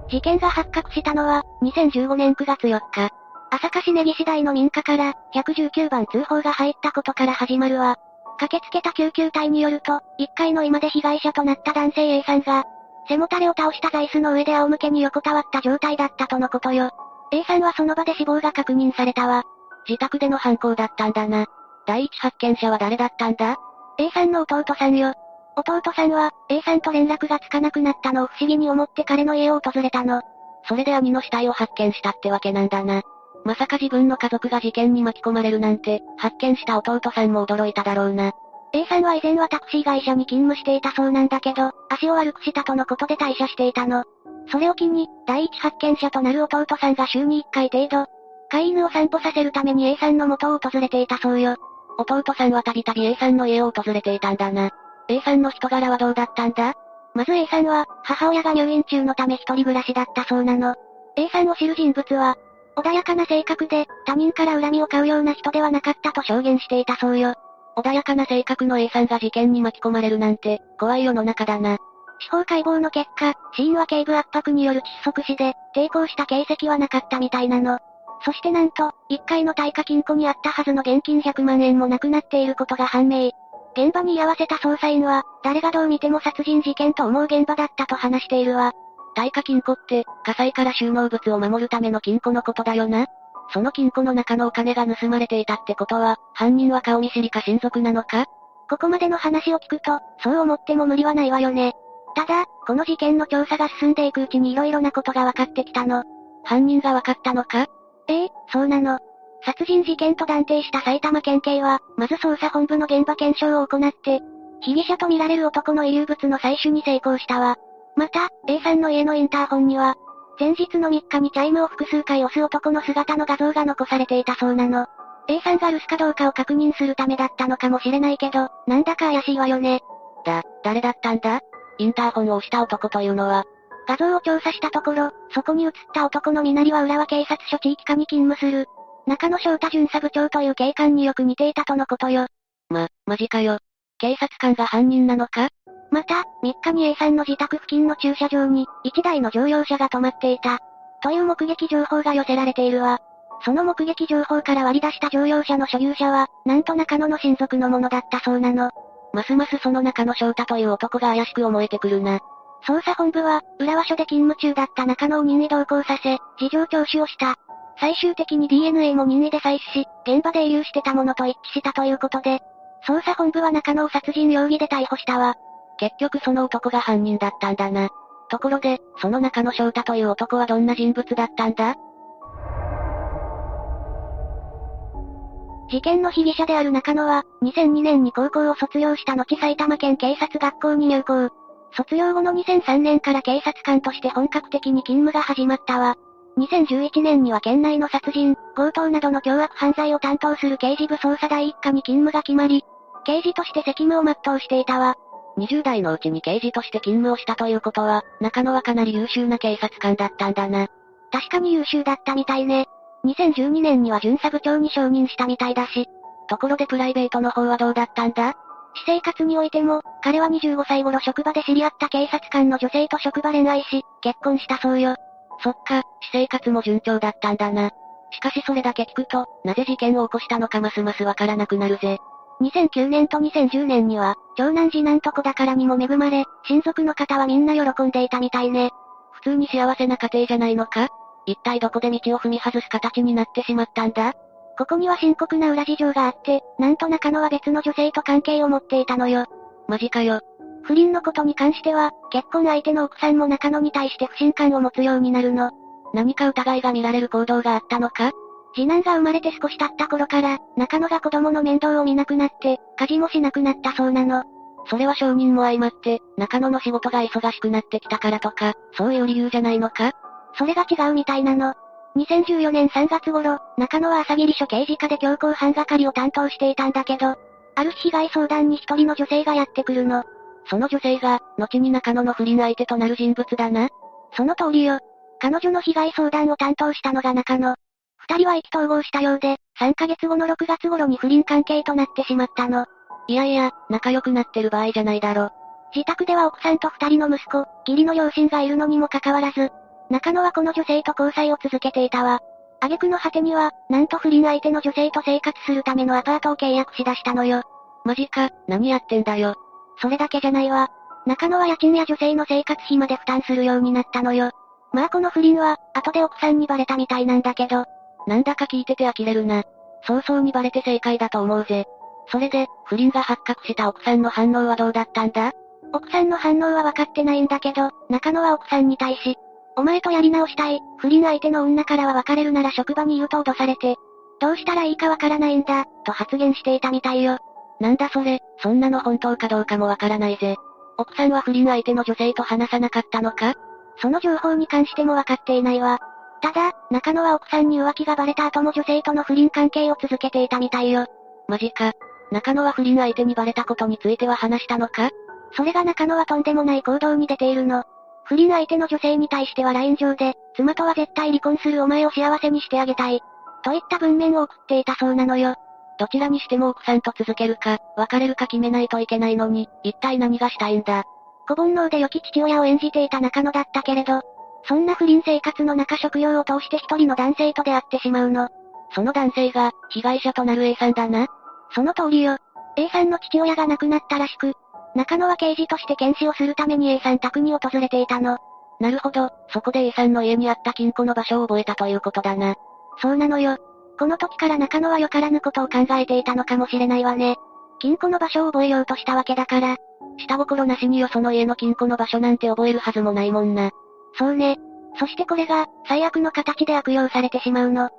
事件が発覚したのは、2015年9月4日。朝霞市根岸台の民家から、119番通報が入ったことから始まるわ。駆けつけた救急隊によると、1階の居間で被害者となった男性 A さんが、背もたれを倒した座椅子の上で仰向けに横たわった状態だったとのことよ。A さんはその場で死亡が確認されたわ。自宅での犯行だったんだな。第一発見者は誰だったんだ ?A さんの弟さんよ。弟さんは、A さんと連絡がつかなくなったのを不思議に思って彼の家を訪れたの。それで兄の死体を発見したってわけなんだな。まさか自分の家族が事件に巻き込まれるなんて、発見した弟さんも驚いただろうな。A さんは以前はタクシー会社に勤務していたそうなんだけど、足を悪くしたとのことで退社していたの。それを機に、第一発見者となる弟さんが週に1回程度、飼い犬を散歩させるために A さんの元を訪れていたそうよ。弟さんはたびたび A さんの家を訪れていたんだな。A さんの人柄はどうだったんだ？まず A さんは、母親が入院中のため一人暮らしだったそうなの。A さんを知る人物は、穏やかな性格で、他人から恨みを買うような人ではなかったと証言していたそうよ。穏やかな性格の A さんが事件に巻き込まれるなんて、怖い世の中だな。司法解剖の結果、死因は頸部圧迫による窒息死で、抵抗した形跡はなかったみたいなの。そしてなんと、1階の耐火金庫にあったはずの現金100万円もなくなっていることが判明。現場に居合わせた捜査員は、誰がどう見ても殺人事件と思う現場だったと話しているわ。耐火金庫って、火災から収納物を守るための金庫のことだよな。その金庫の中のお金が盗まれていたってことは、犯人は顔見知りか親族なのか？ここまでの話を聞くと、そう思っても無理はないわよね。ただ、この事件の調査が進んでいくうちに色々なことが分かってきたの。犯人が分かったのか？ええ、そうなの。殺人事件と断定した埼玉県警は、まず捜査本部の現場検証を行って、被疑者とみられる男の遺留物の採取に成功したわ。また、A さんの家のインターホンには、前日の3日にチャイムを複数回押す男の姿の画像が残されていたそうなの。A さんが留守かどうかを確認するためだったのかもしれないけど、なんだか怪しいわよね。だ、誰だったんだ？インターホンを押した男というのは。画像を調査したところ、そこに映った男の身なりは浦和警察署地域課に勤務する、中野翔太巡査部長という警官によく似ていたとのことよ。ま、マジかよ。警察官が犯人なのか？また、3日に A さんの自宅付近の駐車場に、1台の乗用車が止まっていた。という目撃情報が寄せられているわ。その目撃情報から割り出した乗用車の所有者は、なんと中野の親族のものだったそうなの。ますますその中野翔太という男が怪しく思えてくるな。捜査本部は、浦和署で勤務中だった中野を任意同行させ、事情聴取をした。最終的に DNA も任意で採取し、現場で遺留してたものと一致したということで、捜査本部は中野を殺人容疑で逮捕したわ。結局その男が犯人だったんだな。ところで、その中野翔太という男はどんな人物だったんだ？事件の被疑者である中野は、2002年に高校を卒業した後埼玉県警察学校に入校。卒業後の2003年から警察官として本格的に勤務が始まったわ。2011年には県内の殺人、強盗などの凶悪犯罪を担当する刑事部捜査第一課に勤務が決まり、刑事として責務を全うしていたわ。20代のうちに刑事として勤務をしたということは、中野はかなり優秀な警察官だったんだな。確かに優秀だったみたいね。2012年には巡査部長に承認したみたいだし。ところでプライベートの方はどうだったんだ？私生活においても、彼は25歳頃職場で知り合った警察官の女性と職場恋愛し、結婚したそうよ。そっか、私生活も順調だったんだな。しかしそれだけ聞くと、なぜ事件を起こしたのかますますわからなくなるぜ。2009年と2010年には、長男次男と子宝にも恵まれ、親族の方はみんな喜んでいたみたいね。普通に幸せな家庭じゃないのか？一体どこで道を踏み外す形になってしまったんだ？ここには深刻な裏事情があって、なんと中野は別の女性と関係を持っていたのよ。マジかよ。不倫のことに関しては、結婚相手の奥さんも中野に対して不信感を持つようになるの。何か疑いが見られる行動があったのか？次男が生まれて少し経った頃から、中野が子供の面倒を見なくなって、家事もしなくなったそうなの。それは承認も相まって、中野の仕事が忙しくなってきたからとか、そういう理由じゃないのか？それが違うみたいなの。2014年3月頃、中野は朝霧署刑事課で強行犯係を担当していたんだけど、ある日被害相談に一人の女性がやってくるの。その女性が、後に中野の不倫相手となる人物だな。その通りよ。彼女の被害相談を担当したのが中野。二人は意気投合したようで、3ヶ月後の6月頃に不倫関係となってしまったの。いやいや、仲良くなってる場合じゃないだろ。自宅では奥さんと二人の息子、義理の両親がいるのにもかかわらず、中野はこの女性と交際を続けていたわ。挙句の果てには、なんと不倫相手の女性と生活するためのアパートを契約しだしたのよ。マジか、何やってんだよ。それだけじゃないわ。中野は家賃や女性の生活費まで負担するようになったのよ。まあこの不倫は、後で奥さんにバレたみたいなんだけど。なんだか聞いてて呆れるな。早々にバレて正解だと思うぜ。それで、不倫が発覚した奥さんの反応はどうだったんだ？奥さんの反応は分かってないんだけど、中野は奥さんに対し、お前とやり直したい、不倫相手の女からは別れるなら職場にいると脅されて、どうしたらいいかわからないんだ、と発言していたみたいよ。なんだそれ、そんなの本当かどうかもわからないぜ。奥さんは不倫相手の女性と話さなかったのか？その情報に関してもわかっていないわ。ただ、中野は奥さんに浮気がバレた後も女性との不倫関係を続けていたみたいよ。マジか。中野は不倫相手にバレたことについては話したのか？それが中野はとんでもない行動に出ているの。不倫相手の女性に対しては LINE 上で、妻とは絶対離婚するお前を幸せにしてあげたい。といった文面を送っていたそうなのよ。どちらにしても奥さんと続けるか、別れるか決めないといけないのに、一体何がしたいんだ。子煩悩で良き父親を演じていた中野だったけれど、そんな不倫生活の中食用を通して一人の男性と出会ってしまうの。その男性が、被害者となる A さんだな。その通りよ。A さんの父親が亡くなったらしく、中野は刑事として検視をするために A さん宅に訪れていたの。なるほど、そこで A さんの家にあった金庫の場所を覚えたということだな。そうなのよ。この時から中野はよからぬことを考えていたのかもしれないわね。金庫の場所を覚えようとしたわけだから。下心なしによその家の金庫の場所なんて覚えるはずもないもんな。そうね。そしてこれが、最悪の形で悪用されてしまうの。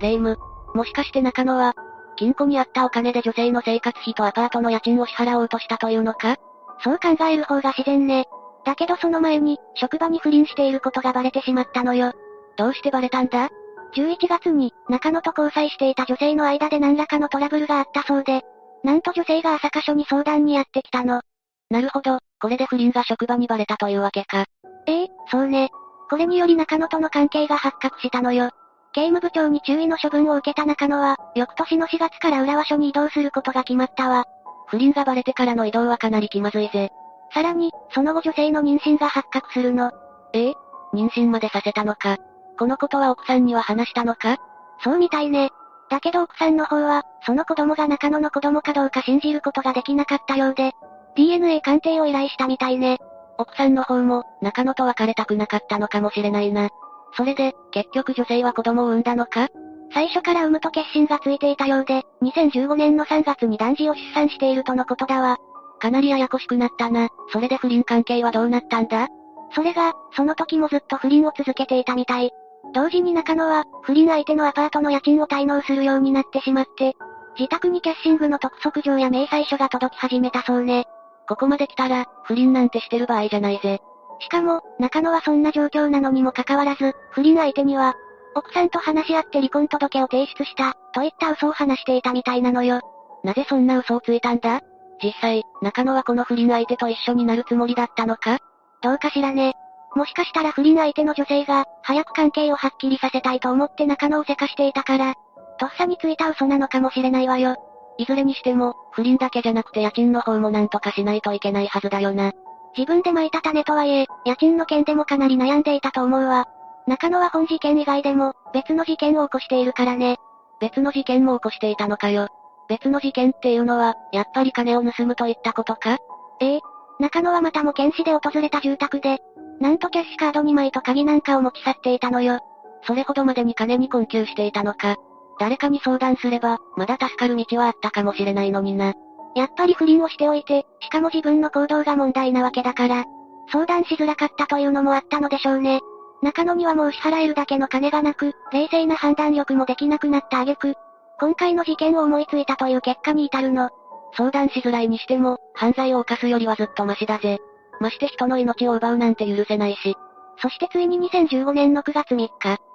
霊夢。もしかして中野は、金庫にあったお金で女性の生活費とアパートの家賃を支払おうとしたというのか？そう考える方が自然ね。だけどその前に、職場に不倫していることがバレてしまったのよ。どうしてバレたんだ ?11 月に、中野と交際していた女性の間で何らかのトラブルがあったそうで、なんと女性が朝霞署に相談にやってきたの。なるほど、これで不倫が職場にバレたというわけか。ええそうね。これにより中野との関係が発覚したのよ。刑務部長に注意の処分を受けた中野は、翌年の4月から浦和署に移動することが決まったわ。不倫がバレてからの移動はかなり気まずいぜ。さらに、その後女性の妊娠が発覚するの。ええ？妊娠までさせたのか。このことは奥さんには話したのか？そうみたいね。だけど奥さんの方は、その子供が中野の子供かどうか信じることができなかったようで、DNA 鑑定を依頼したみたいね。奥さんの方も、中野と別れたくなかったのかもしれないな。それで、結局女性は子供を産んだのか？最初から産むと決心がついていたようで、2015年の3月に男児を出産しているとのことだわ。かなりややこしくなったな。それで不倫関係はどうなったんだ？それが、その時もずっと不倫を続けていたみたい。同時に中野は、不倫相手のアパートの家賃を滞納するようになってしまって、自宅にキャッシングの督促状や明細書が届き始めたそうね。ここまで来たら、不倫なんてしてる場合じゃないぜ。しかも、中野はそんな状況なのにもかかわらず、不倫相手には、奥さんと話し合って離婚届を提出した、といった嘘を話していたみたいなのよ。なぜそんな嘘をついたんだ？実際、中野はこの不倫相手と一緒になるつもりだったのか？どうかしらね。もしかしたら不倫相手の女性が、早く関係をはっきりさせたいと思って中野をせかしていたから、とっさについた嘘なのかもしれないわよ。いずれにしても、不倫だけじゃなくて家賃の方もなんとかしないといけないはずだよな。自分で撒いた種とはいえ、家賃の件でもかなり悩んでいたと思うわ。中野は本事件以外でも、別の事件を起こしているからね。別の事件も起こしていたのかよ。別の事件っていうのは、やっぱり金を盗むといったことか？ええ。中野はまたも検視で訪れた住宅で、なんとキャッシュカード2枚と鍵なんかを持ち去っていたのよ。それほどまでに金に困窮していたのか。誰かに相談すれば、まだ助かる道はあったかもしれないのにな。やっぱり不倫をしておいて、しかも自分の行動が問題なわけだから、相談しづらかったというのもあったのでしょうね。中野にはもう支払えるだけの金がなく、冷静な判断力もできなくなった挙句、今回の事件を思いついたという結果に至るの。相談しづらいにしても、犯罪を犯すよりはずっとマシだぜ。まして人の命を奪うなんて許せないし。そしてついに2015年の9月3日、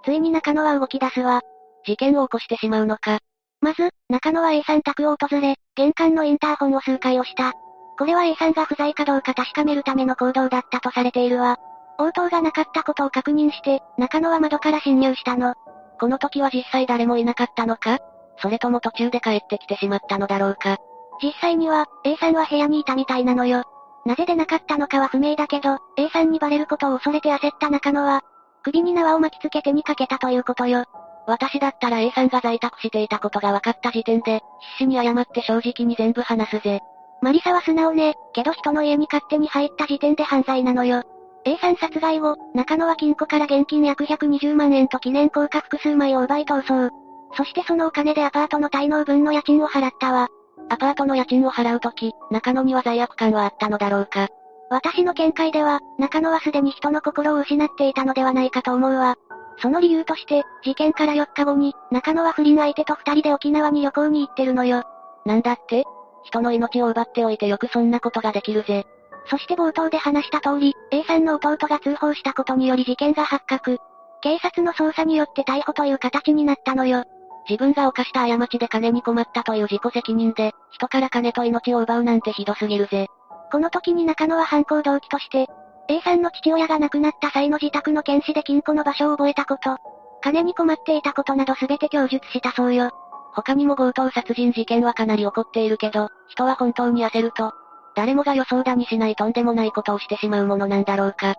ついに中野は動き出すわ。事件を起こしてしまうのか。まず、中野は A さん宅を訪れ、玄関のインターホンを数回押した。これは A さんが不在かどうか確かめるための行動だったとされているわ。応答がなかったことを確認して、中野は窓から侵入したの。この時は実際誰もいなかったのか？それとも途中で帰ってきてしまったのだろうか？実際には、A さんは部屋にいたみたいなのよ。なぜでなかったのかは不明だけど、A さんにバレることを恐れて焦った中野は、首に縄を巻きつけ手にかけたということよ。私だったら A さんが在宅していたことが分かった時点で、必死に謝って正直に全部話すぜ。マリサは素直ね、けど人の家に勝手に入った時点で犯罪なのよ。A さん殺害後、中野は金庫から現金約120万円と記念硬貨複数枚を奪い逃走。そしてそのお金でアパートの滞納分の家賃を払ったわ。アパートの家賃を払うとき、中野には罪悪感はあったのだろうか。私の見解では、中野はすでに人の心を失っていたのではないかと思うわ。その理由として、事件から4日後に、中野は不倫相手と二人で沖縄に旅行に行ってるのよ。なんだって？人の命を奪っておいてよくそんなことができるぜ。そして冒頭で話した通り、A さんの弟が通報したことにより事件が発覚。警察の捜査によって逮捕という形になったのよ。自分が犯した過ちで金に困ったという自己責任で、人から金と命を奪うなんてひどすぎるぜ。この時に中野は犯行動機として、A さんの父親が亡くなった際の自宅の検視で金庫の場所を覚えたこと、金に困っていたことなど全て供述したそうよ。他にも強盗殺人事件はかなり起こっているけど、人は本当に焦ると、誰もが予想だにしないとんでもないことをしてしまうものなんだろうか。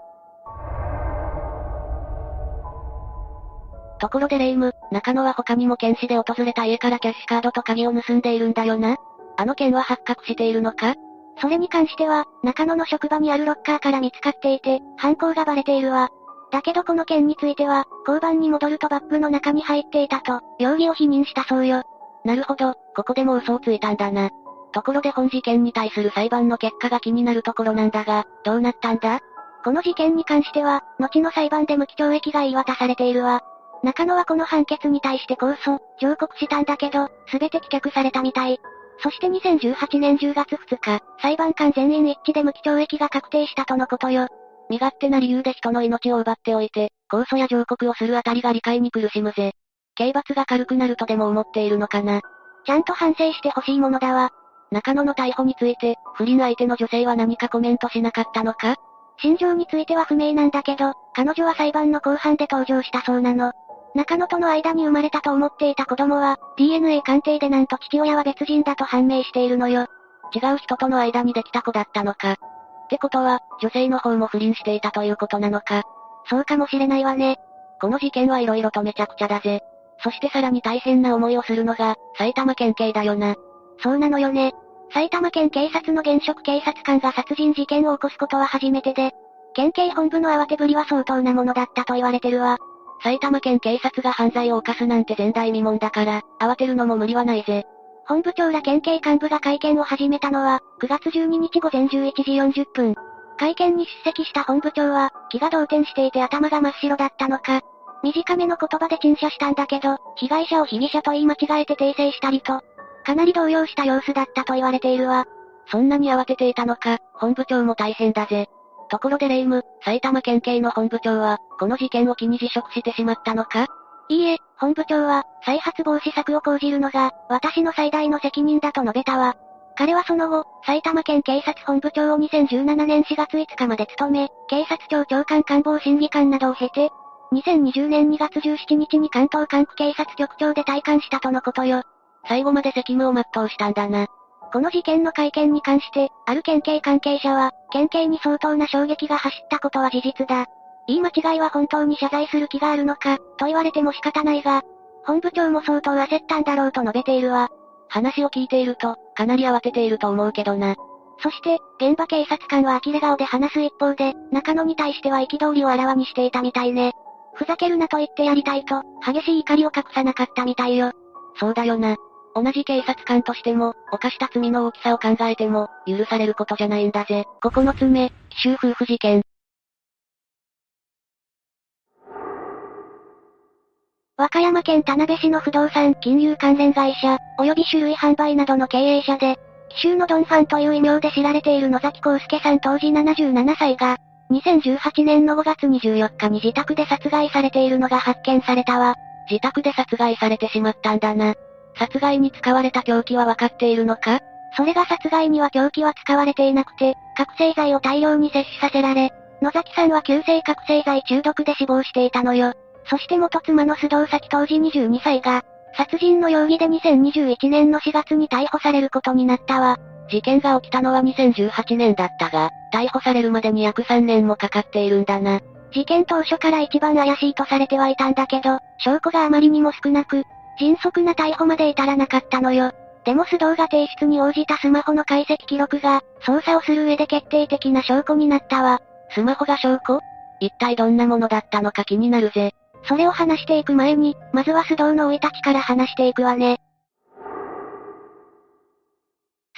ところでレイム、中野は他にも検視で訪れた家からキャッシュカードと鍵を盗んでいるんだよな？あの件は発覚しているのか？それに関しては、中野の職場にあるロッカーから見つかっていて、犯行がバレているわ。だけどこの件については、交番に戻るとバッグの中に入っていたと、容疑を否認したそうよ。なるほど、ここでも嘘をついたんだな。ところで本事件に対する裁判の結果が気になるところなんだが、どうなったんだ？この事件に関しては、後の裁判で無期懲役が言い渡されているわ。中野はこの判決に対して控訴、上告したんだけど、すべて棄却されたみたい。そして2018年10月2日、裁判官全員一致で無期懲役が確定したとのことよ。身勝手な理由で人の命を奪っておいて、控訴や上告をするあたりが理解に苦しむぜ。刑罰が軽くなるとでも思っているのかな。ちゃんと反省してほしいものだわ。中野の逮捕について、不倫相手の女性は何かコメントしなかったのか心情については不明なんだけど、彼女は裁判の後半で登場したそうなの。中野との間に生まれたと思っていた子供は、DNA 鑑定でなんと父親は別人だと判明しているのよ。違う人との間にできた子だったのか。ってことは、女性の方も不倫していたということなのか。そうかもしれないわね。この事件は色々とめちゃくちゃだぜ。そしてさらに大変な思いをするのが、埼玉県警だよな。そうなのよね。埼玉県警察の現職警察官が殺人事件を起こすことは初めてで、県警本部の慌てぶりは相当なものだったと言われてるわ。埼玉県警察が犯罪を犯すなんて前代未聞だから、慌てるのも無理はないぜ。本部長ら県警幹部が会見を始めたのは、9月12日午前11時40分。会見に出席した本部長は、気が動転していて頭が真っ白だったのか、短めの言葉で陳謝したんだけど、被害者を被疑者と言い間違えて訂正したりと、かなり動揺した様子だったと言われているわ。そんなに慌てていたのか、本部長も大変だぜ。ところでレイム、埼玉県警の本部長は、この事件を機に辞職してしまったのか？いいえ、本部長は、再発防止策を講じるのが、私の最大の責任だと述べたわ。彼はその後、埼玉県警察本部長を2017年4月5日まで務め、警察庁長官官房審議官などを経て、2020年2月17日に関東管区警察局長で退官したとのことよ。最後まで責務を全うしたんだな。この事件の会見に関して、ある県警関係者は、県警に相当な衝撃が走ったことは事実だ。言い間違いは本当に謝罪する気があるのか、と言われても仕方ないが、本部長も相当焦ったんだろうと述べているわ。話を聞いていると、かなり慌てていると思うけどな。そして、現場警察官は呆れ顔で話す一方で、中野に対しては憤りをあらわにしていたみたいね。ふざけるなと言ってやりたいと、激しい怒りを隠さなかったみたいよ。そうだよな。同じ警察官としても、犯した罪の大きさを考えても、許されることじゃないんだぜ。9つ目、奇襲夫婦事件。和歌山県田辺市の不動産金融関連会社、及び種類販売などの経営者で、奇襲のドンファンという異名で知られている野崎康介さん当時77歳が、2018年の5月24日に自宅で殺害されているのが発見されたわ。自宅で殺害されてしまったんだな。殺害に使われた凶器は分かっているのか？それが殺害には凶器は使われていなくて、覚醒剤を大量に摂取させられ、野崎さんは急性覚醒剤中毒で死亡していたのよ。そして元妻の須藤崎当時22歳が、殺人の容疑で2021年の4月に逮捕されることになったわ。事件が起きたのは2018年だったが、逮捕されるまでに約3年もかかっているんだな。事件当初から一番怪しいとされてはいたんだけど、証拠があまりにも少なく、迅速な逮捕まで至らなかったのよ。でも須藤が提出に応じたスマホの解析記録が、捜査をする上で決定的な証拠になったわ。スマホが証拠？一体どんなものだったのか気になるぜ。それを話していく前に、まずは須藤の生い立ちから話していくわね。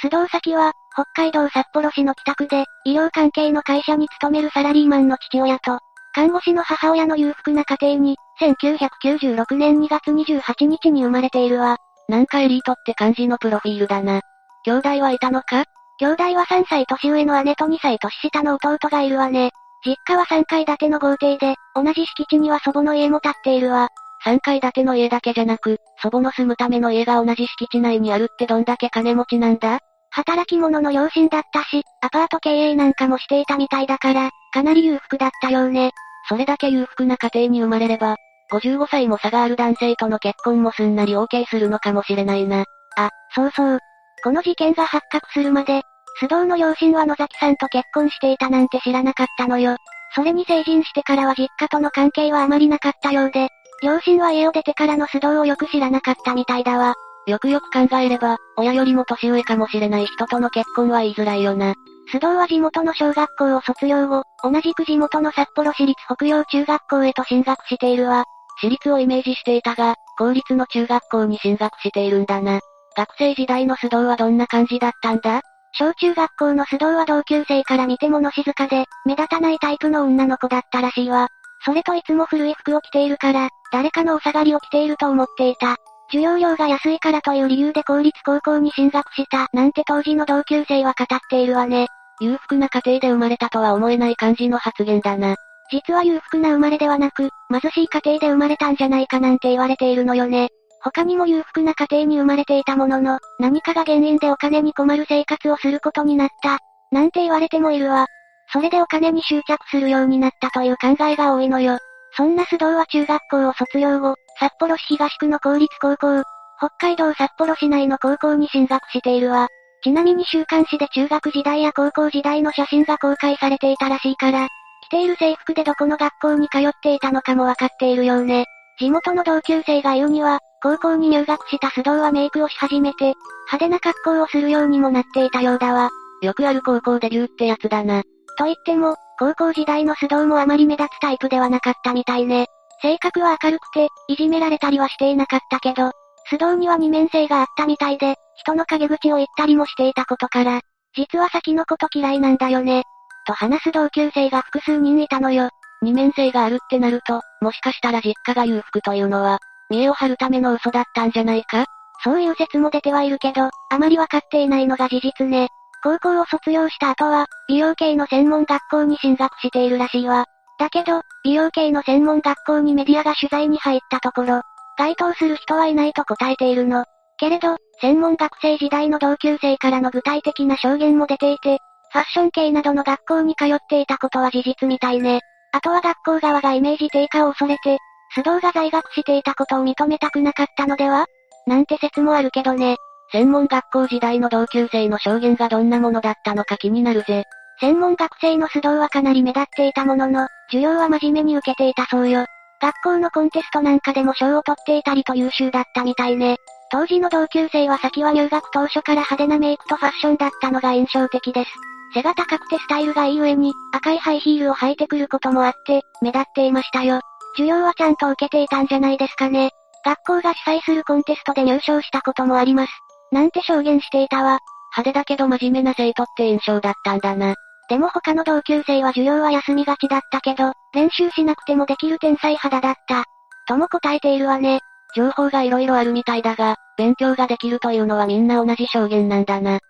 須藤崎は、北海道札幌市の北区で、医療関係の会社に勤めるサラリーマンの父親と、看護師の母親の裕福な家庭に、1996年2月28日に生まれているわ。なんかエリートって感じのプロフィールだな。兄弟はいたのか？兄弟は3歳年上の姉と2歳年下の弟がいるわね。実家は3階建ての豪邸で、同じ敷地には祖母の家も建っているわ。3階建ての家だけじゃなく、祖母の住むための家が同じ敷地内にあるってどんだけ金持ちなんだ？働き者の両親だったし、アパート経営なんかもしていたみたいだから、かなり裕福だったようね。それだけ裕福な家庭に生まれれば、55歳も差がある男性との結婚もすんなり OK するのかもしれないな。あ、そうそう。この事件が発覚するまで、須藤の両親は野崎さんと結婚していたなんて知らなかったのよ。それに成人してからは実家との関係はあまりなかったようで、両親は家を出てからの須藤をよく知らなかったみたいだわ。よくよく考えれば、親よりも年上かもしれない人との結婚は言いづらいよな。須藤は地元の小学校を卒業後、同じく地元の札幌市立北洋中学校へと進学しているわ。私立をイメージしていたが、公立の中学校に進学しているんだな。学生時代の須藤はどんな感じだったんだ？小中学校の須藤は同級生から見ても物静かで、目立たないタイプの女の子だったらしいわ。それといつも古い服を着ているから、誰かのお下がりを着ていると思っていた。授業料が安いからという理由で公立高校に進学した、なんて当時の同級生は語っているわね。裕福な家庭で生まれたとは思えない感じの発言だな。実は裕福な生まれではなく、貧しい家庭で生まれたんじゃないかなんて言われているのよね。他にも裕福な家庭に生まれていたものの、何かが原因でお金に困る生活をすることになった。なんて言われてもいるわ。それでお金に執着するようになったという考えが多いのよ。そんな須藤は中学校を卒業後、札幌市東区の公立高校、北海道札幌市内の高校に進学しているわ。ちなみに週刊誌で中学時代や高校時代の写真が公開されていたらしいから、きっている制服でどこの学校に通っていたのかもわかっているようね。地元の同級生が言うには、高校に入学した須藤はメイクをし始めて、派手な格好をするようにもなっていたようだわ。よくある高校デビューってやつだな。と言っても、高校時代の須藤もあまり目立つタイプではなかったみたいね。性格は明るくて、いじめられたりはしていなかったけど、須藤には二面性があったみたいで、人の陰口を言ったりもしていたことから、実は先のこと嫌いなんだよね。と話す同級生が複数人いたのよ。二面性があるってなると、もしかしたら実家が裕福というのは、見栄を張るための嘘だったんじゃないか？そういう説も出てはいるけど、あまりわかっていないのが事実ね。高校を卒業した後は、美容系の専門学校に進学しているらしいわ。だけど、美容系の専門学校にメディアが取材に入ったところ、該当する人はいないと答えているの。けれど、専門学生時代の同級生からの具体的な証言も出ていて、ファッション系などの学校に通っていたことは事実みたいね。あとは学校側がイメージ低下を恐れて、須藤が在学していたことを認めたくなかったのでは？なんて説もあるけどね。専門学校時代の同級生の証言がどんなものだったのか気になるぜ。専門学生の須藤はかなり目立っていたものの、授業は真面目に受けていたそうよ。学校のコンテストなんかでも賞を取っていたりと優秀だったみたいね。当時の同級生は先は入学当初から派手なメイクとファッションだったのが印象的です。背が高くてスタイルがいい上に、赤いハイヒールを履いてくることもあって、目立っていましたよ。授業はちゃんと受けていたんじゃないですかね。学校が主催するコンテストで入賞したこともあります。なんて証言していたわ。派手だけど真面目な生徒って印象だったんだな。でも他の同級生は授業は休みがちだったけど、練習しなくてもできる天才肌だった。とも答えているわね。情報が色々あるみたいだが、勉強ができるというのはみんな同じ証言なんだな。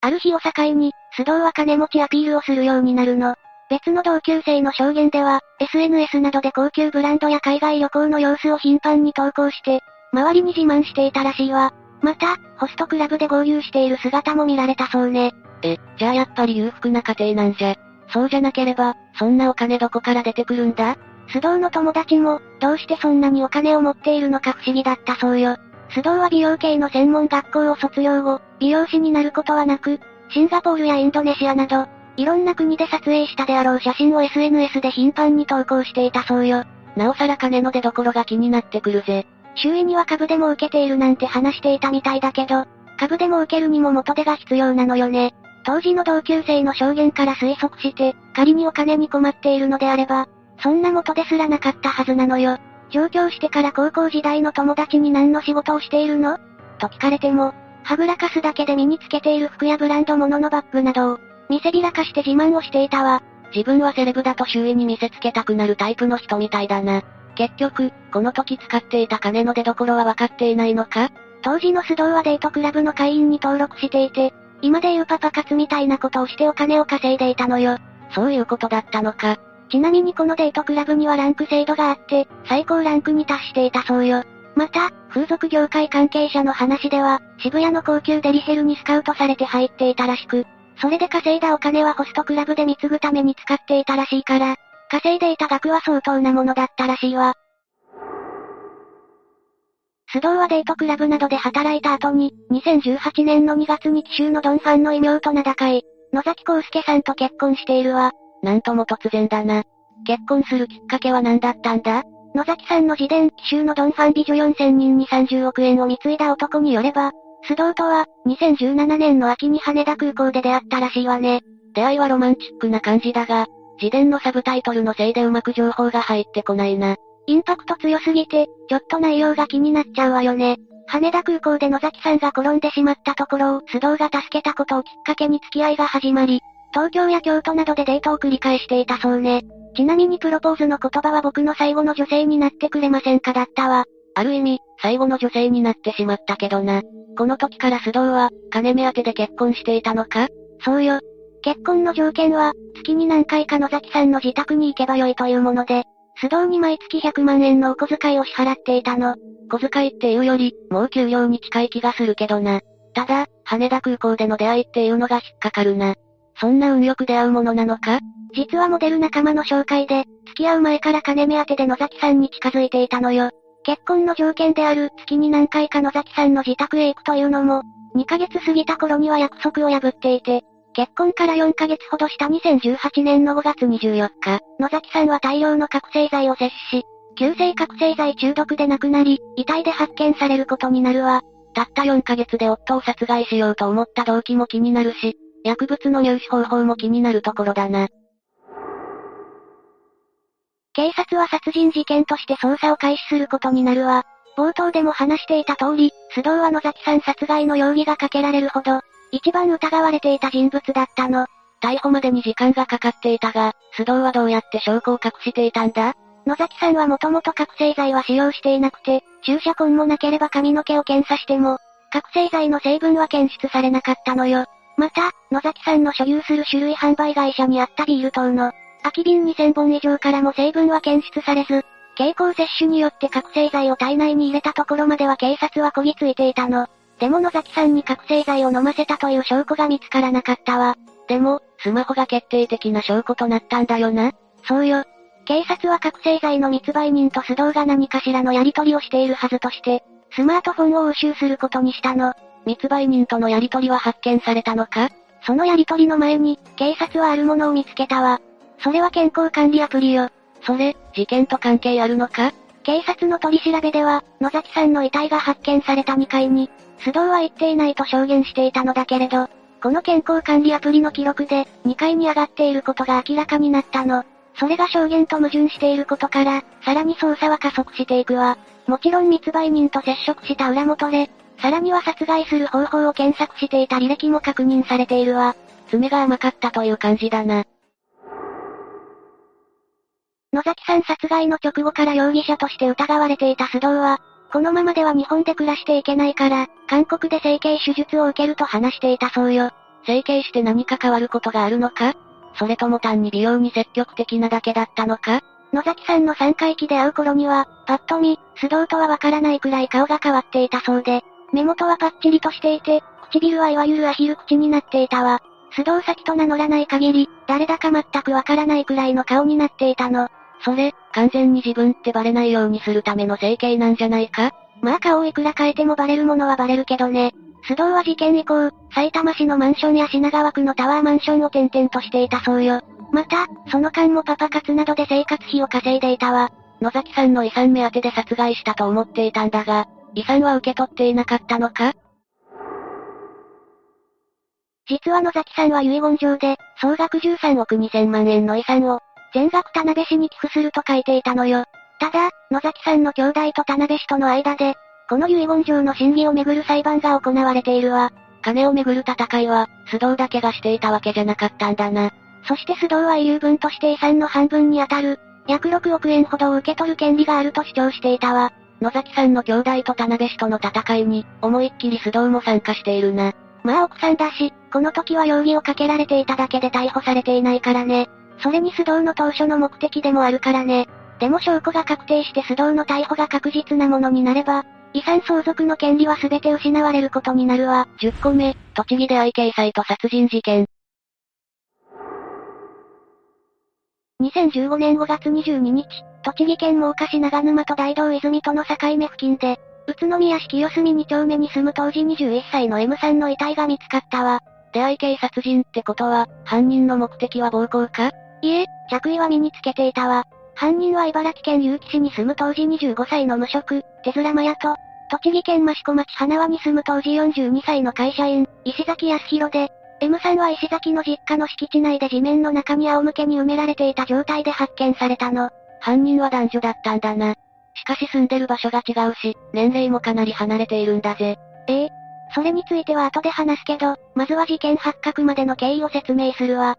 ある日を境に、須藤は金持ちアピールをするようになるの。別の同級生の証言では、SNS などで高級ブランドや海外旅行の様子を頻繁に投稿して、周りに自慢していたらしいわ。また、ホストクラブで合流している姿も見られたそうね。え、じゃあやっぱり裕福な家庭なんじゃ。そうじゃなければ、そんなお金どこから出てくるんだ？須藤の友達も、どうしてそんなにお金を持っているのか不思議だったそうよ。須藤は美容系の専門学校を卒業後、美容師になることはなく、シンガポールやインドネシアなど、いろんな国で撮影したであろう写真を SNS で頻繁に投稿していたそうよ。なおさら金の出所が気になってくるぜ。周囲には株でも受けているなんて話していたみたいだけど、株でも受けるにも元手が必要なのよね。当時の同級生の証言から推測して、仮にお金に困っているのであれば、そんな元ですらなかったはずなのよ。上京してから高校時代の友達に何の仕事をしているの？と聞かれても、はぐらかすだけで身につけている服やブランド物のバッグなどを、見せびらかして自慢をしていたわ。自分はセレブだと周囲に見せつけたくなるタイプの人みたいだな。結局、この時使っていた金の出所は分かっていないのか？当時の須藤はデートクラブの会員に登録していて、今でいうパパ活みたいなことをしてお金を稼いでいたのよ。そういうことだったのか。ちなみにこのデートクラブにはランク制度があって、最高ランクに達していたそうよ。また、風俗業界関係者の話では、渋谷の高級デリヘルにスカウトされて入っていたらしく、それで稼いだお金はホストクラブで貢ぐために使っていたらしいから、稼いでいた額は相当なものだったらしいわ。須藤はデートクラブなどで働いた後に、2018年の2月に奇襲のドンファンの異名と名高い、野崎康介さんと結婚しているわ。なんとも突然だな。結婚するきっかけは何だったんだ？野崎さんの自伝、奇襲のドンファン美女4000人に30億円を貢いだ男によれば、須藤とは、2017年の秋に羽田空港で出会ったらしいわね。出会いはロマンチックな感じだが、自伝のサブタイトルのせいでうまく情報が入ってこないな。インパクト強すぎて、ちょっと内容が気になっちゃうわよね。羽田空港で野崎さんが転んでしまったところを須藤が助けたことをきっかけに付き合いが始まり、東京や京都などでデートを繰り返していたそうね。ちなみにプロポーズの言葉は僕の最後の女性になってくれませんかだったわ。ある意味、最後の女性になってしまったけどな。この時から須藤は、金目当てで結婚していたのか？そうよ。結婚の条件は、月に何回か野崎さんの自宅に行けばよいというもので、須藤に毎月100万円のお小遣いを支払っていたの。小遣いっていうより、もう給料に近い気がするけどな。ただ、羽田空港での出会いっていうのが引っかかるな。そんな運よく出会うものなのか？実はモデル仲間の紹介で、付き合う前から金目当てで野崎さんに近づいていたのよ。結婚の条件である月に何回か野崎さんの自宅へ行くというのも、2ヶ月過ぎた頃には約束を破っていて、結婚から4ヶ月ほどした2018年の5月24日、野崎さんは大量の覚醒剤を摂取し、急性覚醒剤中毒で亡くなり、遺体で発見されることになるわ。たった4ヶ月で夫を殺害しようと思った動機も気になるし、薬物の入手方法も気になるところだな。警察は殺人事件として捜査を開始することになるわ。冒頭でも話していた通り、須藤は野崎さん殺害の容疑がかけられるほど、一番疑われていた人物だったの。逮捕までに時間がかかっていたが、須藤はどうやって証拠を隠していたんだ？野崎さんはもともと覚醒剤は使用していなくて、注射痕もなければ髪の毛を検査しても、覚醒剤の成分は検出されなかったのよ。また、野崎さんの所有する種類販売会社にあったビール等の、空き瓶2000本以上からも成分は検出されず、経口摂取によって覚醒剤を体内に入れたところまでは警察はこぎついていたの。でも野崎さんに覚醒剤を飲ませたという証拠が見つからなかったわ。でも、スマホが決定的な証拠となったんだよな。そうよ。警察は覚醒剤の密売人と須藤が何かしらのやり取りをしているはずとして、スマートフォンを押収することにしたの。密売人とのやり取りは発見されたのか？そのやり取りの前に、警察はあるものを見つけたわ。それは健康管理アプリよ。それ、事件と関係あるのか？警察の取り調べでは、野崎さんの遺体が発見された2階に、須藤は行っていないと証言していたのだけれど、この健康管理アプリの記録で、2階に上がっていることが明らかになったの。それが証言と矛盾していることから、さらに捜査は加速していくわ。もちろん密売人と接触した裏元で、さらには殺害する方法を検索していた履歴も確認されているわ。爪が甘かったという感じだな。野崎さん殺害の直後から容疑者として疑われていた須藤は、このままでは日本で暮らしていけないから、韓国で整形手術を受けると話していたそうよ。整形して何か変わることがあるのか？それとも単に美容に積極的なだけだったのか？野崎さんの3回忌で会う頃には、パッと見、須藤とはわからないくらい顔が変わっていたそうで、目元はパッチリとしていて、唇はいわゆるアヒル口になっていたわ。須藤先と名乗らない限り、誰だか全くわからないくらいの顔になっていたの。それ、完全に自分ってバレないようにするための整形なんじゃないか？まあ顔をいくら変えてもバレるものはバレるけどね。須藤は事件以降、埼玉市のマンションや品川区のタワーマンションを転々としていたそうよ。また、その間もパパ活などで生活費を稼いでいたわ。野崎さんの遺産目当てで殺害したと思っていたんだが、遺産は受け取っていなかったのか？実は野崎さんは遺言状で、総額13億2000万円の遺産を、全額田辺氏に寄付すると書いていたのよ。ただ、野崎さんの兄弟と田辺氏との間で、この遺言状の審議をめぐる裁判が行われているわ。金をめぐる戦いは、須藤だけがしていたわけじゃなかったんだな。そして須藤は遺留分として遺産の半分にあたる、約6億円ほどを受け取る権利があると主張していたわ。野崎さんの兄弟と田辺氏との戦いに、思いっきり須藤も参加しているな。まあ奥さんだし、この時は容疑をかけられていただけで逮捕されていないからね。それに須藤の当初の目的でもあるからね。でも証拠が確定して須藤の逮捕が確実なものになれば、遺産相続の権利は全て失われることになるわ。10個目、栃木で愛警サイト殺人事件。2015年5月22日、栃木県真岡市長沼と大道泉との境目付近で、宇都宮市清澄2丁目に住む当時21歳の M さんの遺体が見つかったわ。出会い系殺人ってことは、犯人の目的は暴行か？いえ、着衣は身につけていたわ。犯人は茨城県結城市に住む当時25歳の無職、手面麻也と、栃木県益子町花輪に住む当時42歳の会社員、石崎康弘で、M さんは石崎の実家の敷地内で地面の中に仰向けに埋められていた状態で発見されたの。犯人は男女だったんだな。しかし住んでる場所が違うし、年齢もかなり離れているんだぜ。ええ。それについては後で話すけど、まずは事件発覚までの経緯を説明するわ。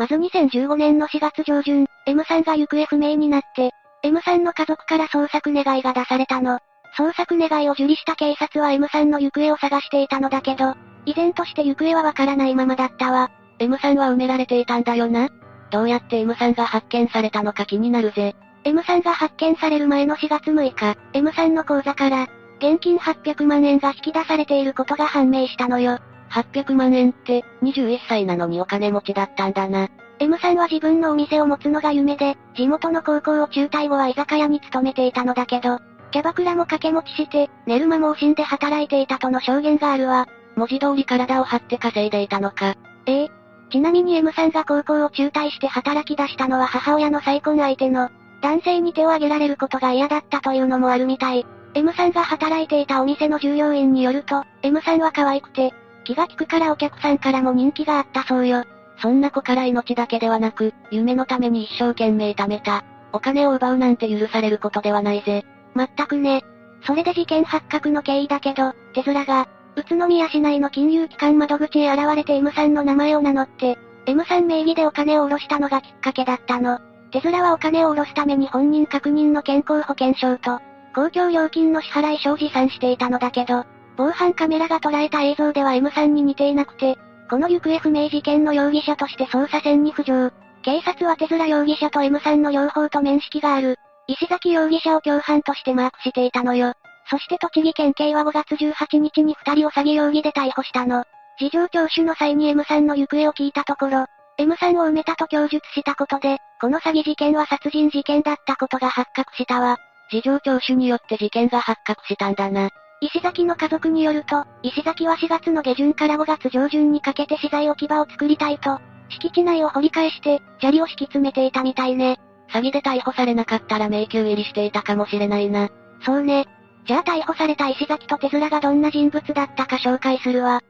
まず2015年の4月上旬、M さんが行方不明になって、M さんの家族から捜索願いが出されたの。捜索願いを受理した警察は M さんの行方を探していたのだけど、依然として行方はわからないままだったわ。M さんは埋められていたんだよな？どうやって M さんが発見されたのか気になるぜ。M さんが発見される前の4月6日、M さんの口座から、現金800万円が引き出されていることが判明したのよ。800万円って、21歳なのにお金持ちだったんだな。M さんは自分のお店を持つのが夢で、地元の高校を中退後は居酒屋に勤めていたのだけど、キャバクラも掛け持ちして、寝る間も惜しんで働いていたとの証言があるわ。文字通り体を張って稼いでいたのか。ええちなみに M さんが高校を中退して働き出したのは母親の再婚相手の、男性に手を挙げられることが嫌だったというのもあるみたい。M さんが働いていたお店の従業員によると、M さんは可愛くて、気が利くからお客さんからも人気があったそうよ。そんな子から命だけではなく、夢のために一生懸命貯めた。お金を奪うなんて許されることではないぜ。まったくね。それで事件発覚の経緯だけど、手面が、宇都宮市内の金融機関窓口へ現れて M さんの名前を名乗って、M さん名義でお金を下ろしたのがきっかけだったの。手面はお金を下ろすために本人確認の健康保険証と、公共料金の支払い書を持参していたのだけど、防犯カメラが捉えた映像では M さんに似ていなくて、この行方不明事件の容疑者として捜査線に浮上。警察は手面容疑者と M さんの両方と面識がある。石崎容疑者を共犯としてマークしていたのよ。そして栃木県警は5月18日に二人を詐欺容疑で逮捕したの。事情聴取の際に M さんの行方を聞いたところ、M さんを埋めたと供述したことで、この詐欺事件は殺人事件だったことが発覚したわ。事情聴取によって事件が発覚したんだな。石崎の家族によると、石崎は4月の下旬から5月上旬にかけて資材置き場を作りたいと、敷地内を掘り返して、砂利を敷き詰めていたみたいね。詐欺で逮捕されなかったら迷宮入りしていたかもしれないな。そうね。じゃあ逮捕された石崎と手面がどんな人物だったか紹介するわ。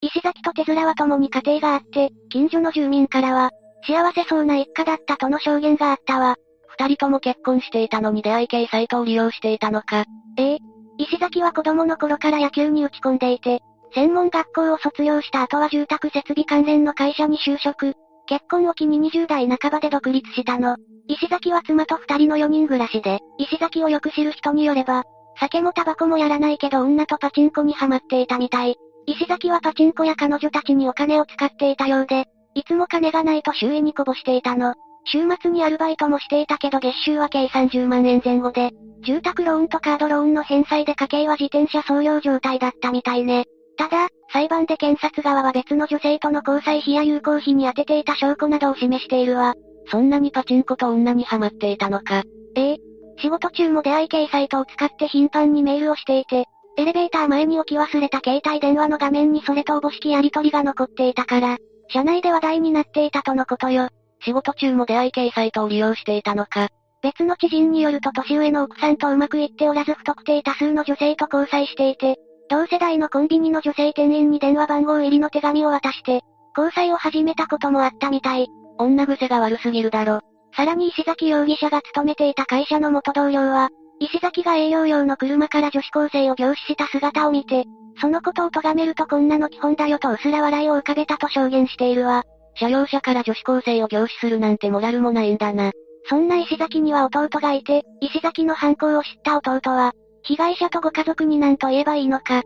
石崎と手面は共に家庭があって、近所の住民からは、幸せそうな一家だったとの証言があったわ。二人とも結婚していたのに出会い系サイトを利用していたのか。ええ。石崎は子供の頃から野球に打ち込んでいて、専門学校を卒業した後は住宅設備関連の会社に就職。結婚を機に20代半ばで独立したの。石崎は妻と二人の4人暮らしで、石崎をよく知る人によれば、酒もタバコもやらないけど女とパチンコにハマっていたみたい。石崎はパチンコや彼女たちにお金を使っていたようで、いつも金がないと周囲にこぼしていたの。週末にアルバイトもしていたけど月収は計30万円前後で、住宅ローンとカードローンの返済で家計は自転車創業状態だったみたいね。ただ、裁判で検察側は別の女性との交際費や有効費に充てていた証拠などを示しているわ。そんなにパチンコと女にハマっていたのか。ええ。仕事中も出会い系サイトを使って頻繁にメールをしていて、エレベーター前に置き忘れた携帯電話の画面にそれとおぼしきやり取りが残っていたから、社内で話題になっていたとのことよ。仕事中も出会い系サイトを利用していたのか。別の知人によると年上の奥さんとうまくいっておらず不特定多数の女性と交際していて、同世代のコンビニの女性店員に電話番号入りの手紙を渡して、交際を始めたこともあったみたい。女癖が悪すぎるだろ。さらに石崎容疑者が勤めていた会社の元同僚は、石崎が営業用の車から女子高生を凝視した姿を見て、そのことを咎めるとこんなの基本だよと薄ら笑いを浮かべたと証言しているわ。車両車から女子高生を凝視するなんてモラルもないんだな。そんな石崎には弟がいて、石崎の犯行を知った弟は、被害者とご家族に何と言えばいいのか。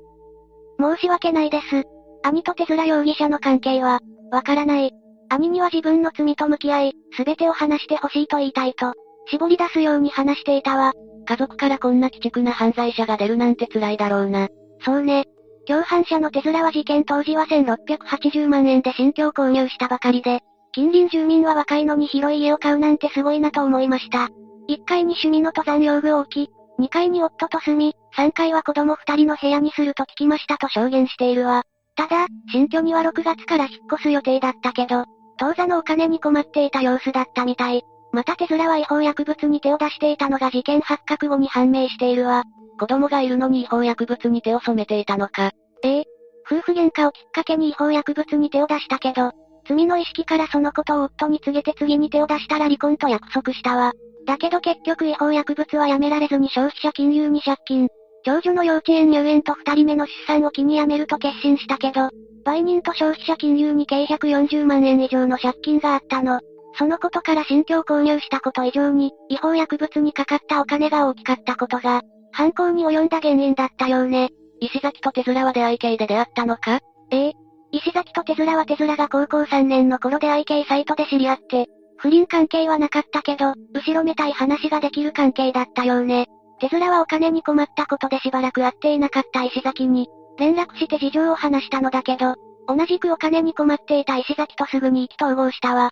申し訳ないです。兄と手面容疑者の関係は、わからない。兄には自分の罪と向き合い、すべてを話してほしいと言いたいと、絞り出すように話していたわ。家族からこんな鬼畜な犯罪者が出るなんて辛いだろうな。そうね。共犯者の手面は事件当時は1680万円で新居を購入したばかりで、近隣住民は若いのに広い家を買うなんてすごいなと思いました。1階に趣味の登山用具を置き、2階に夫と住み、3階は子供2人の部屋にすると聞きましたと証言しているわ。ただ、新居には6月から引っ越す予定だったけど、当座のお金に困っていた様子だったみたい。また手面は違法薬物に手を出していたのが事件発覚後に判明しているわ。子供がいるのに違法薬物に手を染めていたのか。ええ。夫婦喧嘩をきっかけに違法薬物に手を出したけど、罪の意識からそのことを夫に告げて次に手を出したら離婚と約束したわ。だけど結局違法薬物はやめられずに消費者金融に借金。長女の幼稚園入園と二人目の出産を機に辞めると決心したけど、売人と消費者金融に計140万円以上の借金があったの。そのことから新居を購入したこと以上に、違法薬物にかかったお金が大きかったことが、犯行に及んだ原因だったようね。石崎と手面は出会い系で出会ったのか？ええ。石崎と手面は手面が高校3年の頃出会い系サイトで知り合って、不倫関係はなかったけど、後ろめたい話ができる関係だったようね。手面はお金に困ったことでしばらく会っていなかった石崎に、連絡して事情を話したのだけど、同じくお金に困っていた石崎とすぐに意気投合したわ。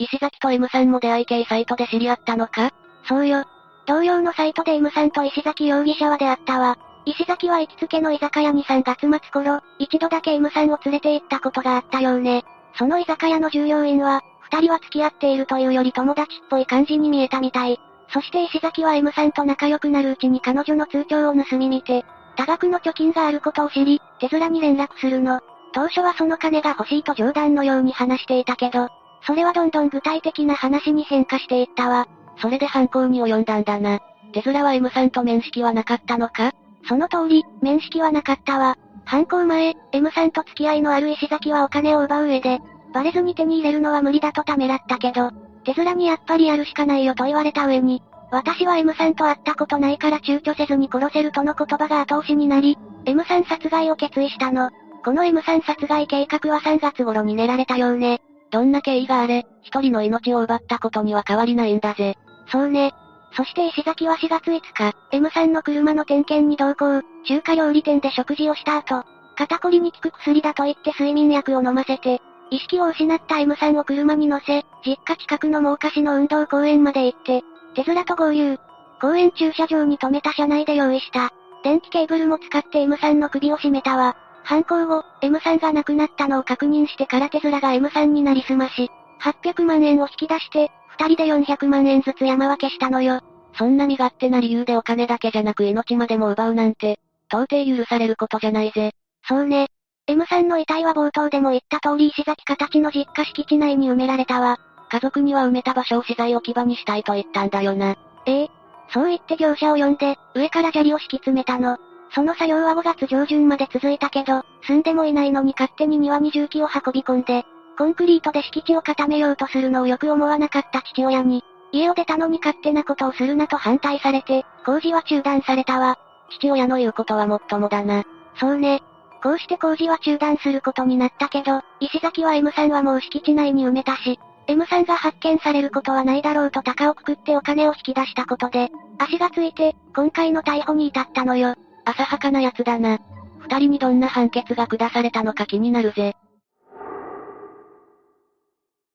石崎と M さんも出会い系サイトで知り合ったのか？そうよ。同僚のサイトで M さんと石崎容疑者は出会ったわ。石崎は行きつけの居酒屋に3月末頃、一度だけ M さんを連れて行ったことがあったようね。その居酒屋の従業員は、二人は付き合っているというより友達っぽい感じに見えたみたい。そして石崎は M さんと仲良くなるうちに彼女の通帳を盗み見て、多額の貯金があることを知り、手面に連絡するの。当初はその金が欲しいと冗談のように話していたけど、それはどんどん具体的な話に変化していったわ。それで犯行に及んだんだな。手面は M さんと面識はなかったのか？その通り、面識はなかったわ。犯行前、M さんと付き合いのある石崎はお金を奪う上で、バレずに手に入れるのは無理だとためらったけど、手面にやっぱりやるしかないよと言われた上に、私は M さんと会ったことないから躊躇せずに殺せるとの言葉が後押しになり、M さん殺害を決意したの。この M さん殺害計画は3月頃に練られたようね。どんな経緯があれ、一人の命を奪ったことには変わりないんだぜ。そうね。そして石崎は4月5日、M さんの車の点検に同行、中華料理店で食事をした後、肩こりに効く薬だと言って睡眠薬を飲ませて、意識を失った M さんを車に乗せ、実家近くの真岡市の運動公園まで行って、手面と合流。公園駐車場に停めた車内で用意した。電気ケーブルも使って M さんの首を絞めたわ。犯行後、M さんが亡くなったのを確認してから手面が M さんになりすまし、800万円を引き出して、二人で400万円ずつ山分けしたのよ。そんな身勝手な理由でお金だけじゃなく命までも奪うなんて、到底許されることじゃないぜ。そうね。M さんの遺体は冒頭でも言った通り石崎形の実家敷地内に埋められたわ。家族には埋めた場所を資材置き場にしたいと言ったんだよな。ええ。そう言って業者を呼んで、上から砂利を敷き詰めたの。その作業は5月上旬まで続いたけど、住んでもいないのに勝手に庭に重機を運び込んで、コンクリートで敷地を固めようとするのをよく思わなかった父親に、家を出たのに勝手なことをするなと反対されて、工事は中断されたわ。父親の言うことはもっともだな。そうね。こうして工事は中断することになったけど、石崎は M さんはもう敷地内に埋めたし、M さんが発見されることはないだろうと高をくくってお金を引き出したことで、足がついて、今回の逮捕に至ったのよ。浅はかな奴だな。二人にどんな判決が下されたのか気になるぜ。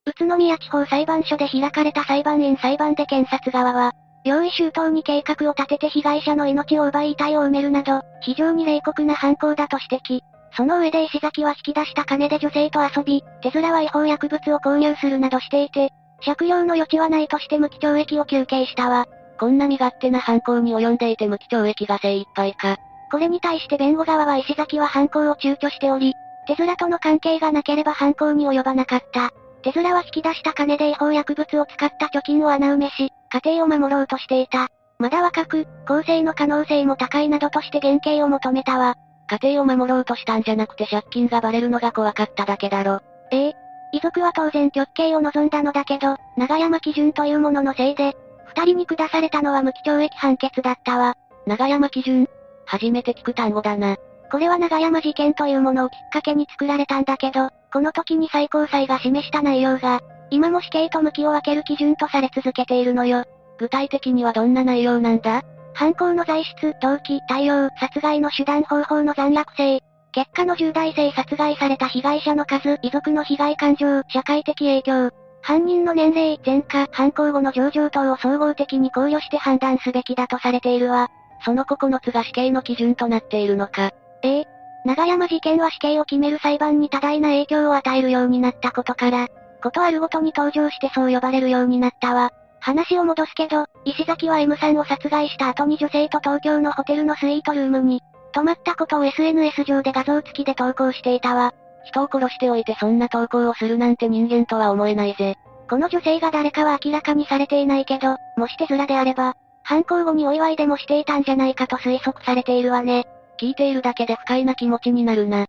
宇都宮地方裁判所で開かれた裁判員裁判で検察側は、用意周到に計画を立てて被害者の命を奪い遺体を埋めるなど、非常に冷酷な犯行だと指摘。その上で石崎は引き出した金で女性と遊び、手面は違法薬物を購入するなどしていて、借用の余地はないとして無期懲役を求刑したわ。こんな身勝手な犯行に及んでいて無期懲役が精一杯か。これに対して弁護側は石崎は犯行を躊躇しており、手面との関係がなければ犯行に及ばなかった。手面は引き出した金で違法薬物を使った貯金を穴埋めし、家庭を守ろうとしていた。まだ若く、更生の可能性も高いなどとして減刑を求めたわ。家庭を守ろうとしたんじゃなくて借金がバレるのが怖かっただけだろ。ええ。遺族は当然極刑を望んだのだけど、長山基準というもののせいで、二人に下されたのは無期懲役判決だったわ。長山基準初めて聞く単語だな。これは長山事件というものをきっかけに作られたんだけど、この時に最高裁が示した内容が、今も死刑と無期を分ける基準とされ続けているのよ。具体的にはどんな内容なんだ？犯行の材質、動機、対応、殺害の手段方法の残虐性、結果の重大性殺害された被害者の数、遺族の被害感情、社会的影響、犯人の年齢、前科、犯行後の上場等を総合的に考慮して判断すべきだとされているわ。その9つが死刑の基準となっているのか。ええ。長山事件は死刑を決める裁判に多大な影響を与えるようになったことから、ことあるごとに登場してそう呼ばれるようになったわ。話を戻すけど、石崎は M さんを殺害した後に女性と東京のホテルのスイートルームに、泊まったことを SNS 上で画像付きで投稿していたわ。人を殺しておいてそんな投稿をするなんて人間とは思えないぜ。この女性が誰かは明らかにされていないけど、もし手面であれば、犯行後にお祝いでもしていたんじゃないかと推測されているわね。聞いているだけで不快な気持ちになるな。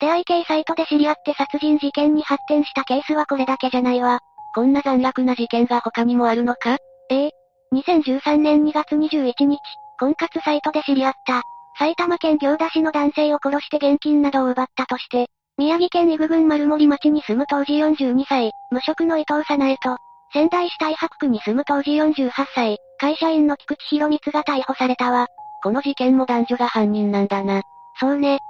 出会い系サイトで知り合って殺人事件に発展したケースはこれだけじゃないわ。こんな残虐な事件が他にもあるのか？ええ。2013年2月21日、婚活サイトで知り合った、埼玉県行田市の男性を殺して現金などを奪ったとして、宮城県伊具郡丸森町に住む当時42歳、無職の伊藤早苗と、仙台市太白区に住む当時48歳、会社員の菊池博光が逮捕されたわ。この事件も男女が犯人なんだな。そうね。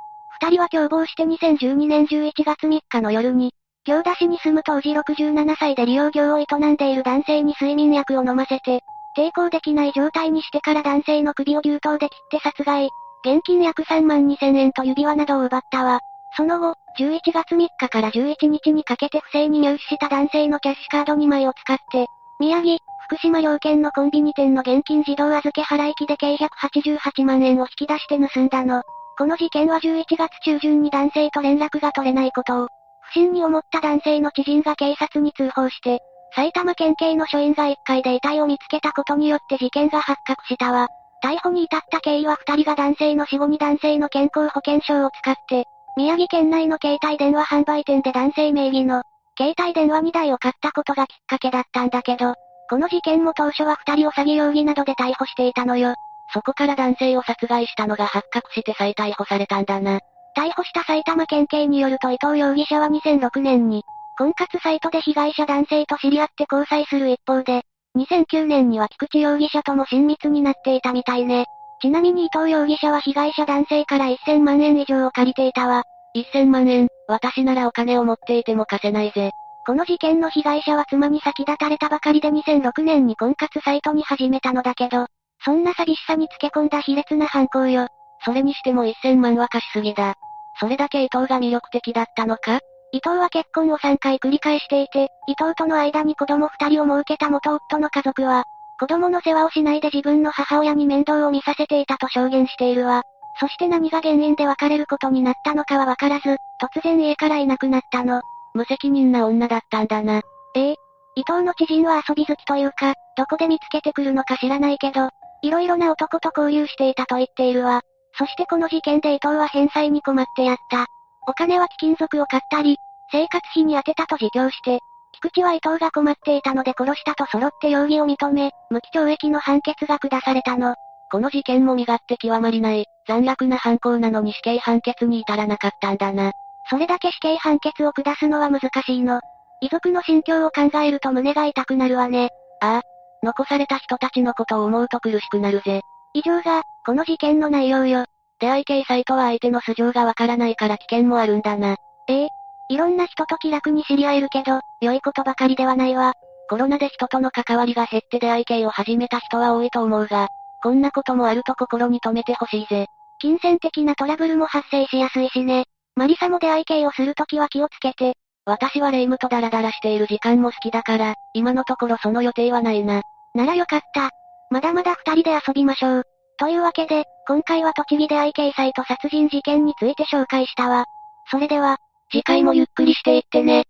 二人は共謀して2012年11月3日の夜に、京田市に住む当時67歳で利用業を営んでいる男性に睡眠薬を飲ませて、抵抗できない状態にしてから男性の首を牛刀で切って殺害。現金約3万2000円と指輪などを奪ったわ。その後、11月3日から11日にかけて不正に入手した男性のキャッシュカード2枚を使って、宮城、福島両県のコンビニ店の現金自動預け払い機で計188万円を引き出して盗んだの。この事件は11月中旬に男性と連絡が取れないことを、不審に思った男性の知人が警察に通報して、埼玉県警の署員が1階で遺体を見つけたことによって事件が発覚したわ。逮捕に至った経緯は2人が男性の死後に男性の健康保険証を使って、宮城県内の携帯電話販売店で男性名義の、携帯電話2台を買ったことがきっかけだったんだけど、この事件も当初は2人を詐欺容疑などで逮捕していたのよ。そこから男性を殺害したのが発覚して再逮捕されたんだな。逮捕した埼玉県警によると伊藤容疑者は2006年に、婚活サイトで被害者男性と知り合って交際する一方で、2009年には菊池容疑者とも親密になっていたみたいね。ちなみに伊藤容疑者は被害者男性から1000万円以上を借りていたわ。1000万円、私ならお金を持っていても貸せないぜ。この事件の被害者は妻に先立たれたばかりで2006年に婚活サイトに始めたのだけど、そんな寂しさにつけ込んだ卑劣な犯行よ。それにしても1000万は貸しすぎだ。それだけ伊藤が魅力的だったのか？伊藤は結婚を3回繰り返していて、伊藤との間に子供2人を設けた元夫の家族は、子供の世話をしないで自分の母親に面倒を見させていたと証言しているわ。そして何が原因で別れることになったのかはわからず、突然家からいなくなったの。無責任な女だったんだな。ええ。伊藤の知人は遊び好きというか、どこで見つけてくるのか知らないけど、いろいろな男と交流していたと言っているわ。そしてこの事件で伊藤は返済に困ってやった。お金は貴金属を買ったり、生活費に充てたと自供して、菊池は伊藤が困っていたので殺したと揃って容疑を認め、無期懲役の判決が下されたの。この事件も身勝手極まりない、残虐な犯行なのに死刑判決に至らなかったんだな。それだけ死刑判決を下すのは難しいの。遺族の心境を考えると胸が痛くなるわね。ああ。残された人たちのことを思うと苦しくなるぜ。以上が、この事件の内容よ。出会い系サイトは相手の素性がわからないから危険もあるんだな。ええ。いろんな人と気楽に知り合えるけど、良いことばかりではないわ。コロナで人との関わりが減って出会い系を始めた人は多いと思うが、こんなこともあると心に留めてほしいぜ。金銭的なトラブルも発生しやすいしね。マリサも出会い系をするときは気をつけて。私はレイムとダラダラしている時間も好きだから、今のところその予定はないな。ならよかった。まだまだ二人で遊びましょう。というわけで、今回は栃木出会い系サイト殺人事件について紹介したわ。それでは、次回もゆっくりしていってね。